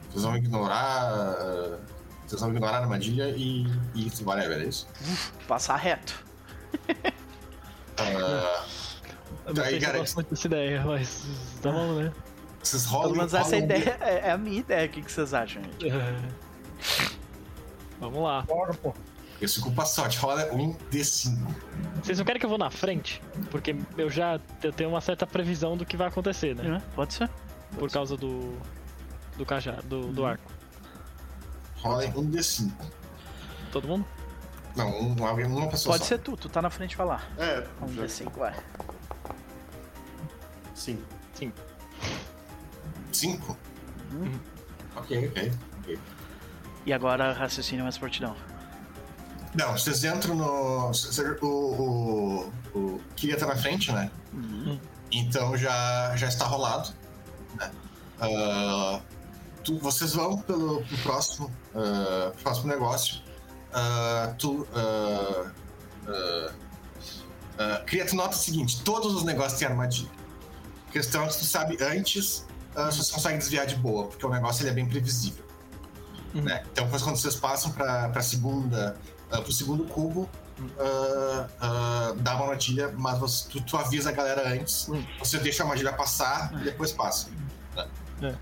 Vocês vão ignorar. uh, Vocês vão ignorar a armadilha e. e whatever, é isso? Passar reto. Eu não Aí, sei se eu cara, gosto muito dessa ideia, mas tá bom, né? vocês rolam. Pelo menos essa rolam- ideia é, é a minha ideia. O que, que vocês acham, gente? Vamos lá. Bora, pô. Isso culpa sorte. Rola um D5. Vocês não querem que eu vou na frente? Porque eu já eu tenho uma certa previsão do que vai acontecer, né? É, Pode ser. Por causa do. Do cajado, do, do arco. Rola um D5. Todo mundo? Não, um, alguém, uma pessoa Pode só. ser tu, tu tá na frente vai lá. É, Vamos já- ver assim, vai. sim. Cinco? Uhum. Ok, ok. E agora raciocínio mais fortidão. Não, vocês entram no. cê- O, o, o Kiria tá na frente, né? Uhum. Então já, já está rolado. Né? Ah, tu- vocês vão pelo, pro próximo, ah, próximo negócio. Ah, tu. ah, Cria, tu nota o seguinte: todos os negócios têm armadilha. A questão é que tu sabe antes, ah, se você consegue desviar de boa, porque o negócio ele é bem previsível. Uhum. Né? Então, depois, quando vocês passam para segunda, uh, pro segundo cubo, ah, ah, dá uma armadilha, mas você- tu, tu avisa a galera antes, Hum. você deixa a armadilha passar e depois passa. né? É.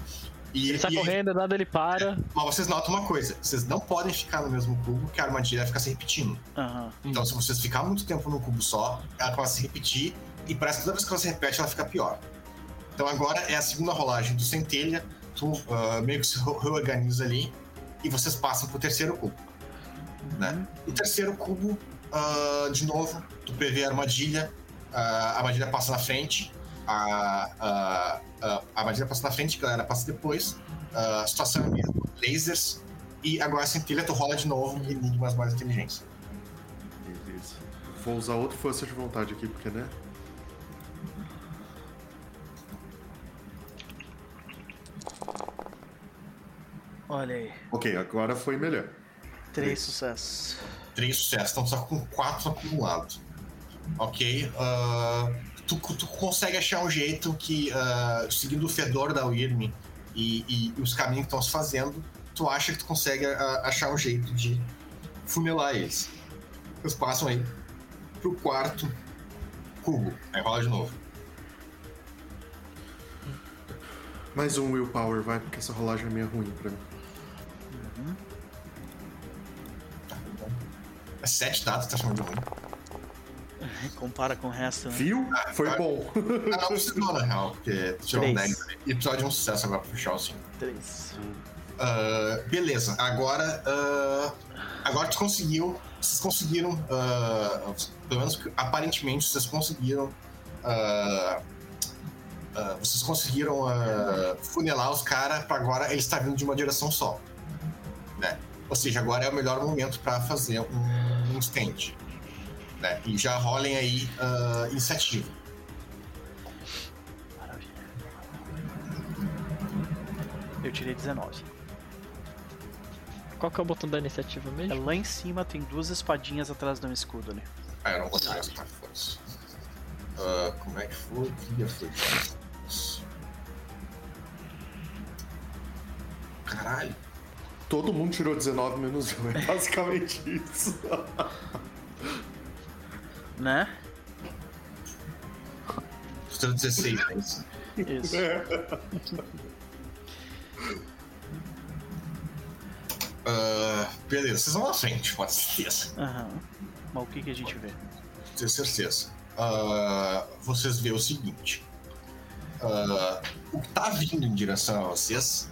E, Ele sai e- correndo, nada ele para. mas vocês notam uma coisa: vocês não podem ficar no mesmo cubo, que a armadilha vai ficar se repetindo. Aham. Então, se vocês ficar muito tempo num cubo só, ela começa a se repetir e parece que toda vez que ela se repete, ela fica pior. Então, agora é a segunda rolagem do centelha, tu ah, meio que se re- reorganiza ali e vocês passam pro terceiro cubo. Né? O terceiro cubo, ah, de novo, tu prevê a armadilha, ah, a armadilha passa na frente, a, a, a, a armadilha passa na frente, a galera passa depois, a situação é a mesma, lasers, e agora a centelha tu rola de novo enigmas mais inteligência. Beleza. Vou usar outra força de vontade aqui, porque, né? Olha aí. Ok, agora foi melhor. Três sucessos. Três sucessos, então só com quatro acumulados. Ok? ah, tu, tu consegue achar um jeito que, ah, seguindo o fedor da Wyrm e, e os caminhos que estão se fazendo, tu acha que tu consegue ah, achar um jeito de funilar eles. Eles passam aí pro quarto cubo. Aí rola de novo. Mais um willpower, vai, porque essa rolagem é meio ruim pra mim. É sete dados, tá chamando de ruim. Compara com o resto, né? Viu? Foi vai. bom. Ah, não precisou, na real, porque tirou um Três. 10 ali. E precisava de um sucesso agora pra puxar o 5. Três. Ah, beleza, agora. ah, agora tu conseguiu. Vocês conseguiram. ah, pelo menos que- aparentemente vocês conseguiram. ah, ah, vocês conseguiram ah, funelar os caras pra agora eles estar vindo de uma direção só. Né? Ou seja, agora é o melhor momento pra fazer um, um stand. Né? E já rolem aí ah, iniciativa. Maravilha. Eu tirei 19. Qual que é o botão da iniciativa É mesmo? lá em cima tem duas espadinhas atrás do meu escudo ali. Ah, eu não vou saber como é que foi isso. Ah, como é que foi? Que dia foi? Caralho. Todo mundo tirou 19 menos 1. É basicamente isso. Né? Tirou 16, é isso? Isso. Ah, beleza, vocês vão na frente, com certeza. Aham. Mas o que, que a gente vê? Tenho certeza. Ah, vocês veem o seguinte. Ah, o que tá vindo em direção a vocês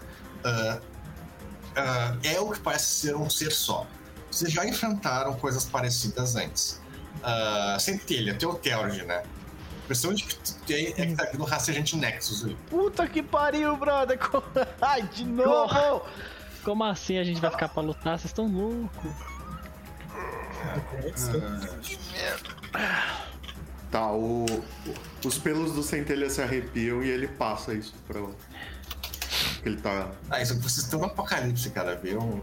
é o que parece ser um ser só. Vocês já enfrentaram coisas parecidas antes. Uh, Centelha, teu Theurge, né? A impressão de que tu tem é que tá vindo raça agente Nexus ali. Puta que pariu, brother! Ai, de novo! Como assim a gente vai ficar pra lutar? Vocês estão loucos. Tá, o, os pelos do centelha se arrepiam e ele passa isso pra. Ele tá. Ah, isso vocês estão no apocalipse, cara. Ver um,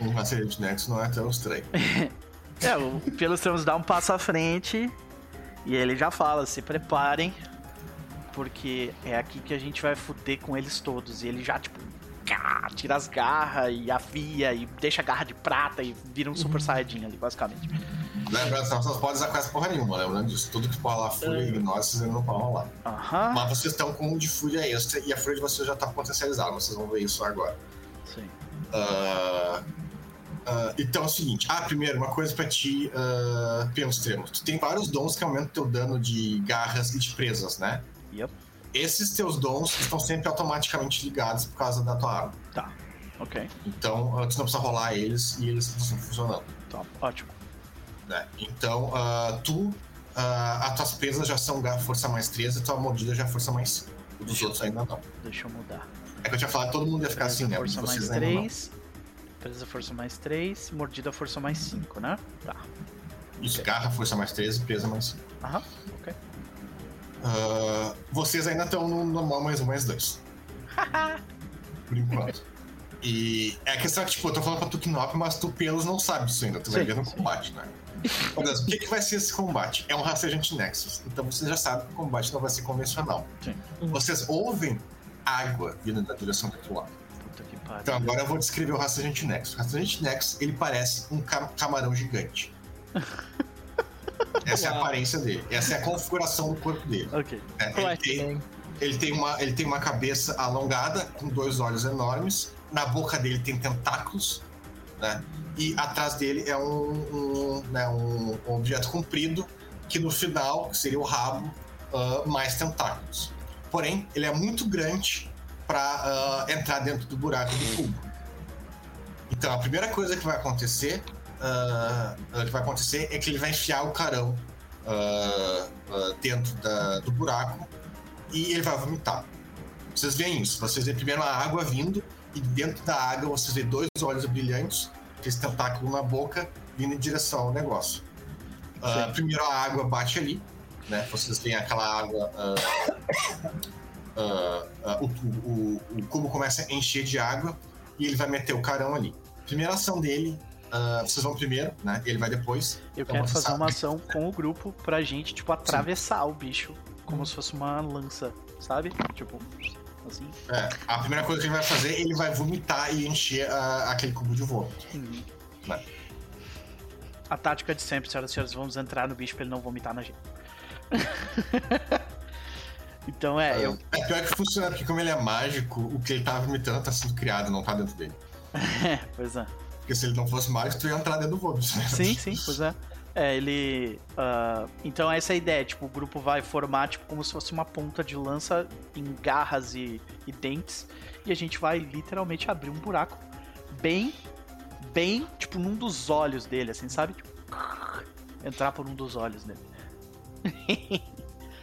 um, um Nexus não é tão estranho. É, o Pelos Termos dá um passo à frente e ele já fala: se preparem, porque é aqui que a gente vai fuder com eles todos. E ele já, tipo, tira as garras e afia e deixa a garra de prata e vira um Super Saiyajin ali, basicamente. Lembrando, senão vocês podem usar quase porra nenhuma, lembrando disso. Tudo que for lá fúria e nós, vocês não podem rolar. Aham. Mas vocês estão com um de fúria extra e a fúria de vocês já tá potencializada, vocês vão ver isso agora. Sim. Ah, ah, então é o seguinte. Ah, primeiro, uma coisa pra ti, uh, pelos termos. Tu tem vários dons que aumentam teu dano de garras e de presas, né? Yep. Esses teus dons estão sempre automaticamente ligados por causa da tua arma. Tá. Ok. Então, ah, tu não precisa rolar eles e eles estão funcionando. Tá. Ótimo. né? Então, ah, tu, ah, as tuas presas já são força mais 13 e tua mordida já é força mais 5. Os Deixa eu- outros ainda não. Deixa eu mudar. É que eu tinha falado que todo mundo ia ficar assim, né? Força mais Vocês não. 3. Presa força mais 3. Mordida força mais 5, né? Tá. Isso, garra, força mais 13, presa mais 5. Aham. Ok. Ah, vocês ainda estão no normal mais um, mais dois. Por enquanto. E é a questão que, tipo, eu tô falando pra tu Knop, mas tu pelos não sabe isso ainda. Tu vai ver no combate, né? Beleza, o que, que vai ser esse combate? É um rastreante Nexus. Então vocês já sabem que o combate não vai ser convencional. Sim. Vocês ouvem água vindo da direção do lado. Então agora eu vou descrever o rastreante Nexus. O rastreante Nexus, ele parece um ca- camarão gigante. Essa é a Uau. aparência dele. Essa é a configuração do corpo dele. Ok. né? Ele Ué, tem, ele tem uma, ele tem uma cabeça alongada, com dois olhos enormes. Na boca dele tem tentáculos, né? E atrás dele é um, um, né, um- objeto comprido, que no final seria o rabo, ah, mais tentáculos. Porém, ele é muito grande para entrar dentro do buraco do cubo. Então, a primeira coisa que vai acontecer, ah, ah, que vai acontecer é que ele vai enfiar o carão ah, ah, dentro da- do buraco e ele vai vomitar. Vocês veem isso? Vocês veem primeiro a água vindo e dentro da água vocês veem dois olhos brilhantes, esse tentáculo na boca, vindo em direção ao negócio. Ah, primeiro a água bate ali, né? Vocês veem aquela água. Ah, ah, o, o- o cubo começa a encher de água e ele vai meter o carão ali. Primeira ação dele, ah, vocês vão primeiro, né? Ele vai depois. Eu Então quero fazer sabe. uma ação com o grupo pra gente, tipo, atravessar o bicho como se fosse uma lança, sabe? Tipo, assim. É, a primeira coisa que ele vai fazer, ele vai vomitar e encher aquele cubo de vômito. Uhum. Né? A tática de sempre, senhoras e senhores, vamos entrar no bicho pra ele não vomitar na gente. então é, eu. É pior que funciona, porque como ele é mágico, o que ele tá vomitando tá sendo criado, não tá dentro dele. pois é. Porque se ele não fosse mágico, tu ia entrar dentro do vômito. né? Sim, sim, pois é. É, ele. ah, então essa é a ideia, tipo, o grupo vai formar tipo, como se fosse uma ponta de lança em garras e, e dentes. E a gente vai literalmente abrir um buraco bem, bem, tipo, num dos olhos dele, assim, sabe? Tipo, entrar por um dos olhos dele.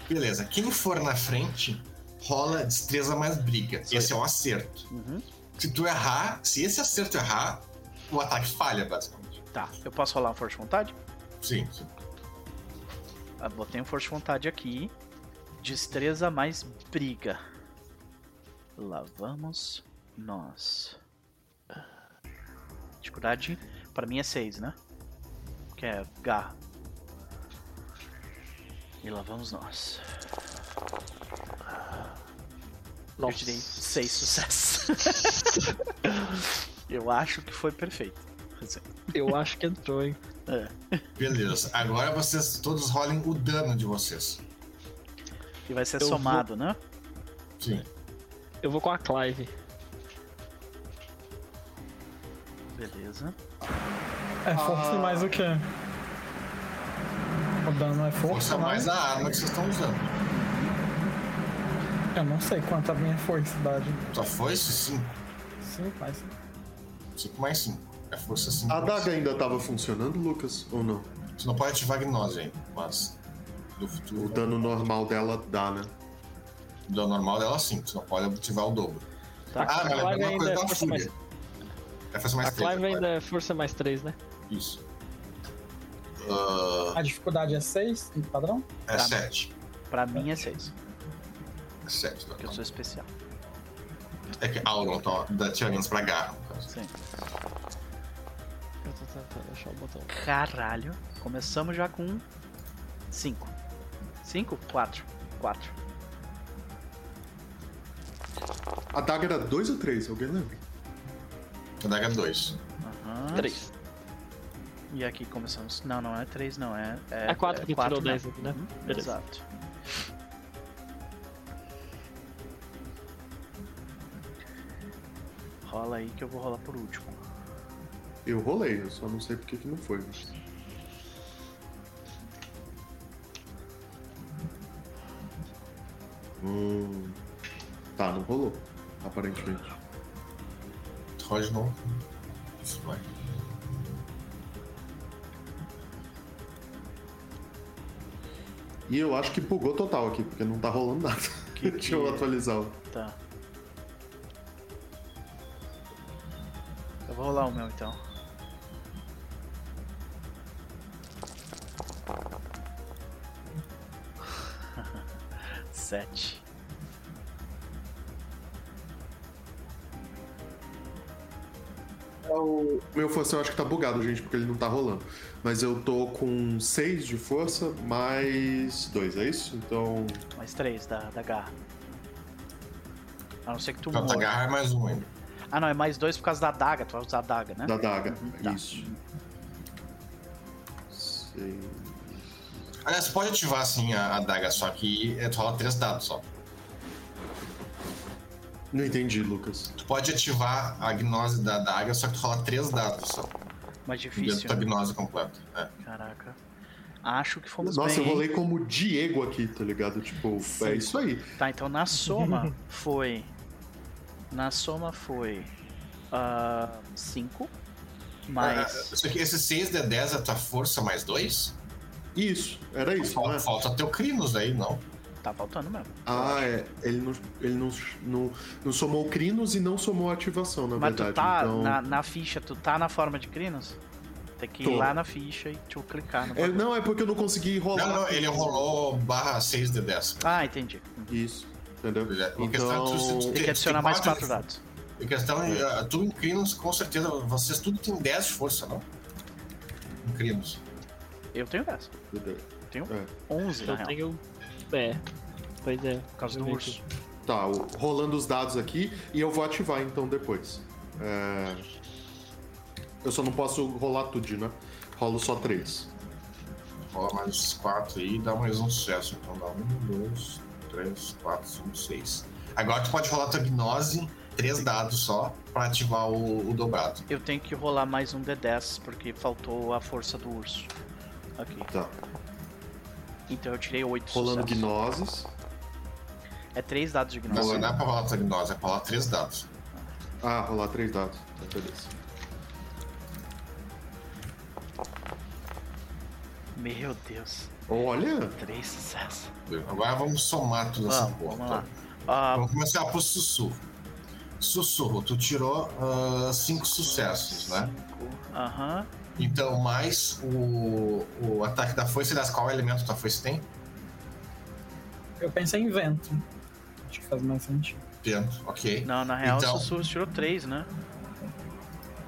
Beleza, quem for na frente, rola destreza mais briga. Esse é um acerto. Uhum. Se tu errar, se esse acerto errar, o ataque falha, basicamente. Tá, eu posso rolar um força de vontade? Sim, sim. Ah, botei um força de vontade aqui. Destreza mais briga. Lá vamos nós. Dificuldade pra mim é 6, né? Que é garra. E lá vamos nós. Eu tirei seis sucessos. eu acho que foi perfeito. Eu acho que entrou, hein? Beleza. Agora vocês todos rolem o dano de vocês. E vai ser Eu somado, né? Sim. Eu vou com a Clive. Beleza. É força e mais o quê? O dano é força, Força mais a arma que vocês estão usando. Eu não sei quanto a minha forçidade. Só foi esse 5. 5 mais 5. 5 mais 5. É força 5. A daga ainda tava funcionando, Lucas? Ou não? Você não pode ativar a gnose ainda, mas. Do O futuro. dano normal dela dá, né? Do dano normal dela sim, você não pode ativar o dobro. Tá. Ah, mas Clive é a mesma ainda coisa é da força fúria. mais- É força mais A 3. Clive ainda é força mais 3, né? Isso. Ah, A dificuldade é 6, padrão? é Tá. 7. Pra mim é seis, É 7. porque eu sou especial. É que Auron tá, dá tira menos pra garra, no caso. Sim. Eu tô tentando achar o botão. Caralho. Começamos já com cinco. Cinco? Quatro. Quatro. A daga era 2 ou 3? Alguém lembra? A daga é 2. Aham. 3. E aqui começamos. Não, não é três, não. É. É 4 que quatro, tirou né? 10 aqui, né? Uhum. Exato. Rola aí que eu vou rolar por último. Eu rolei, eu só não sei porque que não foi. Hum. Tá, não rolou. Aparentemente. Rola de novo. Isso vai. E eu acho que bugou total aqui, porque não tá rolando nada. Que- Deixa eu atualizar. Tá. Eu vou rolar o meu então. Sete. O meu força eu acho que tá bugado, gente, porque ele não tá rolando. Mas eu tô com 6 de força mais 2, é isso? Então. Mais três da, da garra. A não ser que tu Então, a morra. garra é mais um ainda. Ah, não, é mais dois por causa da daga. Tu vai usar a daga, né? Da daga. Uhum, tá. Isso. Seis. Aliás, você pode ativar assim a, a daga, só que é, tu rola 3 dados só. Não entendi, Lucas. Tu pode ativar a gnose da daga, só que tu rola 3 dados só. Mais Dentro difícil. da né? gnose completa. É. Caraca. Acho que fomos Nossa, bem. eu rolei como Diego aqui, tá ligado? Tipo, é isso aí. Tá, então na soma foi. Na soma foi. 5. Ah, mais. isso aqui, esse 6 de 10 é a tua força mais 2? Isso, era isso, Falta, é? falta teu Crinos aí, não. Tá faltando mesmo. Ah, é. Ele não, ele não, não, não somou o Crinos e não somou ativação, na Mas verdade. tu tá então... na, na ficha, tu tá na forma de Crinos? Tem que ir Tô. lá na ficha e tu clicar no É, não, é porque eu não consegui rolar. Não, não, ele rolou barra 6 de 10. Ah, entendi. Isso, entendeu? É tu- Então. Tem que adicionar mais quatro- 4 dados. A questão é, ah, tu em Crinos, com certeza, vocês tudo tem 10 de força, não? Em Crinos. Eu tenho 10. Tenho É. 11 na Eu tenho. É. Pois é. Por causa do urso. Tá, rolando os dados aqui e eu vou ativar então depois. É, Eu só não posso rolar tudo, né? Rolo só três. Rola mais 4 aí e dá mais um sucesso. Então dá 1, 2, 3, 4, 5, 6. Agora tu pode rolar tua gnose, 3 dados só, pra ativar o, o dobrado. Eu tenho que rolar mais um D10 porque faltou a força do urso. Aqui. Tá. Então eu tirei 8 Rolando sucessos. gnoses. É 3 dados de Não, gnose. não é pra rolar gnose, é pra rolar 3 dados. Ah, rolar três dados. Tá, beleza. Meu Deus. Olha! 3 sucessos. Agora vamos somar tudo essa Vamos, porra. vamos lá. Ah, Vamos começar pro sussurro. Sussurro, tu tirou 5 sucessos, né? Aham. Então, mais o, o ataque da foice, das qual elemento tua foice tem? Eu pensei em vento. Acho que faz mais sentido. Vento, ok. Não, na real, Então- o sussurro tirou 3, né?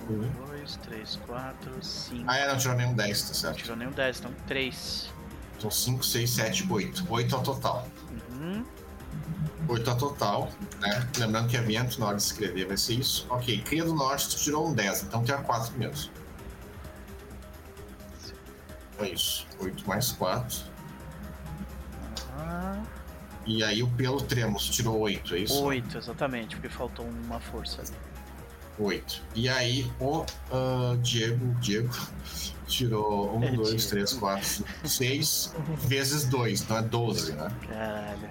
Uhum. 2, 3, 4, 5. Ah, é, não tirou nenhum 10, tá Não certo. tirou nenhum 10, então 3. Então 5, 6, 7, 8. 8 ao total. Uhum. 8 a total, né? Lembrando que evento, na hora de escrever, vai ser isso. Ok, Cria do Norte, tu tirou um 10, então tem a 4 mesmo. É isso. 8 mais 4. Ah, E aí o pelo Tremos tirou 8, é isso? Oito, exatamente, porque faltou uma força ali. 8. E aí o ah, Diego, Diego tirou 1, É, 2, Diego. 3, 4, 6 vezes 2, então é 12, né? Caralho.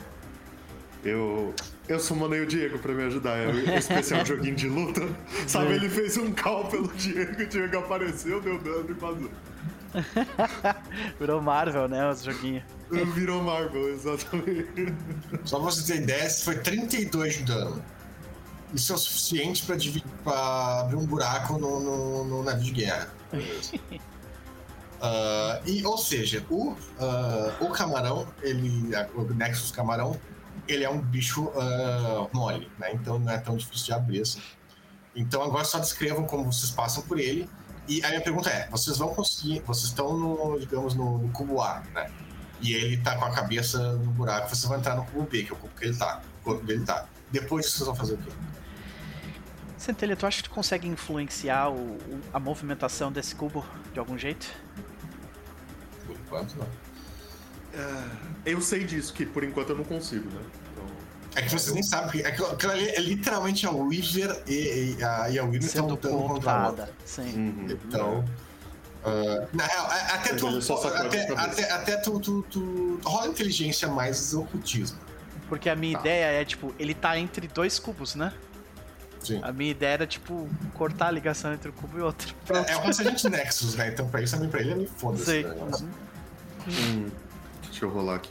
Eu. Eu summonei o Diego pra me ajudar. É o especial joguinho de luta. Sabe, ele fez um call pelo Diego, o Diego apareceu, deu dano e vazou. Virou Marvel, né? Os joguinhos. Virou Marvel, exatamente. Só pra você ter ideia, foi 32 de dano. Isso é o suficiente pra, dividir, pra abrir um buraco no, no, no navio de guerra. Ah, e, ou seja, o, ah, o camarão, ele, o Nexus camarão, ele é um bicho ah, mole, né? Então não é tão difícil de abrir assim. Então agora só descrevam como vocês passam por ele. E a minha pergunta é: vocês vão conseguir? Vocês estão no, digamos, no, no cubo A, né? E ele tá com a cabeça no buraco. Vocês vão entrar no cubo B, que é o cubo que ele tá. O corpo dele tá. Depois vocês vão fazer o quê? Centelha, tu acha que tu consegue influenciar o- o- a movimentação desse cubo de algum jeito? Por enquanto, não. Eu sei disso, que por enquanto eu não consigo, né? É que vocês nem sabem, porque aquilo, aquilo ali é literalmente a Weaver e, e a, e a Weaver estão lutando contra a outra. Sim. uhum. Então. ah, na real, a- até tu. Até, até, até tu, tu, tu. Rola inteligência mais ocultismo. Porque a minha Tá. ideia é, tipo, ele tá entre dois cubos, né? Sim. A minha ideia era, tipo, cortar a ligação entre um cubo e outro. É, é um conceito de Nexus, né? Então pra isso também pra ele é me foda-se. Né? Uhum. Hum, deixa eu rolar aqui.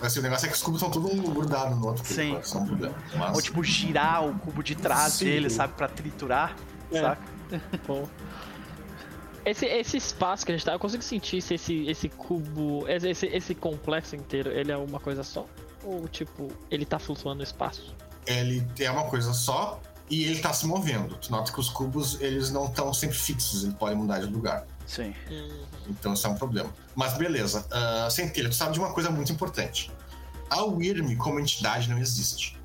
Assim, o negócio é que os cubos estão todos grudados no outro cubo. Sim. É um problema. Mas, Ou, tipo, girar o cubo de trás Sim. dele, sabe? Pra triturar, É. saca? Bom. Esse, esse espaço que a gente tá, eu consigo sentir se esse, esse cubo, esse, esse, complexo inteiro, ele é uma coisa só? Ou, tipo, ele tá flutuando no espaço? ele é uma coisa só e ele tá se movendo. Tu nota que os cubos, eles não estão sempre fixos, eles podem mudar de lugar. Sim. Então isso é um problema. Mas beleza. Uh, Centelha, tu sabe de uma coisa muito importante. A Wyrm como entidade não existe.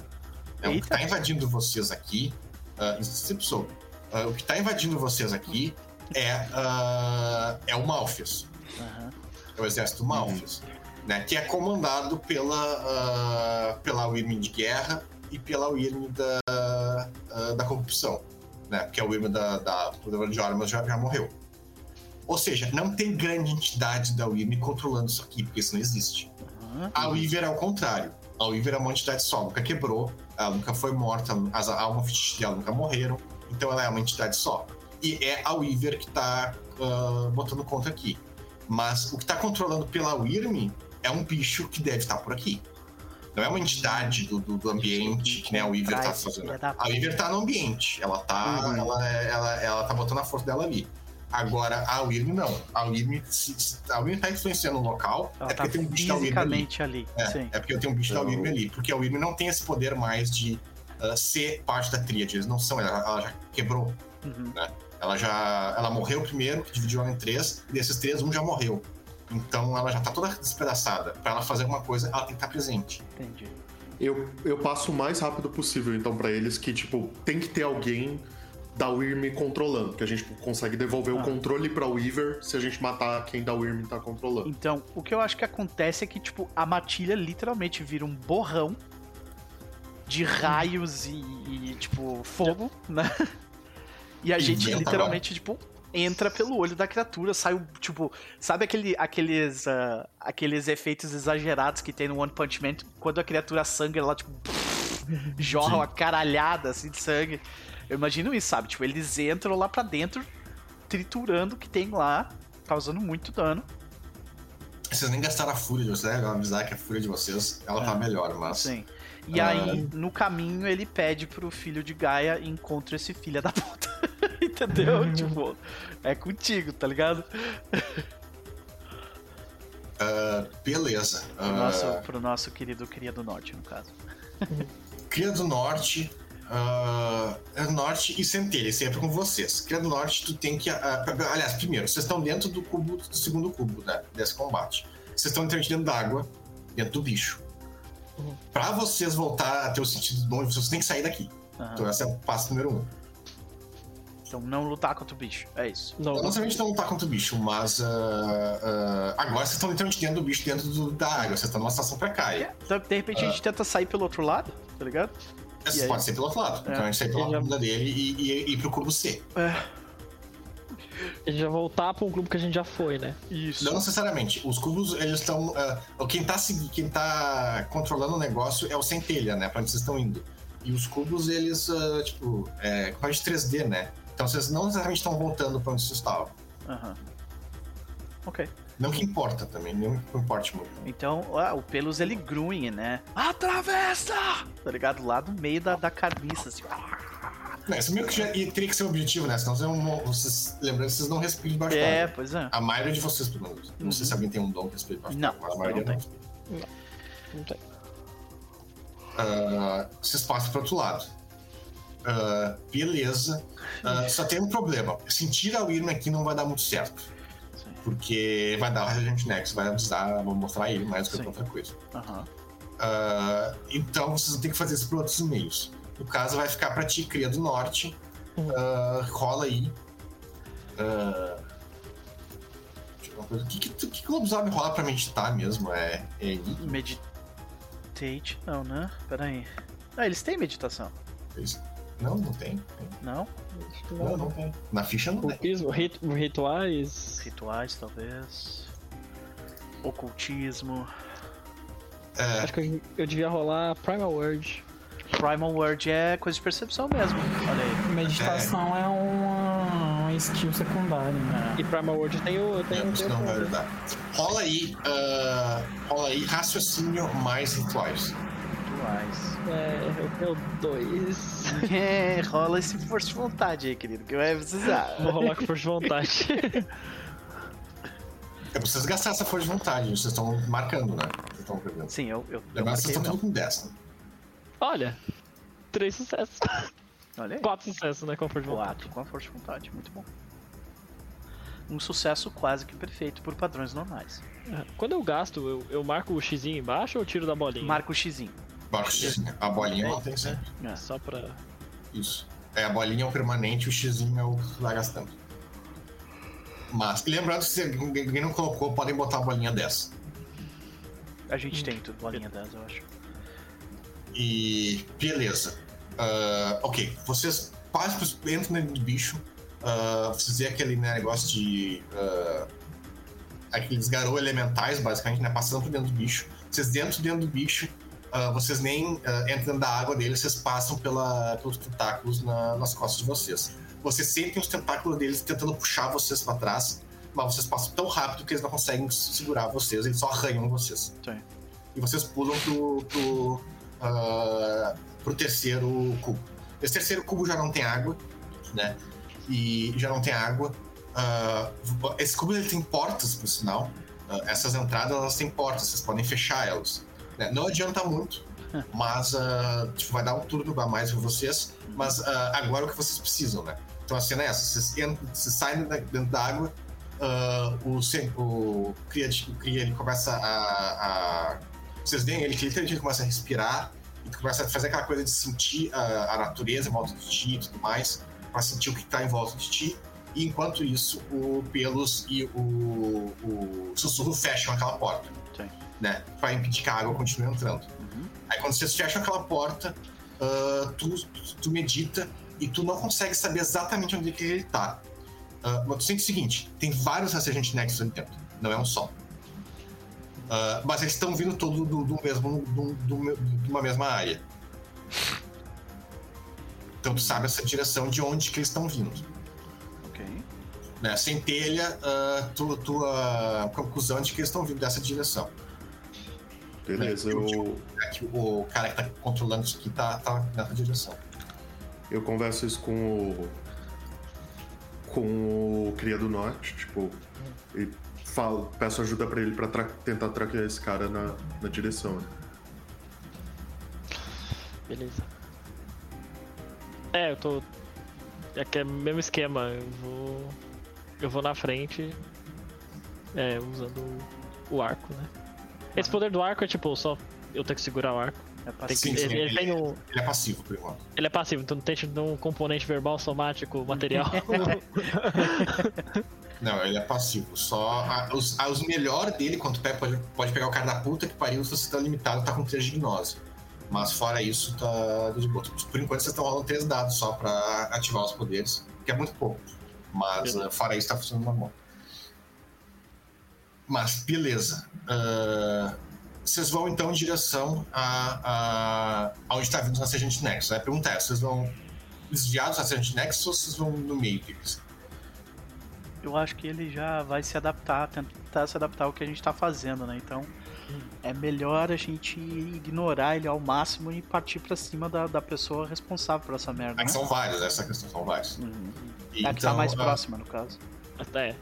É, o que está invadindo vocês aqui. Uh, isso. Uh, o que está invadindo vocês aqui é, uh, é o Malfius. Aham. É o exército Malfius. Né, que é comandado pela, uh, pela Wyrm de guerra e pela Wyrm da, uh, da corrupção. Né, porque a Wyrm da, da, do de armas já, já morreu. Ou seja, não tem grande entidade da Wyrm controlando isso aqui, porque isso não existe. Aham. A Weaver é o contrário. A Weaver é uma entidade só, nunca quebrou, ela nunca foi morta, as almas dela nunca morreram, então ela é uma entidade só. E é a Weaver que tá ah, botando conta aqui. Mas o que tá controlando pela Wyrm é um bicho que deve estar por aqui. Não é uma entidade do, do, do ambiente que nem a Weaver tá Traz, fazendo. A Weaver tá no ambiente, ela tá, Uhum. ela, é- ela, ela tá botando a força dela ali. Agora, a Wyrm não. A Wyrm, se- a Wyrm tá influenciando o local, Ela é tá porque tem um bicho da Wyrm ali. ali. É, Sim. é porque eu tenho um bicho da Então- Wyrm ali. Porque a Wyrm não tem esse poder mais de ah, ser parte da tríade. Eles não são, ela, ela já quebrou. Uhum. Ela já. Ela morreu primeiro, que dividiu ela em três, e desses três, um já morreu. Então ela já tá toda despedaçada. Pra ela fazer alguma coisa, ela tem que estar presente. Entendi. Eu, eu passo o mais rápido possível, então, pra eles que, tipo, tem que ter alguém da Wyrm controlando, que a gente consegue devolver Ah. o controle pra Weaver se a gente matar quem da Wyrm tá controlando. Então, o que eu acho que acontece é que, tipo, a matilha literalmente vira um borrão de raios e, e, tipo, fogo, né? E a E gente literalmente, tipo, entra pelo olho da criatura, sai o, tipo, sabe aquele, aqueles, ah, aqueles efeitos exagerados que tem no One Punch Man, quando a criatura sangra, ela, tipo, jorra uma caralhada, assim, de sangue. Eu imagino isso, sabe? Tipo, eles entram lá pra dentro, triturando o que tem lá, causando muito dano. Vocês nem gastaram a fúria de vocês, né? avisar que a fúria de vocês, ela tá É. melhor, mas. Sim. E Ah. aí, no caminho, ele pede pro filho de Gaia encontre esse filho da puta. Entendeu? tipo, é contigo, tá ligado? ah, beleza. Pro, Ah, nosso, pro nosso querido Cria do Norte, no caso. Cria do Norte. É Norte e Centelha, sempre com vocês. Cria do Norte, tu tem que. ah, aliás, primeiro, vocês estão dentro do cubo, do segundo cubo, né? Desse combate. Vocês estão entrando dentro d'água, dentro do bicho. Uhum. Pra vocês voltar a ter o sentido bom, vocês têm que sair daqui. Aham. Então esse é o passo número um. Então não lutar contra o bicho. É isso. Não, Não necessariamente não lutar contra o bicho, mas ah, ah, agora vocês estão literalmente dentro do bicho, dentro do- da água. Vocês estão numa situação precária. Então, de repente a gente tenta sair pelo outro lado, tá ligado? Vocês aí? podem ser pelo outro lado. Então a gente sai pela já- bunda dele e, e, e ir pro cubo C. É. a gente vai voltar pra um grupo que a gente já foi, né? Isso. Não necessariamente. Os cubos, eles estão. ah, quem, tá, quem tá controlando o negócio é o centelha, né? Pra onde vocês estão indo. E os cubos, eles, ah, tipo, é de 3D, né? Então vocês não necessariamente estão voltando pra onde vocês estavam. Aham. Ok. Não que importa também, não que importe muito. Então, ah, o Pelos ele grunhe, né? Atravessa! Tá ligado? Lá do meio da, da carniça, assim. Não, isso meio que já e teria que ser o objetivo, né? Senão vocês, não, vocês lembrando vocês não respiram debaixo É, pois é. A maioria de vocês, pelo menos. Não sei Uhum. se alguém tem um dom que respira debaixo Não, d'água, a maioria não não. tem. Não tem. Ah, vocês passam pro outro lado. Ah, beleza. Ah, só tem um problema. Sentir a Irma aqui não vai dar muito certo. Porque vai dar o Resident Next, vai avisar, vou mostrar ele mais do que outra coisa. Aham. Ah, então vocês vão ter que fazer isso por outros meios. No caso, vai ficar pra ti, Cria do Norte. Uhum. Ah, rola aí. Coisa. O que, que, que, que o lobisomem rola pra meditar mesmo? É, é? Meditate, não, né? Pera aí. Ah, eles têm meditação? Não, não tem. tem. não? Não, não tem. Na ficha não tem. Rit- rituais. Rituais, talvez. Ocultismo. É, Acho que eu, eu devia rolar Primal Word. Primal Word é coisa de percepção mesmo. Olha aí. Meditação é uma, uma skill secundária, né? E Primal Word tem o. Tem, tem não vai ajudar. Rola aí, ah, rola aí raciocínio mais rituais. Rituais. é, eu tenho dois. É, rola esse força de vontade aí, querido, que vai precisar. Vou rolar com força de vontade. É pra vocês gastar essa força de vontade, vocês estão marcando, né? Vocês estão. Sim, eu, eu, eu Lembrando que vocês estão tudo com 10, né? Olha, três sucessos. Olha aí. Quatro sucessos, né? Com força de vontade. Quatro com a força de vontade, muito bom. Um sucesso quase que perfeito por padrões normais. É, Quando eu gasto, eu, eu marco o X embaixo ou eu tiro da bolinha? Marca o xizinho. Né? A bolinha É, mantém sempre. É. Só pra. Isso. É, a bolinha é o permanente, o xizinho é o que vai gastando. Mas, lembrando que se alguém não colocou, podem botar a bolinha 10. A gente tem tudo, bolinha 10, eu acho. E beleza. Ah, ok, vocês passam, entram dentro do bicho. ah, vocês vê aquele né, negócio de. ah, aqueles garou elementais, basicamente, né? Passando por dentro do bicho. Vocês dentro dentro do bicho, ah, vocês nem ah, entram da água dele, vocês passam pela, pelos tentáculos na- nas costas de vocês. Vocês sentem os tentáculos deles tentando puxar vocês pra trás, mas vocês passam tão rápido que eles não conseguem segurar vocês, eles só arranham vocês Sim. e vocês pulam pro, pro, ah, pro terceiro cubo. Esse terceiro cubo já não tem água, né? E já não tem água. Ah, esse cubo ele tem portas, por sinal. Ah, essas entradas elas têm portas, vocês podem fechar elas. Né? Não adianta muito, mas ah, tipo, vai dar um turno a mais pra vocês. Mas ah, agora o que vocês precisam, né? Então a cena é essa: vocês, entram, vocês saem dentro da água, ah, o, o cria ele começa a, a- Vocês veem ele que literalmente ele começa a respirar e começa a fazer aquela coisa de sentir a, a natureza em volta de ti e tudo mais, para sentir o que está em volta de ti. E enquanto isso, o Pelos e o, o Sussurro fecham aquela porta. Sim. Né? Pra impedir que a água continue entrando. Uhum. Aí quando vocês fecham aquela porta, ah, tu, tu- tu medita e tu não consegue saber exatamente onde é que ele tá. Ah, mas tu sente o seguinte: tem vários Resident Nexus ali dentro, não é um só. Ah, mas eles estão vindo todos do, do mesmo, do, do de uma mesma área. Então tu sabe essa direção de onde que eles estão vindo. Ok. Né? Centelha, ah, tu, tua conclusão de que eles estão vindo dessa direção. Beleza, eu, É que o cara que tá controlando isso aqui tá, tá nessa direção. eu converso isso com o. com o Cria do Norte, tipo. E falo, peço ajuda pra ele pra tra- tentar traquear esse cara na, na direção. né? Beleza. É, eu tô. É que é o mesmo esquema. Eu vou. Eu vou na frente. É, usando o arco, né? Esse poder do arco é tipo, só eu tenho que segurar o arco. É Tem que- Sim, sim, ele, ele tem um, Ele é passivo, por enquanto. ele é passivo, então não tem um componente verbal, somático, material. Não, ele é passivo. Só a- os, a- os melhor dele, quando tu pega, pode, pode pegar o cara da puta que pariu se você tá limitado, tá com 3 de gnose. Mas fora isso, tá de boa. Por enquanto, vocês estão rolando 3 dados só pra ativar os poderes, que é muito pouco. Mas eh, fora isso, tá funcionando normal. Mas, beleza. Ah, vocês vão então em direção a, a onde está vindo o Sergente Nexus. A pergunta é: vocês vão desviados do Sergente Nexus ou vocês vão no meio deles? Eu acho que ele já vai se adaptar, tentar se adaptar ao que a gente tá fazendo, né? Então é melhor a gente ignorar ele ao máximo e partir pra cima da, da pessoa responsável por essa merda. É que Né? são vários, essa questão, são vários. Uhum. E É a que tá mais ah, próxima, no caso. Até.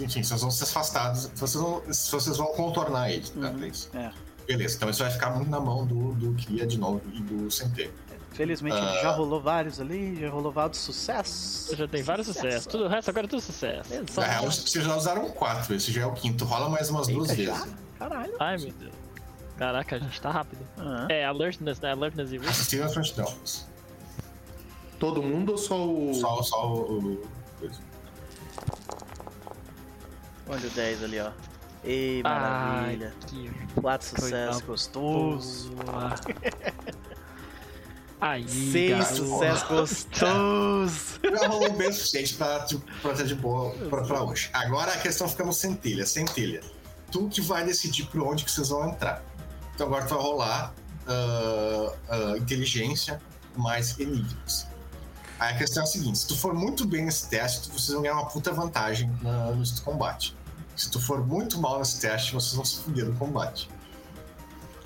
Enfim, vocês vão ser afastados, vocês vão, vocês vão contornar eles, tá? Uhum. isso. É. Beleza, então isso vai ficar muito na mão do, do Kia de novo e do Centeio. Felizmente Ah. já rolou vários ali, já rolou vários sucessos. Já tem vários sucessos. Tudo o resto agora é tudo sucesso. Exato. Na real, vocês já usaram quatro, esse já é o quinto. Rola mais umas duas Eita, já? vezes. Caralho. Ai meu Deus. Caraca, a gente tá rápido. Ah. É, alertness, né? Alertness e risk. Assistir na frontidão. Todo mundo ou só o. Só, só o. Olha o 10 ali, ó. Ei, maravilha. Ai, que Quatro sucessos gostoso. Aí, Seis sucessos gostoso. Já rolou bem o suficiente pra, tipo, pra ter de boa pra, pra hoje. Agora a questão fica no centelha. Centelha. Tu que vai decidir por onde que vocês vão entrar. Então agora tu vai rolar ah, ah, inteligência mais enigmas. Aí a questão é a seguinte: se tu for muito bem nesse teste, tu- vocês vão ganhar uma puta vantagem no combate. Se tu for muito mal nesse teste, vocês vão se fuder no combate.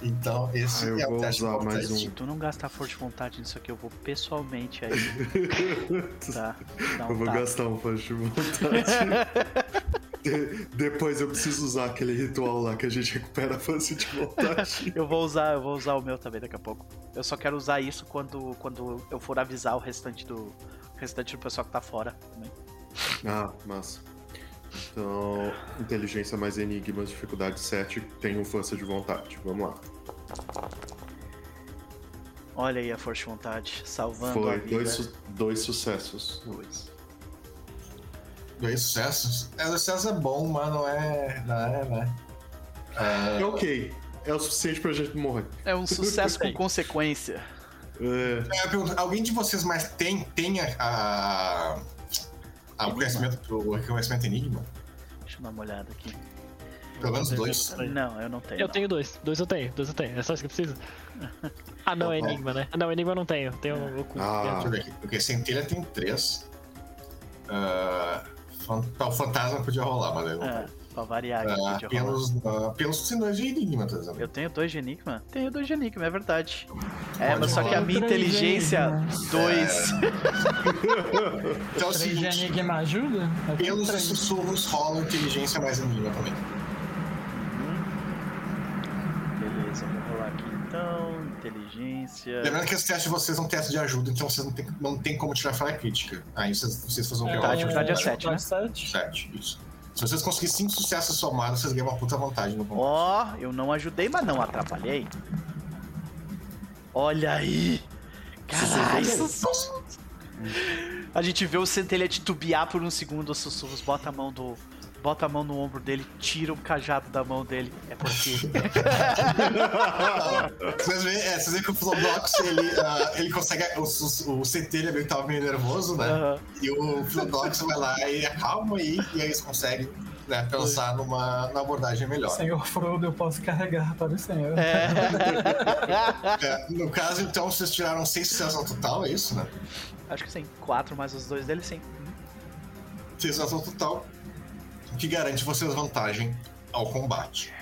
Então, esse Ah, eu é o vou teste usar mais um. Se tu não gastar força de vontade nisso aqui, eu vou pessoalmente aí. Tá. Dar Eu um vou tapa. gastar um flash de vontade. De- Depois eu preciso usar aquele ritual lá que a gente recupera a face de vontade. Eu vou usar, eu vou usar o meu também daqui a pouco. Eu só quero usar isso quando, quando eu for avisar o restante do o restante do pessoal que tá fora também. Ah, massa. Então, inteligência mais enigmas, dificuldade 7, tenho força de vontade. Vamos lá. Olha aí a força de vontade, salvando a Foi vida. dois, su- dois sucessos. Dois. Dois sucessos. É, o sucesso é bom, mas não é. Não é, né? É, É ok. É o suficiente pra gente morrer. É um sucesso com consequência. É, eu pergunto, alguém de vocês mais tem, tem a, a, a- o conhecimento, o conhecimento enigma? Deixa eu dar uma olhada aqui. Pelo menos dois. Não, eu não tenho. Eu não. tenho dois. Dois eu tenho. Dois eu tenho. É só isso que eu preciso. Ah, não, é. Enigma, né? Ah, Não, Enigma eu não tenho. Tenho o oculto. Ah. Deixa eu ver aqui. Porque centelha tem três. Ah, tá, o fantasma podia rolar, mas não É, pra variar aqui. Ah, podia rolar. pelos, ah, pelos sinais de enigma, tá dizendo? Eu tenho dois de Enigma? Tenho dois de Enigma, é verdade. É, Pode mas só que a rolar. minha inteligência, Enigma. dois. Então é o Três de seguinte: enigma ajuda? Pelos sussurros rolam inteligência mais enigma também. Beleza, vou rolar aqui então. Inteligência. Lembrando que esse teste de vocês é um teste de ajuda, então vocês não tem, não tem como tirar falha crítica. Aí vocês, vocês fazem um Tá, PO. a dificuldade é de sete, né? Sete. 7, isso. Se vocês conseguirem 5 sucessos somados, vocês ganham uma puta vantagem no combate. Ó, eu não ajudei, mas não atrapalhei. Olha aí! Caralho! A gente vê o centelha titubear por um segundo, os sussurros, bota a mão do. Bota a mão no ombro dele, tira o cajado da mão dele. É porque. Vocês veem, é, vocês veem que o Flodox, ele, ah, ele consegue. O, o, o centelha meio que tava meio nervoso, né? Aham. E o Flodox vai lá e acalma aí, e aí eles conseguem né, pensar numa, numa abordagem melhor. Senhor Frodo, eu posso carregar para o senhor. É. É, no caso, então, vocês tiraram 6 sucessos ao total, é isso, né? Acho que sim. Quatro mais os dois dele, sim. 6 sucessos ao total, que garante vocês vantagem ao combate.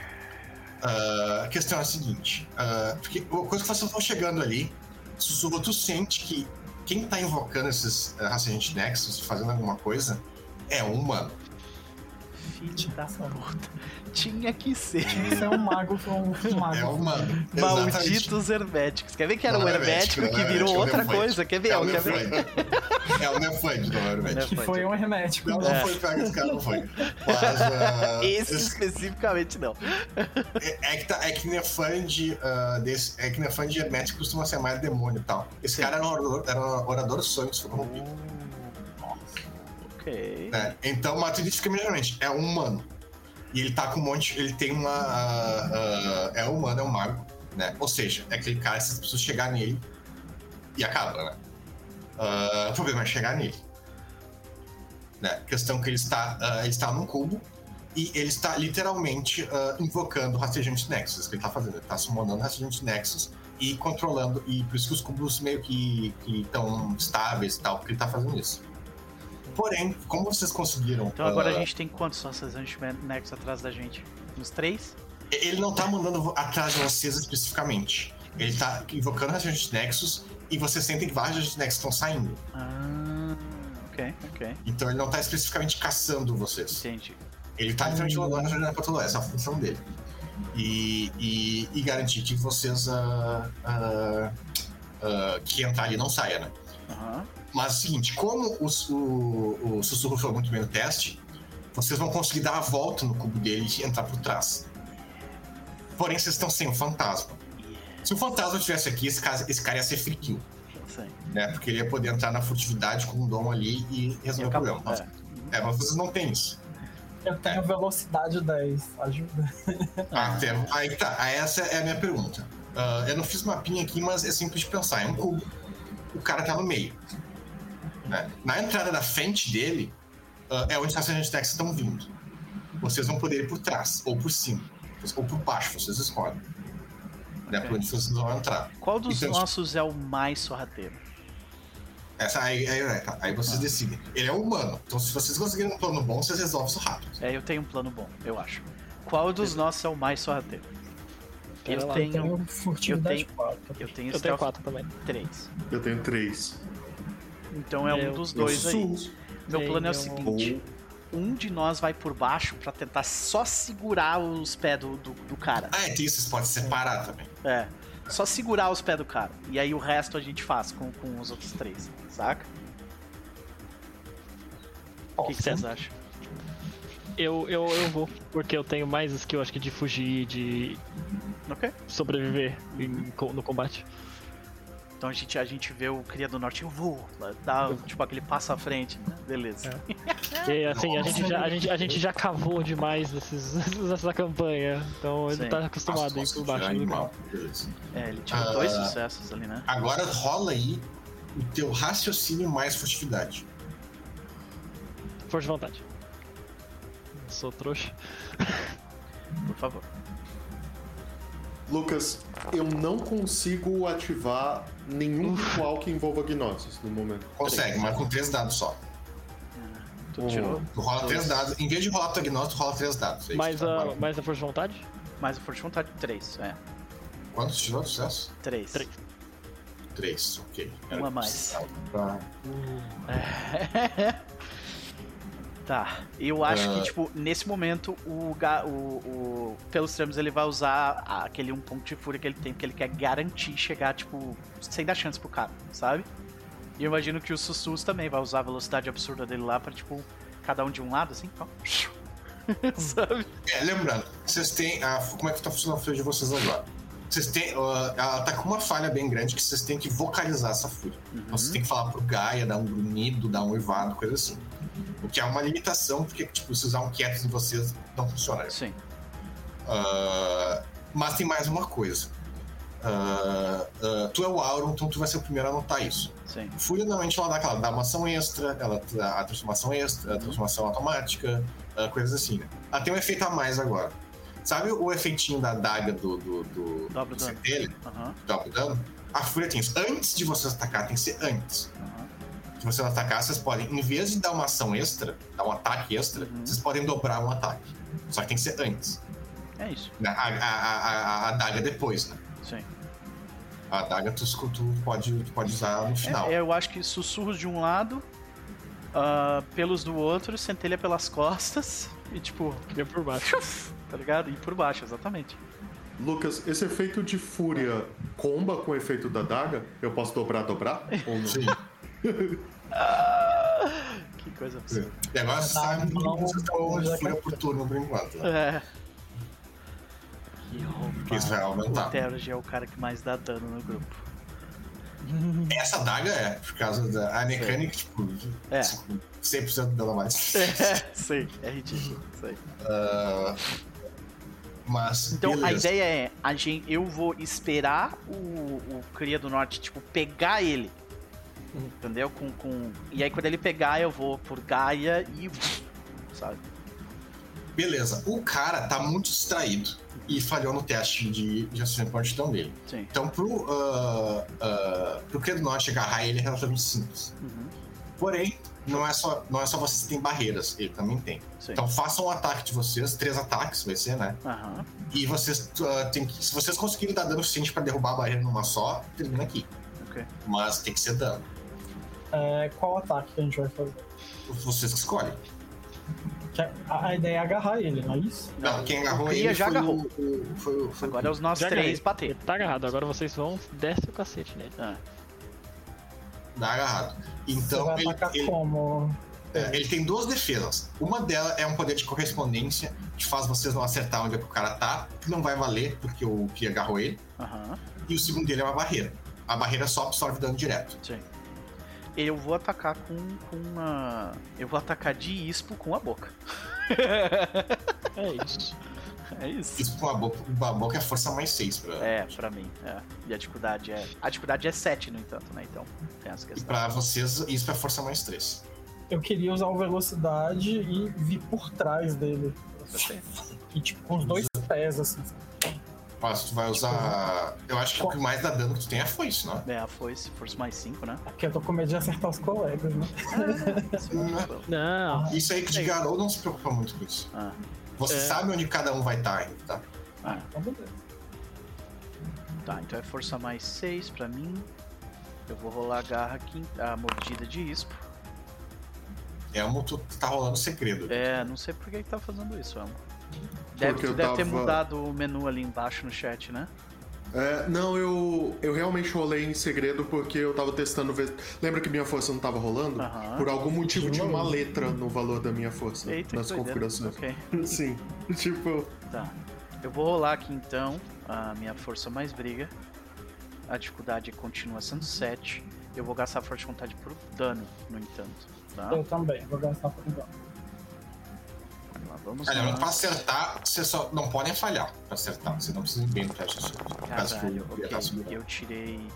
Ah, a questão é a seguinte: ah, porque a coisa que vocês estão chegando ali, Sussurro, tu sente que quem tá invocando esses uh, Resident Nexus, fazendo alguma coisa, é um humano. Filho da puta. Tinha que ser. Isso é um mago, foi um mago. É o mano. Exatamente. Malditos herméticos. Quer ver que era Não um é hermético hermético, que é virou hermético, outra é o Nefand. coisa? Quer ver? É o Quer ver? É o Nefand, não é o hermético. Que foi um hermético. Não, não É. foi pega esse cara, não foi. Mas. ah, Esse esse- especificamente não. É, é que, tá, é que Nefand, ah, desse, é que Nefand Hermético costuma ser mais demônio e tal. Esse Sim. cara era um orador, era um orador sonho que foi corrompido. Ok. né? Então, mas tu fica imediatamente, é um humano. E ele tá com um monte. Ele tem uma. ah, ah, é um humano, é um mago, né? Ou seja, é aquele cara, se as pessoas chegar nele e acaba, né? Ah, o problema é chegar nele. Né? Questão que ele está, ah, ele está num cubo e ele está literalmente ah, invocando o rastejante Nexus. Que ele está fazendo. Ele está summonando o rastejante Nexus e controlando. E por isso que os cubos meio que estão estáveis e tal, porque ele está fazendo isso. Porém, como vocês conseguiram. Então agora a ah, gente tem quantos Sacerdote Nexus atrás da gente? Uns três? Ele não tá mandando atrás de vocês especificamente. Ele tá invocando o Rastejante Nexus e vocês sentem que vários Rastejante Nexus estão saindo. Ah, ok, ok. Então ele não tá especificamente caçando vocês. Entendi. Ele tá literalmente mandando Rastejante pra todo lado. Essa é a função dele. E, e, e garantir que vocês. ah, ah, ah, que entrar ali não saia, né? Mas é o seguinte, como os- o, o sussurro foi muito bem no teste, vocês vão conseguir dar a volta no cubo dele e entrar por trás. Porém, vocês estão sem o fantasma. Se o fantasma estivesse aqui, esse cara, esse cara ia ser free kill, Sim. né? Porque ele ia poder entrar na furtividade com um dom ali e resolver o acabou, problema. Mas, é, mas vocês não têm isso. Eu tenho velocidade 10, ajuda. Ah, até- aí tá, essa é a minha pergunta. Ah, eu não fiz mapinha aqui, mas é simples de pensar. É um cubo. O cara tá no meio. né? Na entrada da frente dele ah, é onde os Rastejante Nexus estão vindo. Vocês vão poder ir por trás, ou por cima, ou por baixo, vocês escolhem. Né, Ok. por onde vocês vão entrar. Qual dos Então, nossos é o mais sorrateiro? Essa, aí, aí, aí, tá, aí vocês decidem. Ele é humano, então se vocês conseguirem um plano bom, vocês resolvem isso rápido. É, eu tenho um plano bom, eu acho. Qual dos nossos é o mais sorrateiro? Pera Eu lá, tenho. Tenho eu 4. Eu tenho Eu tenho Stealth quatro também. 3. Eu tenho três. Então é um Eu- dos dois aí. Meu plano é o Tenho- seguinte: um de nós vai por baixo pra tentar só segurar os pés do, do, do cara. Ah, é, tem isso, vocês podem separar também. É. Só segurar os pés do cara. E aí o resto a gente faz com, com os outros três, saca? O que, que vocês acham? Eu, eu, eu vou, porque eu tenho mais skill, acho que de fugir e de Ok. sobreviver em no combate. Então a gente, a gente vê o Cria do Norte, eu vou, dá tipo aquele passo à frente, né? Beleza. E assim, a gente, já, a, gente, a gente já cavou demais nesses, nessa campanha. Então ele Sim. tá acostumado a ir Nossa, por baixo. do animal. Beleza. É, ele tirou Ah. dois sucessos ali, né? Agora rola aí o teu raciocínio mais furtividade. Força de vontade. Eu sou trouxa. Por favor. Lucas, eu não consigo ativar nenhum ritual que envolva gnoses no momento. Consegue, mas com três dados só. Tu Oh. tirou Tu rola Dois. três dados. Em vez de rolar teu agnóstico, tu rola três dados. É isso, Mais tá? a, mais a força de vontade? mais a força de vontade, três. É, Quantos tirou de sucesso? três. Três. Três, ok. Uma a mais. Pra- Tá, eu acho Ah. que, tipo, nesse momento, o, o, o Pelos Tramos ele vai usar aquele um ponto de fúria que ele tem, porque ele quer garantir chegar, tipo, sem dar chance pro cara, sabe? E eu imagino que o Sussus também vai usar a velocidade absurda dele lá pra, tipo, cada um de um lado, assim, ó. sabe? É, lembrando, vocês têm. A, como é que tá funcionando a fúria de vocês agora? Vocês têm. ah, ela tá com uma falha bem grande que vocês têm que vocalizar essa fúria. Então vocês têm que falar pro Gaia, dar um grunhido, dar um uivado, coisa assim. O que é uma limitação, porque, tipo, se usar um quietos em vocês, não funciona. Sim. Ah, mas tem mais uma coisa. Ah, ah, tu é o Auron, então tu vai ser o primeiro a anotar isso. Sim. Fúria normalmente ela dá aquela dá uma ação extra, ela dá a transformação extra, a transformação automática, coisas assim, né? Ela tem um efeito a mais agora. Sabe o efeitinho da adaga do, do, do, do o dano? A Fúria tem isso. Antes de vocês atacar, tem que ser antes. aham. Se vocês atacar, vocês podem, em vez de dar uma ação extra, dar um ataque extra, Uhum. vocês podem dobrar um ataque. Só que tem que ser antes. É isso. né? A, a, a, a, a adaga depois, né? Sim. A adaga tu, tu, pode, tu pode usar no final. É, eu acho que sussurros de um lado, ah, pelos do outro, centelha pelas costas e tipo, Vem por baixo. tá ligado? E por baixo, exatamente. Lucas, esse efeito de fúria comba com o efeito da daga? Eu posso dobrar, dobrar? Ou não? Sim. Que coisa absurda. E agora estão já de fúria por turno por enquanto. né? É. Que roupa. Porque isso vai aumentar. O Terge é o cara que mais dá dano no grupo. Essa daga é, por causa da. A mecânica, tipo, É. 100% dela mais. É, sei, é ridículo. Sei. Ah, mas. Então a beleza. ideia é, a gente, eu vou esperar o, o Cria do Norte, tipo, pegar ele. Entendeu? Com, com... E aí quando ele pegar, eu vou por Gaia e. Sabe? Beleza. O cara tá muito distraído e falhou no teste de, de raciocínio aptidão dele. Sim. Então, pro, uh, uh, pro Credo Norte agarrar ele é relativamente simples. Uhum. Porém, não é, só, não é só vocês que têm barreiras, ele também tem. Sim. Então, façam um ataque de vocês, três ataques vai ser, né? Aham. E vocês uh, tem que. Se vocês conseguirem dar dano suficiente pra derrubar a barreira numa só, termina aqui. Ok. Mas tem que ser dano. É, qual ataque que a gente vai fazer? Vocês que escolhem. A, a ideia é agarrar ele, não é isso? Não, quem agarrou ele já foi agarrou. O, o- foi, o- foi o Agora é os nós Já três bater. Ele tá agarrado, agora vocês vão, desce o cacete nele. Ah, Dá agarrado. Então, Você vai ele, atacar ele- como? é, ele tem duas defesas. Uma delas é um poder de correspondência que faz vocês não acertar onde é que o cara tá, que não vai valer porque o que agarrou ele. Aham. E o segundo dele é uma barreira. A barreira só absorve dano direto. Sim. Eu vou atacar com, com uma. Eu vou atacar de ispo com a boca. É isso. É isso. Isso com a boca, a boca é força mais 6 pra, É, pra mim. É. E a dificuldade é. A dificuldade é 7, no entanto, né? Então, tem essa E questão. pra vocês, isso é força mais 3. Eu queria usar o velocidade e vir por trás dele. E tipo, com os dois pés, assim. Mas tu vai usar. Eu acho que o que mais dá dano que tu tem é foice, não é? É, a foice, força mais 5, né? Porque eu tô com medo de acertar os colegas, né? Não, Isso aí que de Garou não se preocupa muito com isso. Ah, Você É. sabe onde cada um vai estar ainda, tá? ah, Então, beleza. tá, então é força mais 6 pra mim. Eu vou rolar a garra aqui, a mordida de ispo. É um tu tá rolando segredo. É, não sei por que que tá fazendo isso, Elmo. Deve, Porque tu eu deve ter tava- mudado o menu ali embaixo no chat, né? É, não, eu, eu realmente rolei em segredo porque eu tava testando ver. Lembra que minha força não tava rolando? Por algum motivo tinha uma letra no valor da minha força Eita, nas configurações. Ok, Sim. Tipo, tá. Eu vou rolar aqui então a minha força mais briga. A dificuldade continua sendo 7. Eu vou gastar forte de vontade por dano, no entanto. Tá? Eu também, vou gastar por igual. Vamos lá. pra acertar, vocês só não podem falhar pra acertar. Você não precisa ir bem no teste. Caso Caralho, ok. Eu tirei.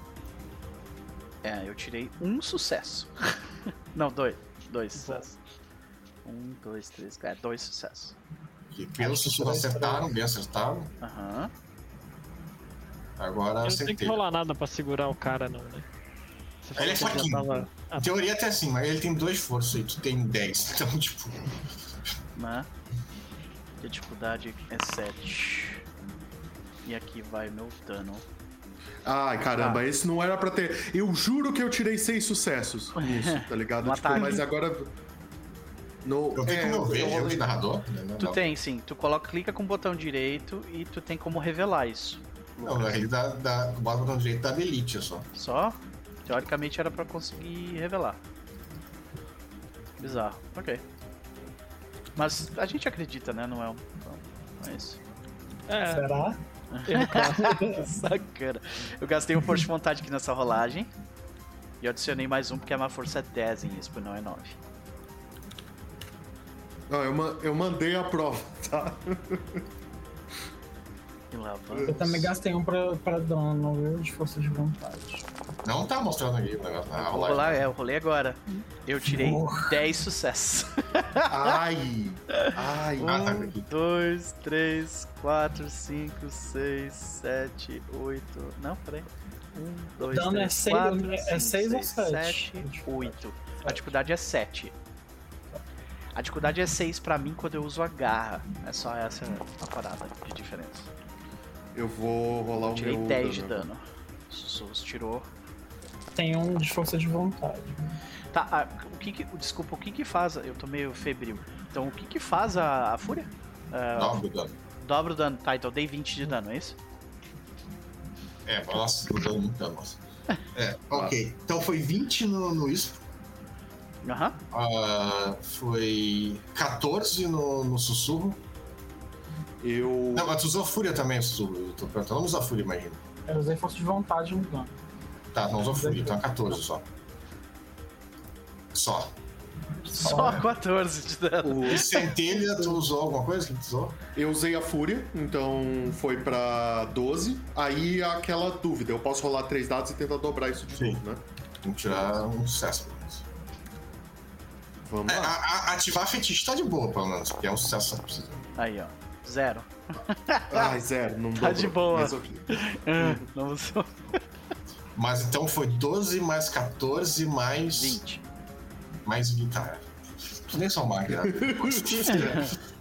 É, eu tirei um sucesso. Não, dois. Dois sucessos. Um, dois, três, quatro. É, dois sucessos. Que Pelo sussurro acertaram, bem acertaram. Aham. Agora eu não acertei. tenho que rolar nada pra segurar o cara, não, né? Você Ele é fraquinho. tava- Ah, Em teoria até assim, mas ele tem dois de força e tu tem 10. Então, tipo. Né? E a dificuldade é 7. E aqui vai meu dano. ai caramba, Ah. esse não era pra ter. Eu juro que eu tirei seis sucessos nisso, tá ligado? Tipo, mas agora. No, Eu tenho como eu ver, eu de narrador. né? Não, Tu não. tem, sim. Tu coloca, clica com o botão direito e tu tem como revelar isso. Não, na realidade, dá, dá, bota o botão direito da Elite só. Só? Teoricamente era pra conseguir revelar. Bizarro. Ok. Mas a gente acredita, né? Não é um. Não é isso. É, Será? Sacana. Eu gastei um força de vontade aqui nessa rolagem. E eu adicionei mais um porque a minha força é 10 em isso, não é 9. Não, eu, eu mandei a prova, tá? Lá. Eu também gastei um pra, pra dano, viu? De força de vontade. Não tá mostrando aqui o negócio na Vou rolar, é, eu rolei agora. Eu tirei Porra. 10 sucessos. Ai! Ai! Ah, tá Um, aqui. dois, três, quatro, cinco, seis, sete, oito. Não, peraí. Um, dois, dano é três, seis- quatro, é cinco, seis ou seis, sete? sete, oito. A dificuldade é 7. A dificuldade é 6 pra mim quando eu uso a garra. É só essa a parada de diferença. Eu vou rolar o Tirei meu. 10 de dano. dano. Sussurros tirou. Tem um de força de vontade. Tá, a- o que que desculpa, o que que faz? Eu tô meio febril. Então, o que que faz a, a fúria? Ah, Dobra o dano. dobra o dano. Tá, então dei 20 de dano, é isso? É, nossa, tô dando muito dano, nossa. É, ok. Então foi 20 no, no ISP, Aham. ah, foi 14 no, no sussurro. Eu. Não, mas tu usou fúria também, sussurro. Eu tô perguntando, não usa fúria, imagina. Eu usei força de vontade no dano. Tá, não usou fúria, então é 14 só. Só. Só 14 de dano. o- E centelha, tu usou alguma coisa que tu usou? Eu usei a fúria, então foi pra 12. Aí aquela dúvida, eu posso rolar três dados e tentar dobrar isso de Sim. novo, né? Que tirar um sucesso, pelo menos. Vamos É, lá. a- a- ativar fetiche tá de boa, pelo menos, porque é um sucesso que precisa. Aí, ó. Zero. Ai, zero, não Tá dobrou. de boa. Mas ok. Não sou. Mas então foi 12 mais 14 mais. 20. Mais 20. Tá. Tu nem são máquina.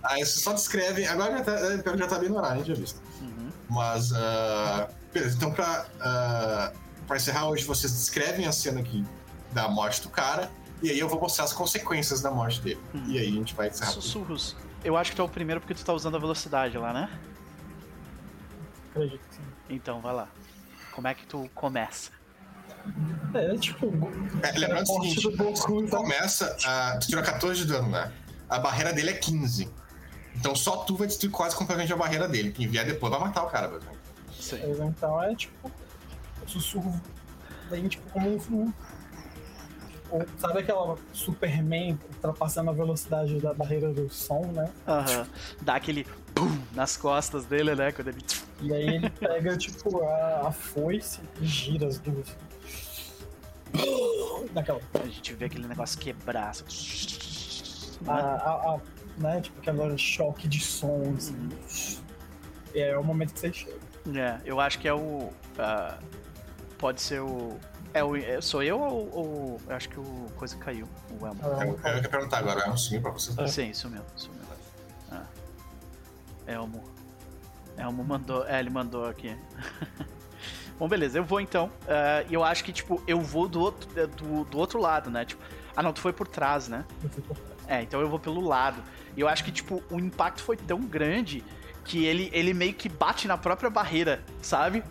Aí você só descreve. Agora já tá, é, pior que já tá bem no horário, gente já visto. Uhum. Mas. ah, beleza, então pra, ah, pra encerrar hoje, vocês descrevem a cena aqui da morte do cara. E aí eu vou mostrar as consequências da morte dele. E aí a gente vai encerrar. tudo. Sussurros. Eu acho que tu é o primeiro porque tu tá usando a velocidade lá, né? Acredito que sim. Então, vai lá. Como é que tu começa? É, tipo, É, lembrando o Morte seguinte, do Goku, então. começa a. Tu tirou 14 de dano, né? A barreira dele é 15. Então só tu vai destruir quase completamente a barreira dele. Quem vier depois vai matar o cara, basicamente. Sim. então é tipo. O sussurro vem tipo como um. Sabe aquela Superman ultrapassando a velocidade da barreira do som, né? Aham. Dá aquele pum nas costas dele, né? Quando ele. E aí ele pega, tipo, a, a foice e gira as duas. Daquela. A gente vê aquele negócio quebrar. assim. A, a, a- né, tipo, aquele choque de som, assim. E é o momento que você chega. É, eu acho que é o. ah, pode ser o. É o. é- sou eu ou, ou- Eu acho que o coisa caiu. O Elmo. Ah, Eu, eu quero perguntar agora, é um sim pra vocês? É. Sim, isso mesmo. Isso mesmo. Ah. Elmo. Elmo mandou. É, ele mandou aqui. Bom, beleza, eu vou então. Ah, E eu acho que, tipo, eu vou do outro, eh, do, do outro lado, né? Tipo, ah não, tu foi por trás, né? eu fui por trás. É, então eu vou pelo lado. E eu acho que, tipo, o impacto foi tão grande que ele, ele meio que bate na própria barreira, sabe?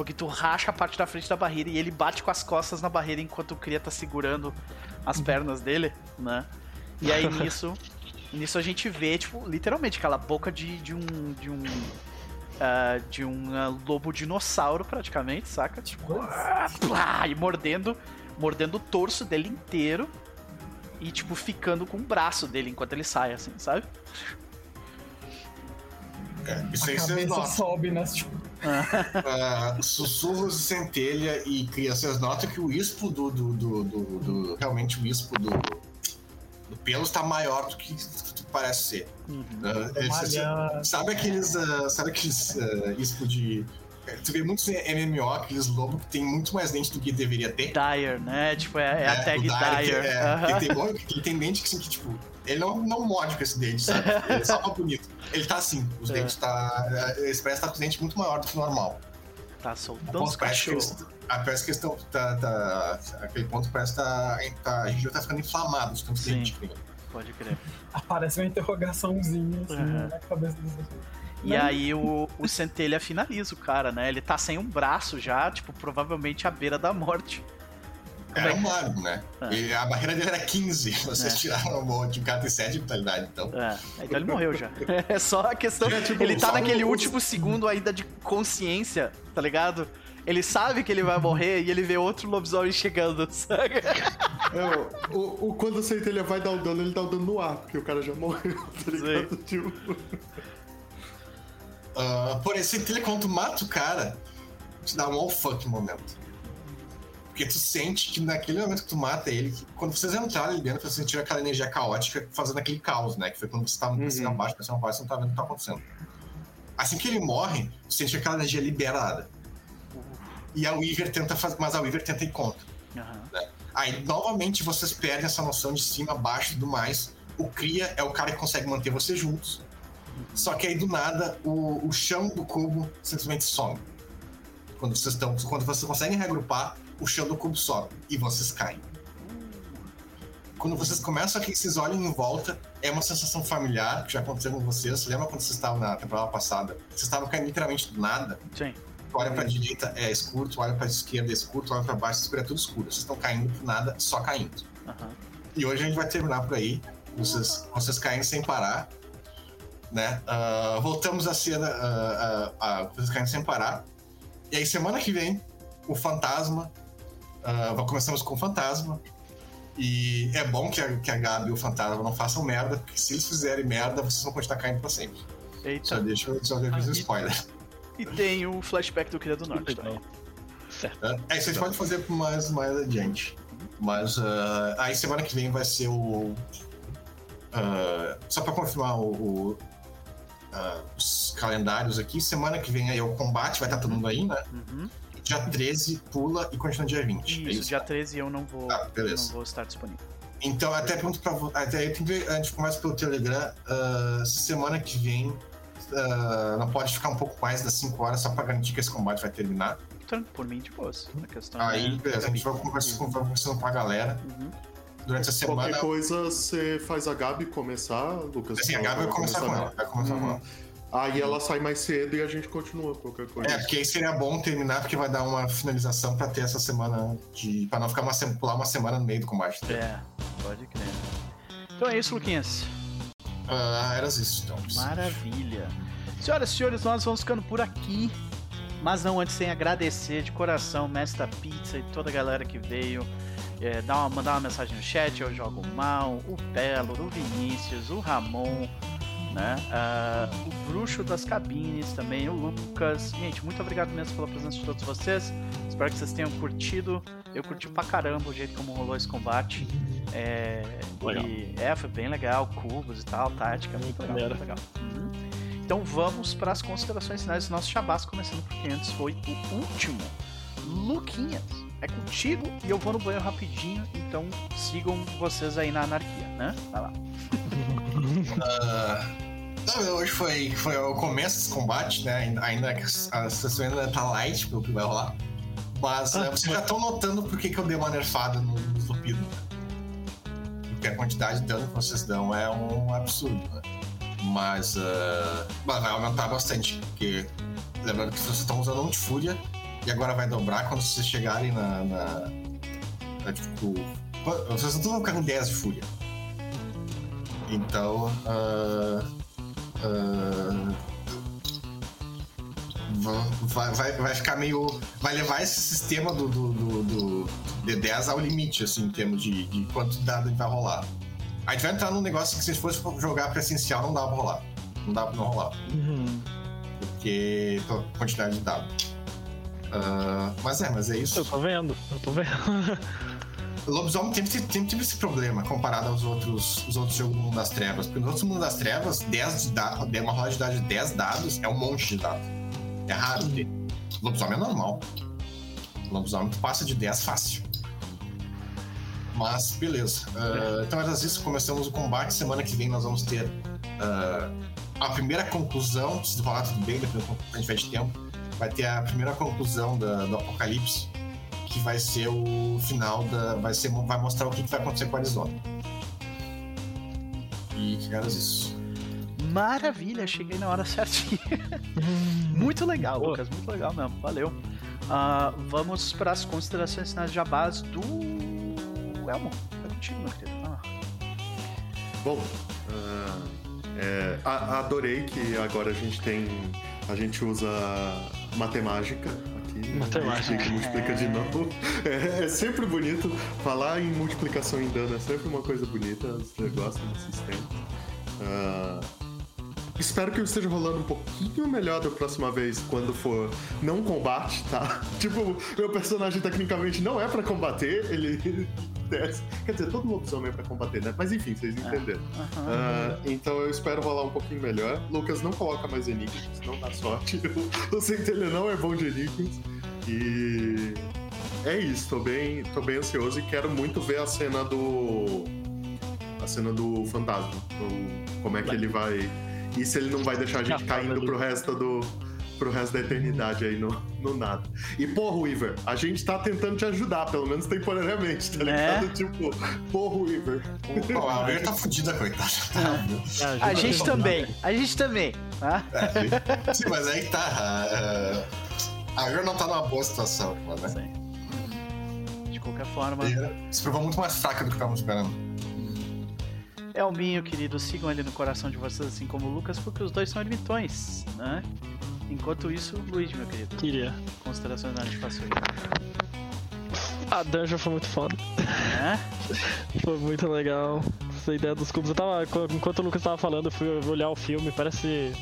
Porque tu racha a parte da frente da barreira e ele bate com as costas na barreira enquanto o Cria tá segurando as pernas dele, né? E aí nisso. nisso a gente vê, tipo, literalmente aquela boca de, de um. de um. ah, de um ah, lobo dinossauro, praticamente, saca? Tipo, plá, e mordendo, mordendo o torso dele inteiro e, tipo, ficando com o braço dele enquanto ele sai, assim, sabe? É, isso aí A vocês cabeça notam. sobe, né? Tipo, Ah, sussurros de centelha e cria. Vocês notam que o ispo do. do, do, do- do- realmente o ispo do. do pelo está maior do que, do que parece ser. Uhum. Ele- malhar. sabe aqueles. ah, sabe aqueles ah, ispo de. Tu vê muitos MMO, aqueles lobos que tem muito mais dente do que deveria ter. Dyer, né? Tipo, é, é a tag Dyer. que- é, que tem, que tem dente que, assim, que, tipo, ele não, não morde com esse dente, sabe? Ele é só pra bonito. Ele tá assim, os É. dentes tá. Esse parece que tá com os dentes muito maior do que o normal. Tá soltando os Ponto parece que cachorros. eles, parece que eles estão. Tá, tá- aquele ponto parece que tá, tá, a gente já tá ficando inflamado de tanto Sim. dente que tem. Pode crer. Aparece uma interrogaçãozinha assim Uhum. na cabeça dos E aí o, o Centelha finaliza o cara, né? Ele tá sem um braço já, tipo, provavelmente à beira da morte. Era um mago, né? E a barreira dele era 15. Vocês É. tiraram o monte, o cara tem 7 de vitalidade, então. É, então ele morreu já. É só a questão. É, tipo, ele tá naquele no- último segundo ainda de consciência, tá ligado? Ele sabe que ele vai morrer e ele vê outro lobisomem chegando, sabe? É, o, o- quando o centelha vai dar o dano, ele dá o dano no ar, porque o cara já morreu, tá ligado? Tipo, Ah, por esse centelha, quando tu mata o cara, te dá um all fuck momento. Porque tu sente que naquele momento que tu mata ele, quando vocês entraram ali dentro, você sentiu aquela energia caótica fazendo aquele caos, né? Que foi quando você tava Uhum. pensando abaixo, pensando abaixo, você não tava vendo o que tá acontecendo. Assim que ele morre, tu sente aquela energia liberada. E a Weaver tenta fazer, mas a Weaver tenta ir contra. Aham. Aí, novamente, vocês perdem essa noção de cima, baixo e tudo mais. O Cria é o cara que consegue manter vocês juntos. Só que aí, do nada, o, o chão do cubo simplesmente some. Quando vocês estão. Quando vocês conseguem reagrupar, o chão do cubo sobe. E vocês caem. quando vocês começam aqui, vocês olham em volta, é uma sensação familiar que já aconteceu com vocês. Lembra quando vocês estavam na temporada passada? Vocês estavam caindo literalmente do nada. Sim. Tu olha pra direita, é escuro, tu olha pra esquerda, é escuro, tu olha pra baixo, é escuro, é tudo escuro. Vocês estão caindo por nada, só caindo. Aham. E hoje a gente vai terminar por aí. Vocês, vocês caindo sem parar. Né? Ah, voltamos a cena. ah, ah, ah, vocês caindo sem parar. E aí, semana que vem, o fantasma. ah, começamos com o fantasma. E é bom que a, que a Gabi e o fantasma não façam merda, porque se eles fizerem merda, vocês vão continuar caindo pra sempre. Só Eita. deixa eu só deixa um Ah, e- spoiler. E tem o flashback do Cria do Norte também. Certo. É, isso a gente pode fazer mais, mais adiante. Mas ah, aí semana que vem vai ser o. ah, só pra confirmar o, o, ah, os calendários aqui, semana que vem aí é o combate, vai estar todo mundo aí, né? Uhum. Dia 13 pula e continua dia 20. é Isso, dia 13 eu não vou, Ah, beleza. não vou estar disponível. Então, até pergunto pra Até aí tem que a gente começa pelo Telegram. se semana que vem ah, não pode ficar um pouco mais das 5 horas só pra garantir que esse combate vai terminar. Por mim, de boas. A questão Aí, é... beleza, a gente vai conversando, vai conversando com a galera Uhum. Durante a semana. Qualquer coisa, você faz a Gabi começar, Lucas. Assim, a Gabi vai começar com ela. Vai começar com ela. Aí ela sai mais cedo e a gente continua qualquer coisa. É, porque aí seria bom terminar, porque vai dar uma finalização pra ter essa semana de. pra não ficar uma, pular uma semana no meio do combate. É, pode crer. Então é isso, Luquinhas. Ah, era isso, então. Maravilha. Senhoras e senhores, nós vamos ficando por aqui. Mas não antes sem agradecer de coração o Mestre da Pizza e toda a galera que veio. É, dar uma, mandar uma mensagem no chat, eu jogo mal, o Belo, o Vinícius, o Ramon, né? Ah, o Bruxo das Cabines também, o Lucas. Gente, muito obrigado mesmo pela presença de todos vocês. Espero que vocês tenham curtido. Eu curti pra caramba o jeito como rolou esse combate. É, e, é, foi bem legal, cubos e tal, tática, muito Muito legal. Muito legal. Uhum. Então vamos para as considerações finais do nosso Chabás, começando porque antes foi o último. Luquinhas, é contigo e eu vou no banho rapidinho, então sigam vocês aí na anarquia, né? Vai lá. Ah, não, hoje foi, foi o começo desse combate, né? Ainda, a sessão ainda tá light pelo que vai rolar. Mas Ah, eh, vocês já estão notando por que, que eu dei uma nerfada no, no Zupido, né? Porque a quantidade de dano que vocês dão é um absurdo, né? Mas, ah, mas vai aumentar bastante, porque lembrando que vocês estão usando um de fúria e agora vai dobrar quando vocês chegarem na. na, na, tipo, vocês não estão com 10 de fúria. Então. ah, va- vai, vai, vai ficar meio. Vai levar esse sistema do, do, do, do D10 ao limite, assim, em termos de, de quanto dado ele vai rolar. A gente vai entrar num negócio que se fosse jogar pra essencial não dá pra rolar. Não dá pra não rolar. Uhum. Porque. pela quantidade de dado. Ah, mas é, mas é isso. Eu tô vendo, eu tô vendo. O Lobisomem sempre, sempre teve esse problema comparado aos outros, os outros jogos do Mundo das Trevas. Porque nos outros Mundo das Trevas, 10 de dado, uma roda de dado de 10 dados é um monte de dado. É raro ter. O Lobisomem é normal. O Lobisomem tu passa de 10 fácil. Mas, beleza. Ah, então era isso. Começamos o combate. Semana que vem nós vamos ter ah, a primeira conclusão. Se falar tudo bem, depois a gente vai de tempo. Vai ter a primeira conclusão da- do Apocalipse que vai ser o final da. Vai, ser, vai mostrar o que, que vai acontecer com a Arizona. E que era isso. Maravilha, cheguei na hora certinha. muito legal. Lucas, muito legal mesmo, valeu. Ah, vamos para as considerações de jabás do Elmo. É contigo, meu querido. Lá. Bom, ah, é, a- adorei que agora a gente tem. A gente usa matemática aqui. né? Matemática. Multiplica de novo. É, é sempre bonito. Falar em multiplicação em dano é sempre uma coisa bonita. Você gosta do sistema. Ah, Espero que eu esteja rolando um pouquinho melhor da próxima vez quando for não combate, tá? Tipo, meu personagem tecnicamente não é pra combater, ele desce. Quer dizer, todo lobisomem é pra combater, né? Mas enfim, vocês entenderam. Aham. Ah, então eu espero rolar um pouquinho melhor. Lucas não coloca mais enigmas, não dá sorte. O, Centelha não é bom de enigmas. E é isso, tô bem, tô bem ansioso e quero muito ver a cena do. A cena do fantasma. O- como é que ele vai. E se ele não vai deixar a gente caindo pro resto do. Pro resto da eternidade aí no, no nada. E, porra, Weaver, a gente tá tentando te ajudar, pelo menos temporariamente, tá Né? ligado? Tipo, porra, Weaver. Pô, a Weaver tá fudida, coitada. A gente também, a gente também. Tá? É, sim, mas aí que tá. A, a Weaver não tá numa boa situação, mano, né? Sim. De qualquer forma, E Se provou muito mais fraca do que estávamos esperando. é o Minho, querido. Sigam ele no coração de vocês, assim como o Lucas, porque os dois são ermitões, né? Enquanto isso, Luiz, meu querido, Queria. considerações da passou A dungeon foi muito foda. né? Foi muito legal. Essa ideia dos cubos. Eu tava. Enquanto o Lucas tava falando, eu fui olhar o filme. Parece.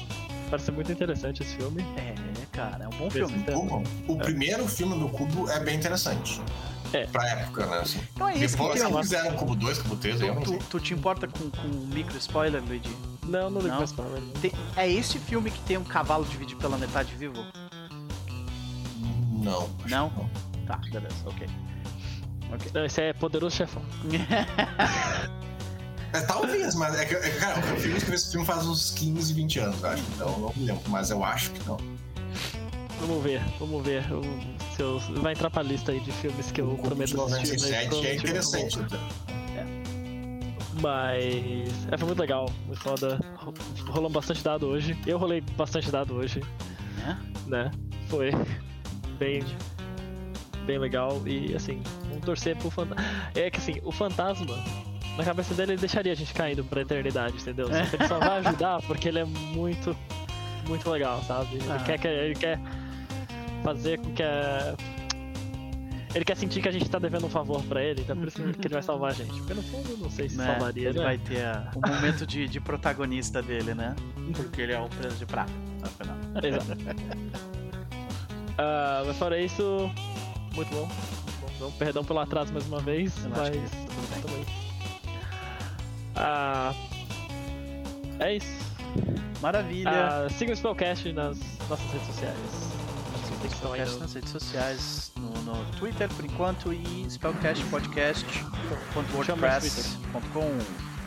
Parece muito interessante esse filme. É, cara, é um bom filme. se- Cubo, o primeiro filme do Cubo é bem interessante. É. Pra época, né? Assim. Então é isso que Depois, tem. se fizeram Cubo 2, Cubo 3, aí eu não Tu, tu, tu te importa com, com micro spoiler, Luigi? Não, não ligo Não? mais pra. Tem- é esse filme que tem um cavalo dividido pela metade vivo? Não. Não? Tá, beleza, ok. Ok. Não, esse é Poderoso Chefão. É, talvez, mas é que, é que, cara, eu escrevi esse filme faz uns 15, 20 anos, eu acho. Então eu não me lembro, mas eu acho que não. Vamos ver, vamos ver. O, se eu- vai entrar pra lista aí de filmes que eu O prometo assistir. mas 97 é provavelmente eu não vou. interessante. Mas. É, foi muito legal, muito foda. Ro- Rolou bastante dado hoje. Eu rolei bastante dado hoje, Né? né? Foi bem. Bem legal. E assim, vamos torcer pro fantasma. É que assim, o fantasma. Na cabeça dele ele deixaria a gente caindo pra eternidade, entendeu? Só que ele só vai ajudar porque ele é muito. Muito legal, sabe? Ele, Ah. quer, que- ele quer fazer com que a. Ele quer sentir que a gente tá devendo um favor pra ele, então é por isso que ele vai salvar a gente. Porque no fundo, eu não sei se Né? salvaria, Ele né? vai ter a- o momento de, de protagonista dele, né? Porque ele é o preso de prata, afinal. Exato. Ah, mas fora isso, muito bom. Muito bom. Perdão pelo atraso mais uma vez, Relaxa, mas querido, tudo bem. Ah, é isso. Maravilha. Ah, siga o Spellcast nas nossas redes sociais. Estão aí Spellcast nas redes sociais, no, no Twitter por enquanto e spellcastpodcast.wordpress.com,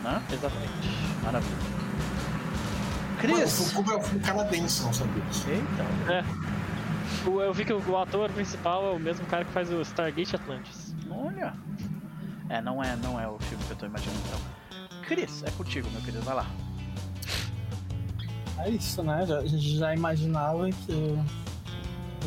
né? Exatamente. Maravilha. Mano, Cris! o Cubo é um filme canadense, não sabia disso. Eita, É. O- Eu vi que o ator principal é o mesmo cara que faz o Stargate Atlantis. olha. É, não é, não é o filme que eu tô imaginando então. Cris, é contigo, meu querido, vai lá. É isso, né? Já- A gente já imaginava que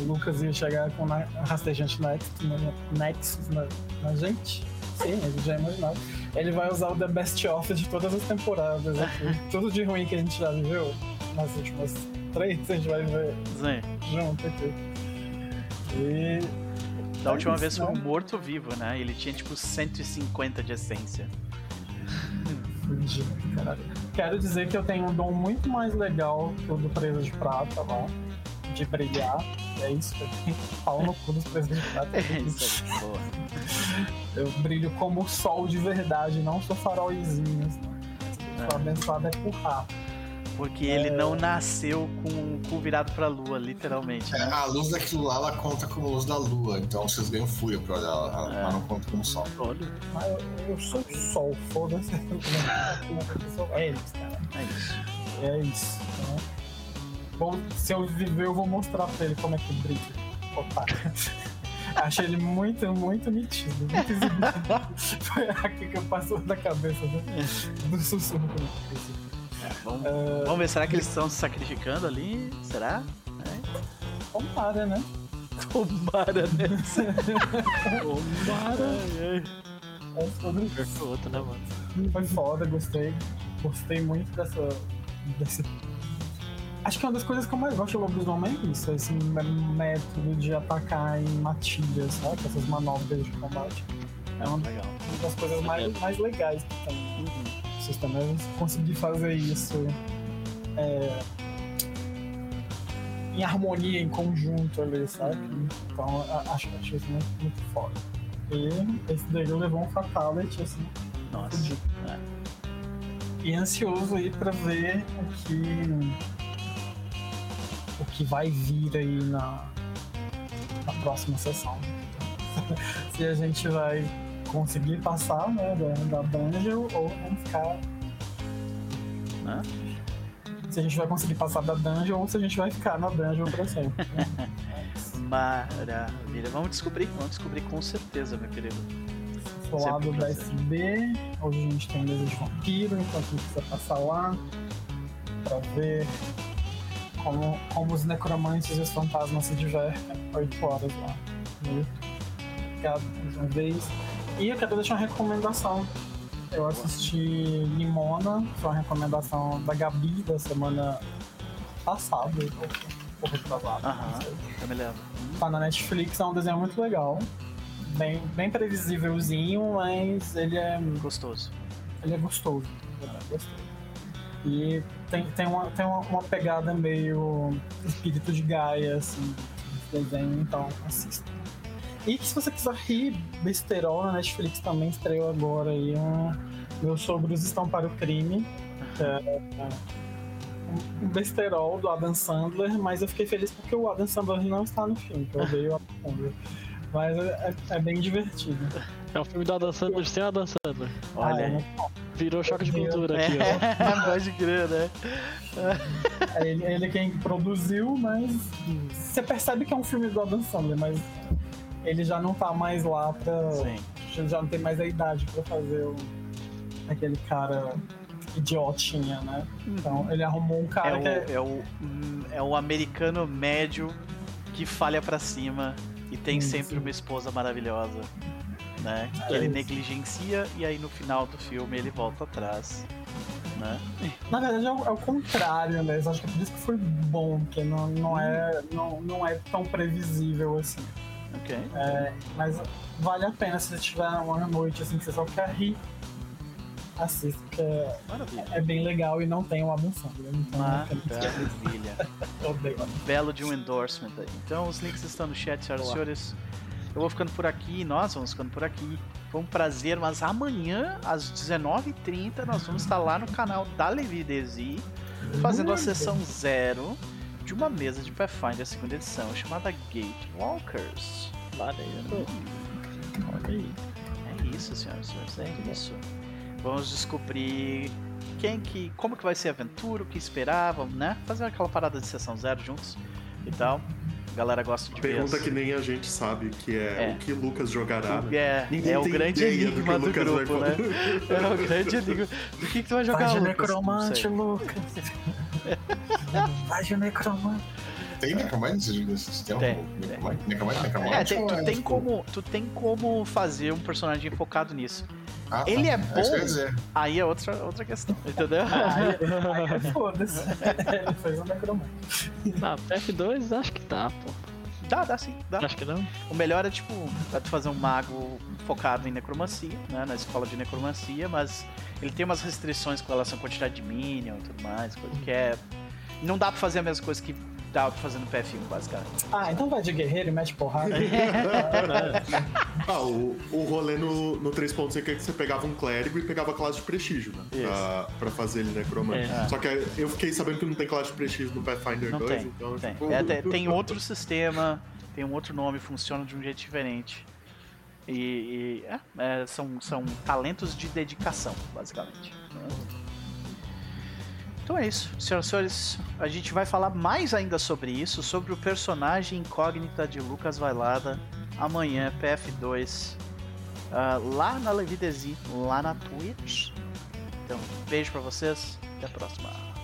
o Lucas ia chegar com na- rastejante Nexus, né? Nexus na, na gente. Sim, gente já imaginava. Ele vai usar o The Best Of de todas as temporadas aqui. Tudo de ruim que a gente já viveu nas últimas três, a gente vai ver Zé, junto aqui. E da É última isso, vez foi um não. morto-vivo, né? Ele tinha tipo 150 de essência. Fudido, caralho. Quero dizer que eu tenho um dom muito mais legal que o do preso de prata lá. De brilhar. É isso que eu tenho. Pau no cu dos de prata. É isso aí, boa. Eu brilho como o sol de verdade, não sou farolzinho. Sou abençoado é por rato. Porque ele não nasceu com o cu virado pra lua, literalmente. É, Né? a luz daquilo lá, ela conta como luz da lua, então vocês ganham fúria pra olhar ela, ela É. ela não conta como sol. Olha. Mas eu, eu sou o sol, foda-se. É isso, cara. É isso. É isso. Né? Bom, se eu viver, eu vou mostrar pra ele como é que brilha. Otário. Achei ele muito, muito nítido, muito exibido. Foi aqui que eu passou da cabeça do, do sussurro. que eu fiz. É, vamos, vamos ver, será que eles estão se sacrificando ali? Será? Tomara, né? Tomara, né? Tomara. É sobre Pior que o outro, né, mano? Foi foda, gostei. Gostei muito dessa. desse. Acho que é uma das coisas que eu mais gosto de lobisomem é isso, esse mé- método de atacar em matilhas, sabe? Essas manobras de combate. É uma Legal. das coisas mais, mais legais que tem no sistema. É você conseguir fazer isso é, em harmonia, em conjunto ali, sabe? Então acho, acho isso muito, muito foda. E esse daí levou um fatality, assim, Nossa. É. E ansioso aí pra ver o que. Que vai vir aí na, na próxima sessão. Se a gente vai conseguir passar né, da, da dungeon ou vamos ficar. Né? se a gente vai conseguir passar da dungeon ou se a gente vai ficar na dungeon pra sempre. né? Maravilha. Vamos descobrir, vamos descobrir com certeza, meu querido. Do um prazer. DSB, hoje a gente tem mesa de vampiro, então a gente precisa passar lá pra ver como, como os necromantes e os fantasmas se divertem 8 horas lá. YouTube. Obrigado mais uma vez. E eu quero deixar uma recomendação. Eu assisti Limona, foi uma recomendação da Gabi da semana passada, ou retrasada, Aham. Eu me lembro. tá na Netflix, é um desenho muito legal. Bem, bem previsívelzinho, mas ele é, Gostoso. ele é gostoso. verdade, gostoso. E tem, tem, uma, tem uma, uma pegada meio espírito de Gaia, assim, esse desenho, então assista. E que se você quiser rir besterol na Netflix também estreou agora aí um Meus Sogros Estão para o Crime, é um- um besterol do Adam Sandler, mas eu fiquei feliz porque o Adam Sandler não está no filme, que eu odeio o Adam Sandler. Mas é, é- é bem divertido. É um filme do Adam Sandler sem Adam Sandler. Olha Ah, é. Virou choque de cultura aqui, ó. Pode crer, né? É ele, ele quem produziu, mas você percebe que é um filme do Adam Sandler, mas ele já não tá mais lá pra. Sim. Já já não tem mais a idade pra fazer o, aquele cara idiotinha, né? Então ele arrumou um É cara o, que é. é, o, é o americano médio que falha pra cima e tem Isso. sempre uma esposa maravilhosa. Né? Que É ele negligencia e aí no final do filme ele volta atrás. Né? Na verdade é o, é o contrário, né? Eu acho que é por isso que foi bom, porque não, não, é, não, não é tão previsível assim. Ok. É, mas vale a pena se você tiver uma noite assim que você só quer rir. Assista, porque é, é bem legal e não tem o Adam Sandler. Então, Maravilha. Belo de um endorsement aí. Então os links estão no chat, senhoras e senhores. Eu vou ficando por aqui, nós vamos ficando por aqui. Foi um prazer, mas amanhã, às 19h30, nós vamos estar lá no canal da Levi Desi, fazendo a sessão zero de uma mesa de Pathfinder segunda edição, chamada Gatewalkers. Maneiro. Olha aí. É isso, senhoras e senhores, é isso. Vamos descobrir quem que, como que vai ser a aventura, o que esperar, vamos, né? Fazer aquela parada de sessão zero juntos e tal. A galera gosta de ver Pergunta que nem a gente sabe, que é, É. o que Lucas jogará. É, Ninguém é o grande do enigma do, Lucas vai grupo, né? É o grande enigma. Do que, que tu vai jogar, Vai de Lucas? Necromante. Lucas. Vai de necromante. Tem necromante nesse sistema? Tem, Necromante? Necromante? Necromante? É, tem- tu, é, tem tipo- como, tu tem como fazer um personagem focado nisso. Ah, tá. Ele é ia bom? dizer. Aí é outra, outra questão, entendeu? Aí, aí foda-se. Ele fez o necromante. Ah, F2 acho que tá, pô. dá, dá sim, dá. Acho que não. O melhor é, tipo, é tu fazer um mago focado em necromancia, né? Na escola de necromancia, mas ele tem umas restrições com relação à quantidade de minion e tudo mais, coisa que é. Não dá pra fazer a mesma coisa que pra fazer no PF1, basicamente. Ah, então vai de guerreiro e mete porrada. Ah, o, o rolê no, no 3.5 é que você pegava um clérigo e pegava a classe de prestígio, né? Pra, pra fazer ele necromante. É. Só que eu fiquei sabendo que não tem classe de prestígio no Pathfinder Não 2, tem, então. Tem, tipo, É, tem, tem outro sistema, tem um outro nome, funciona de um jeito diferente. E, e, é, é, são, são talentos de dedicação, basicamente. né? Então é isso, senhoras e senhores. A gente vai falar mais ainda sobre isso, sobre o personagem incógnita de Lucas Vailada, amanhã, PF2, ah, lá na Levidesi, lá na Twitch. Então, beijo pra vocês, até a próxima.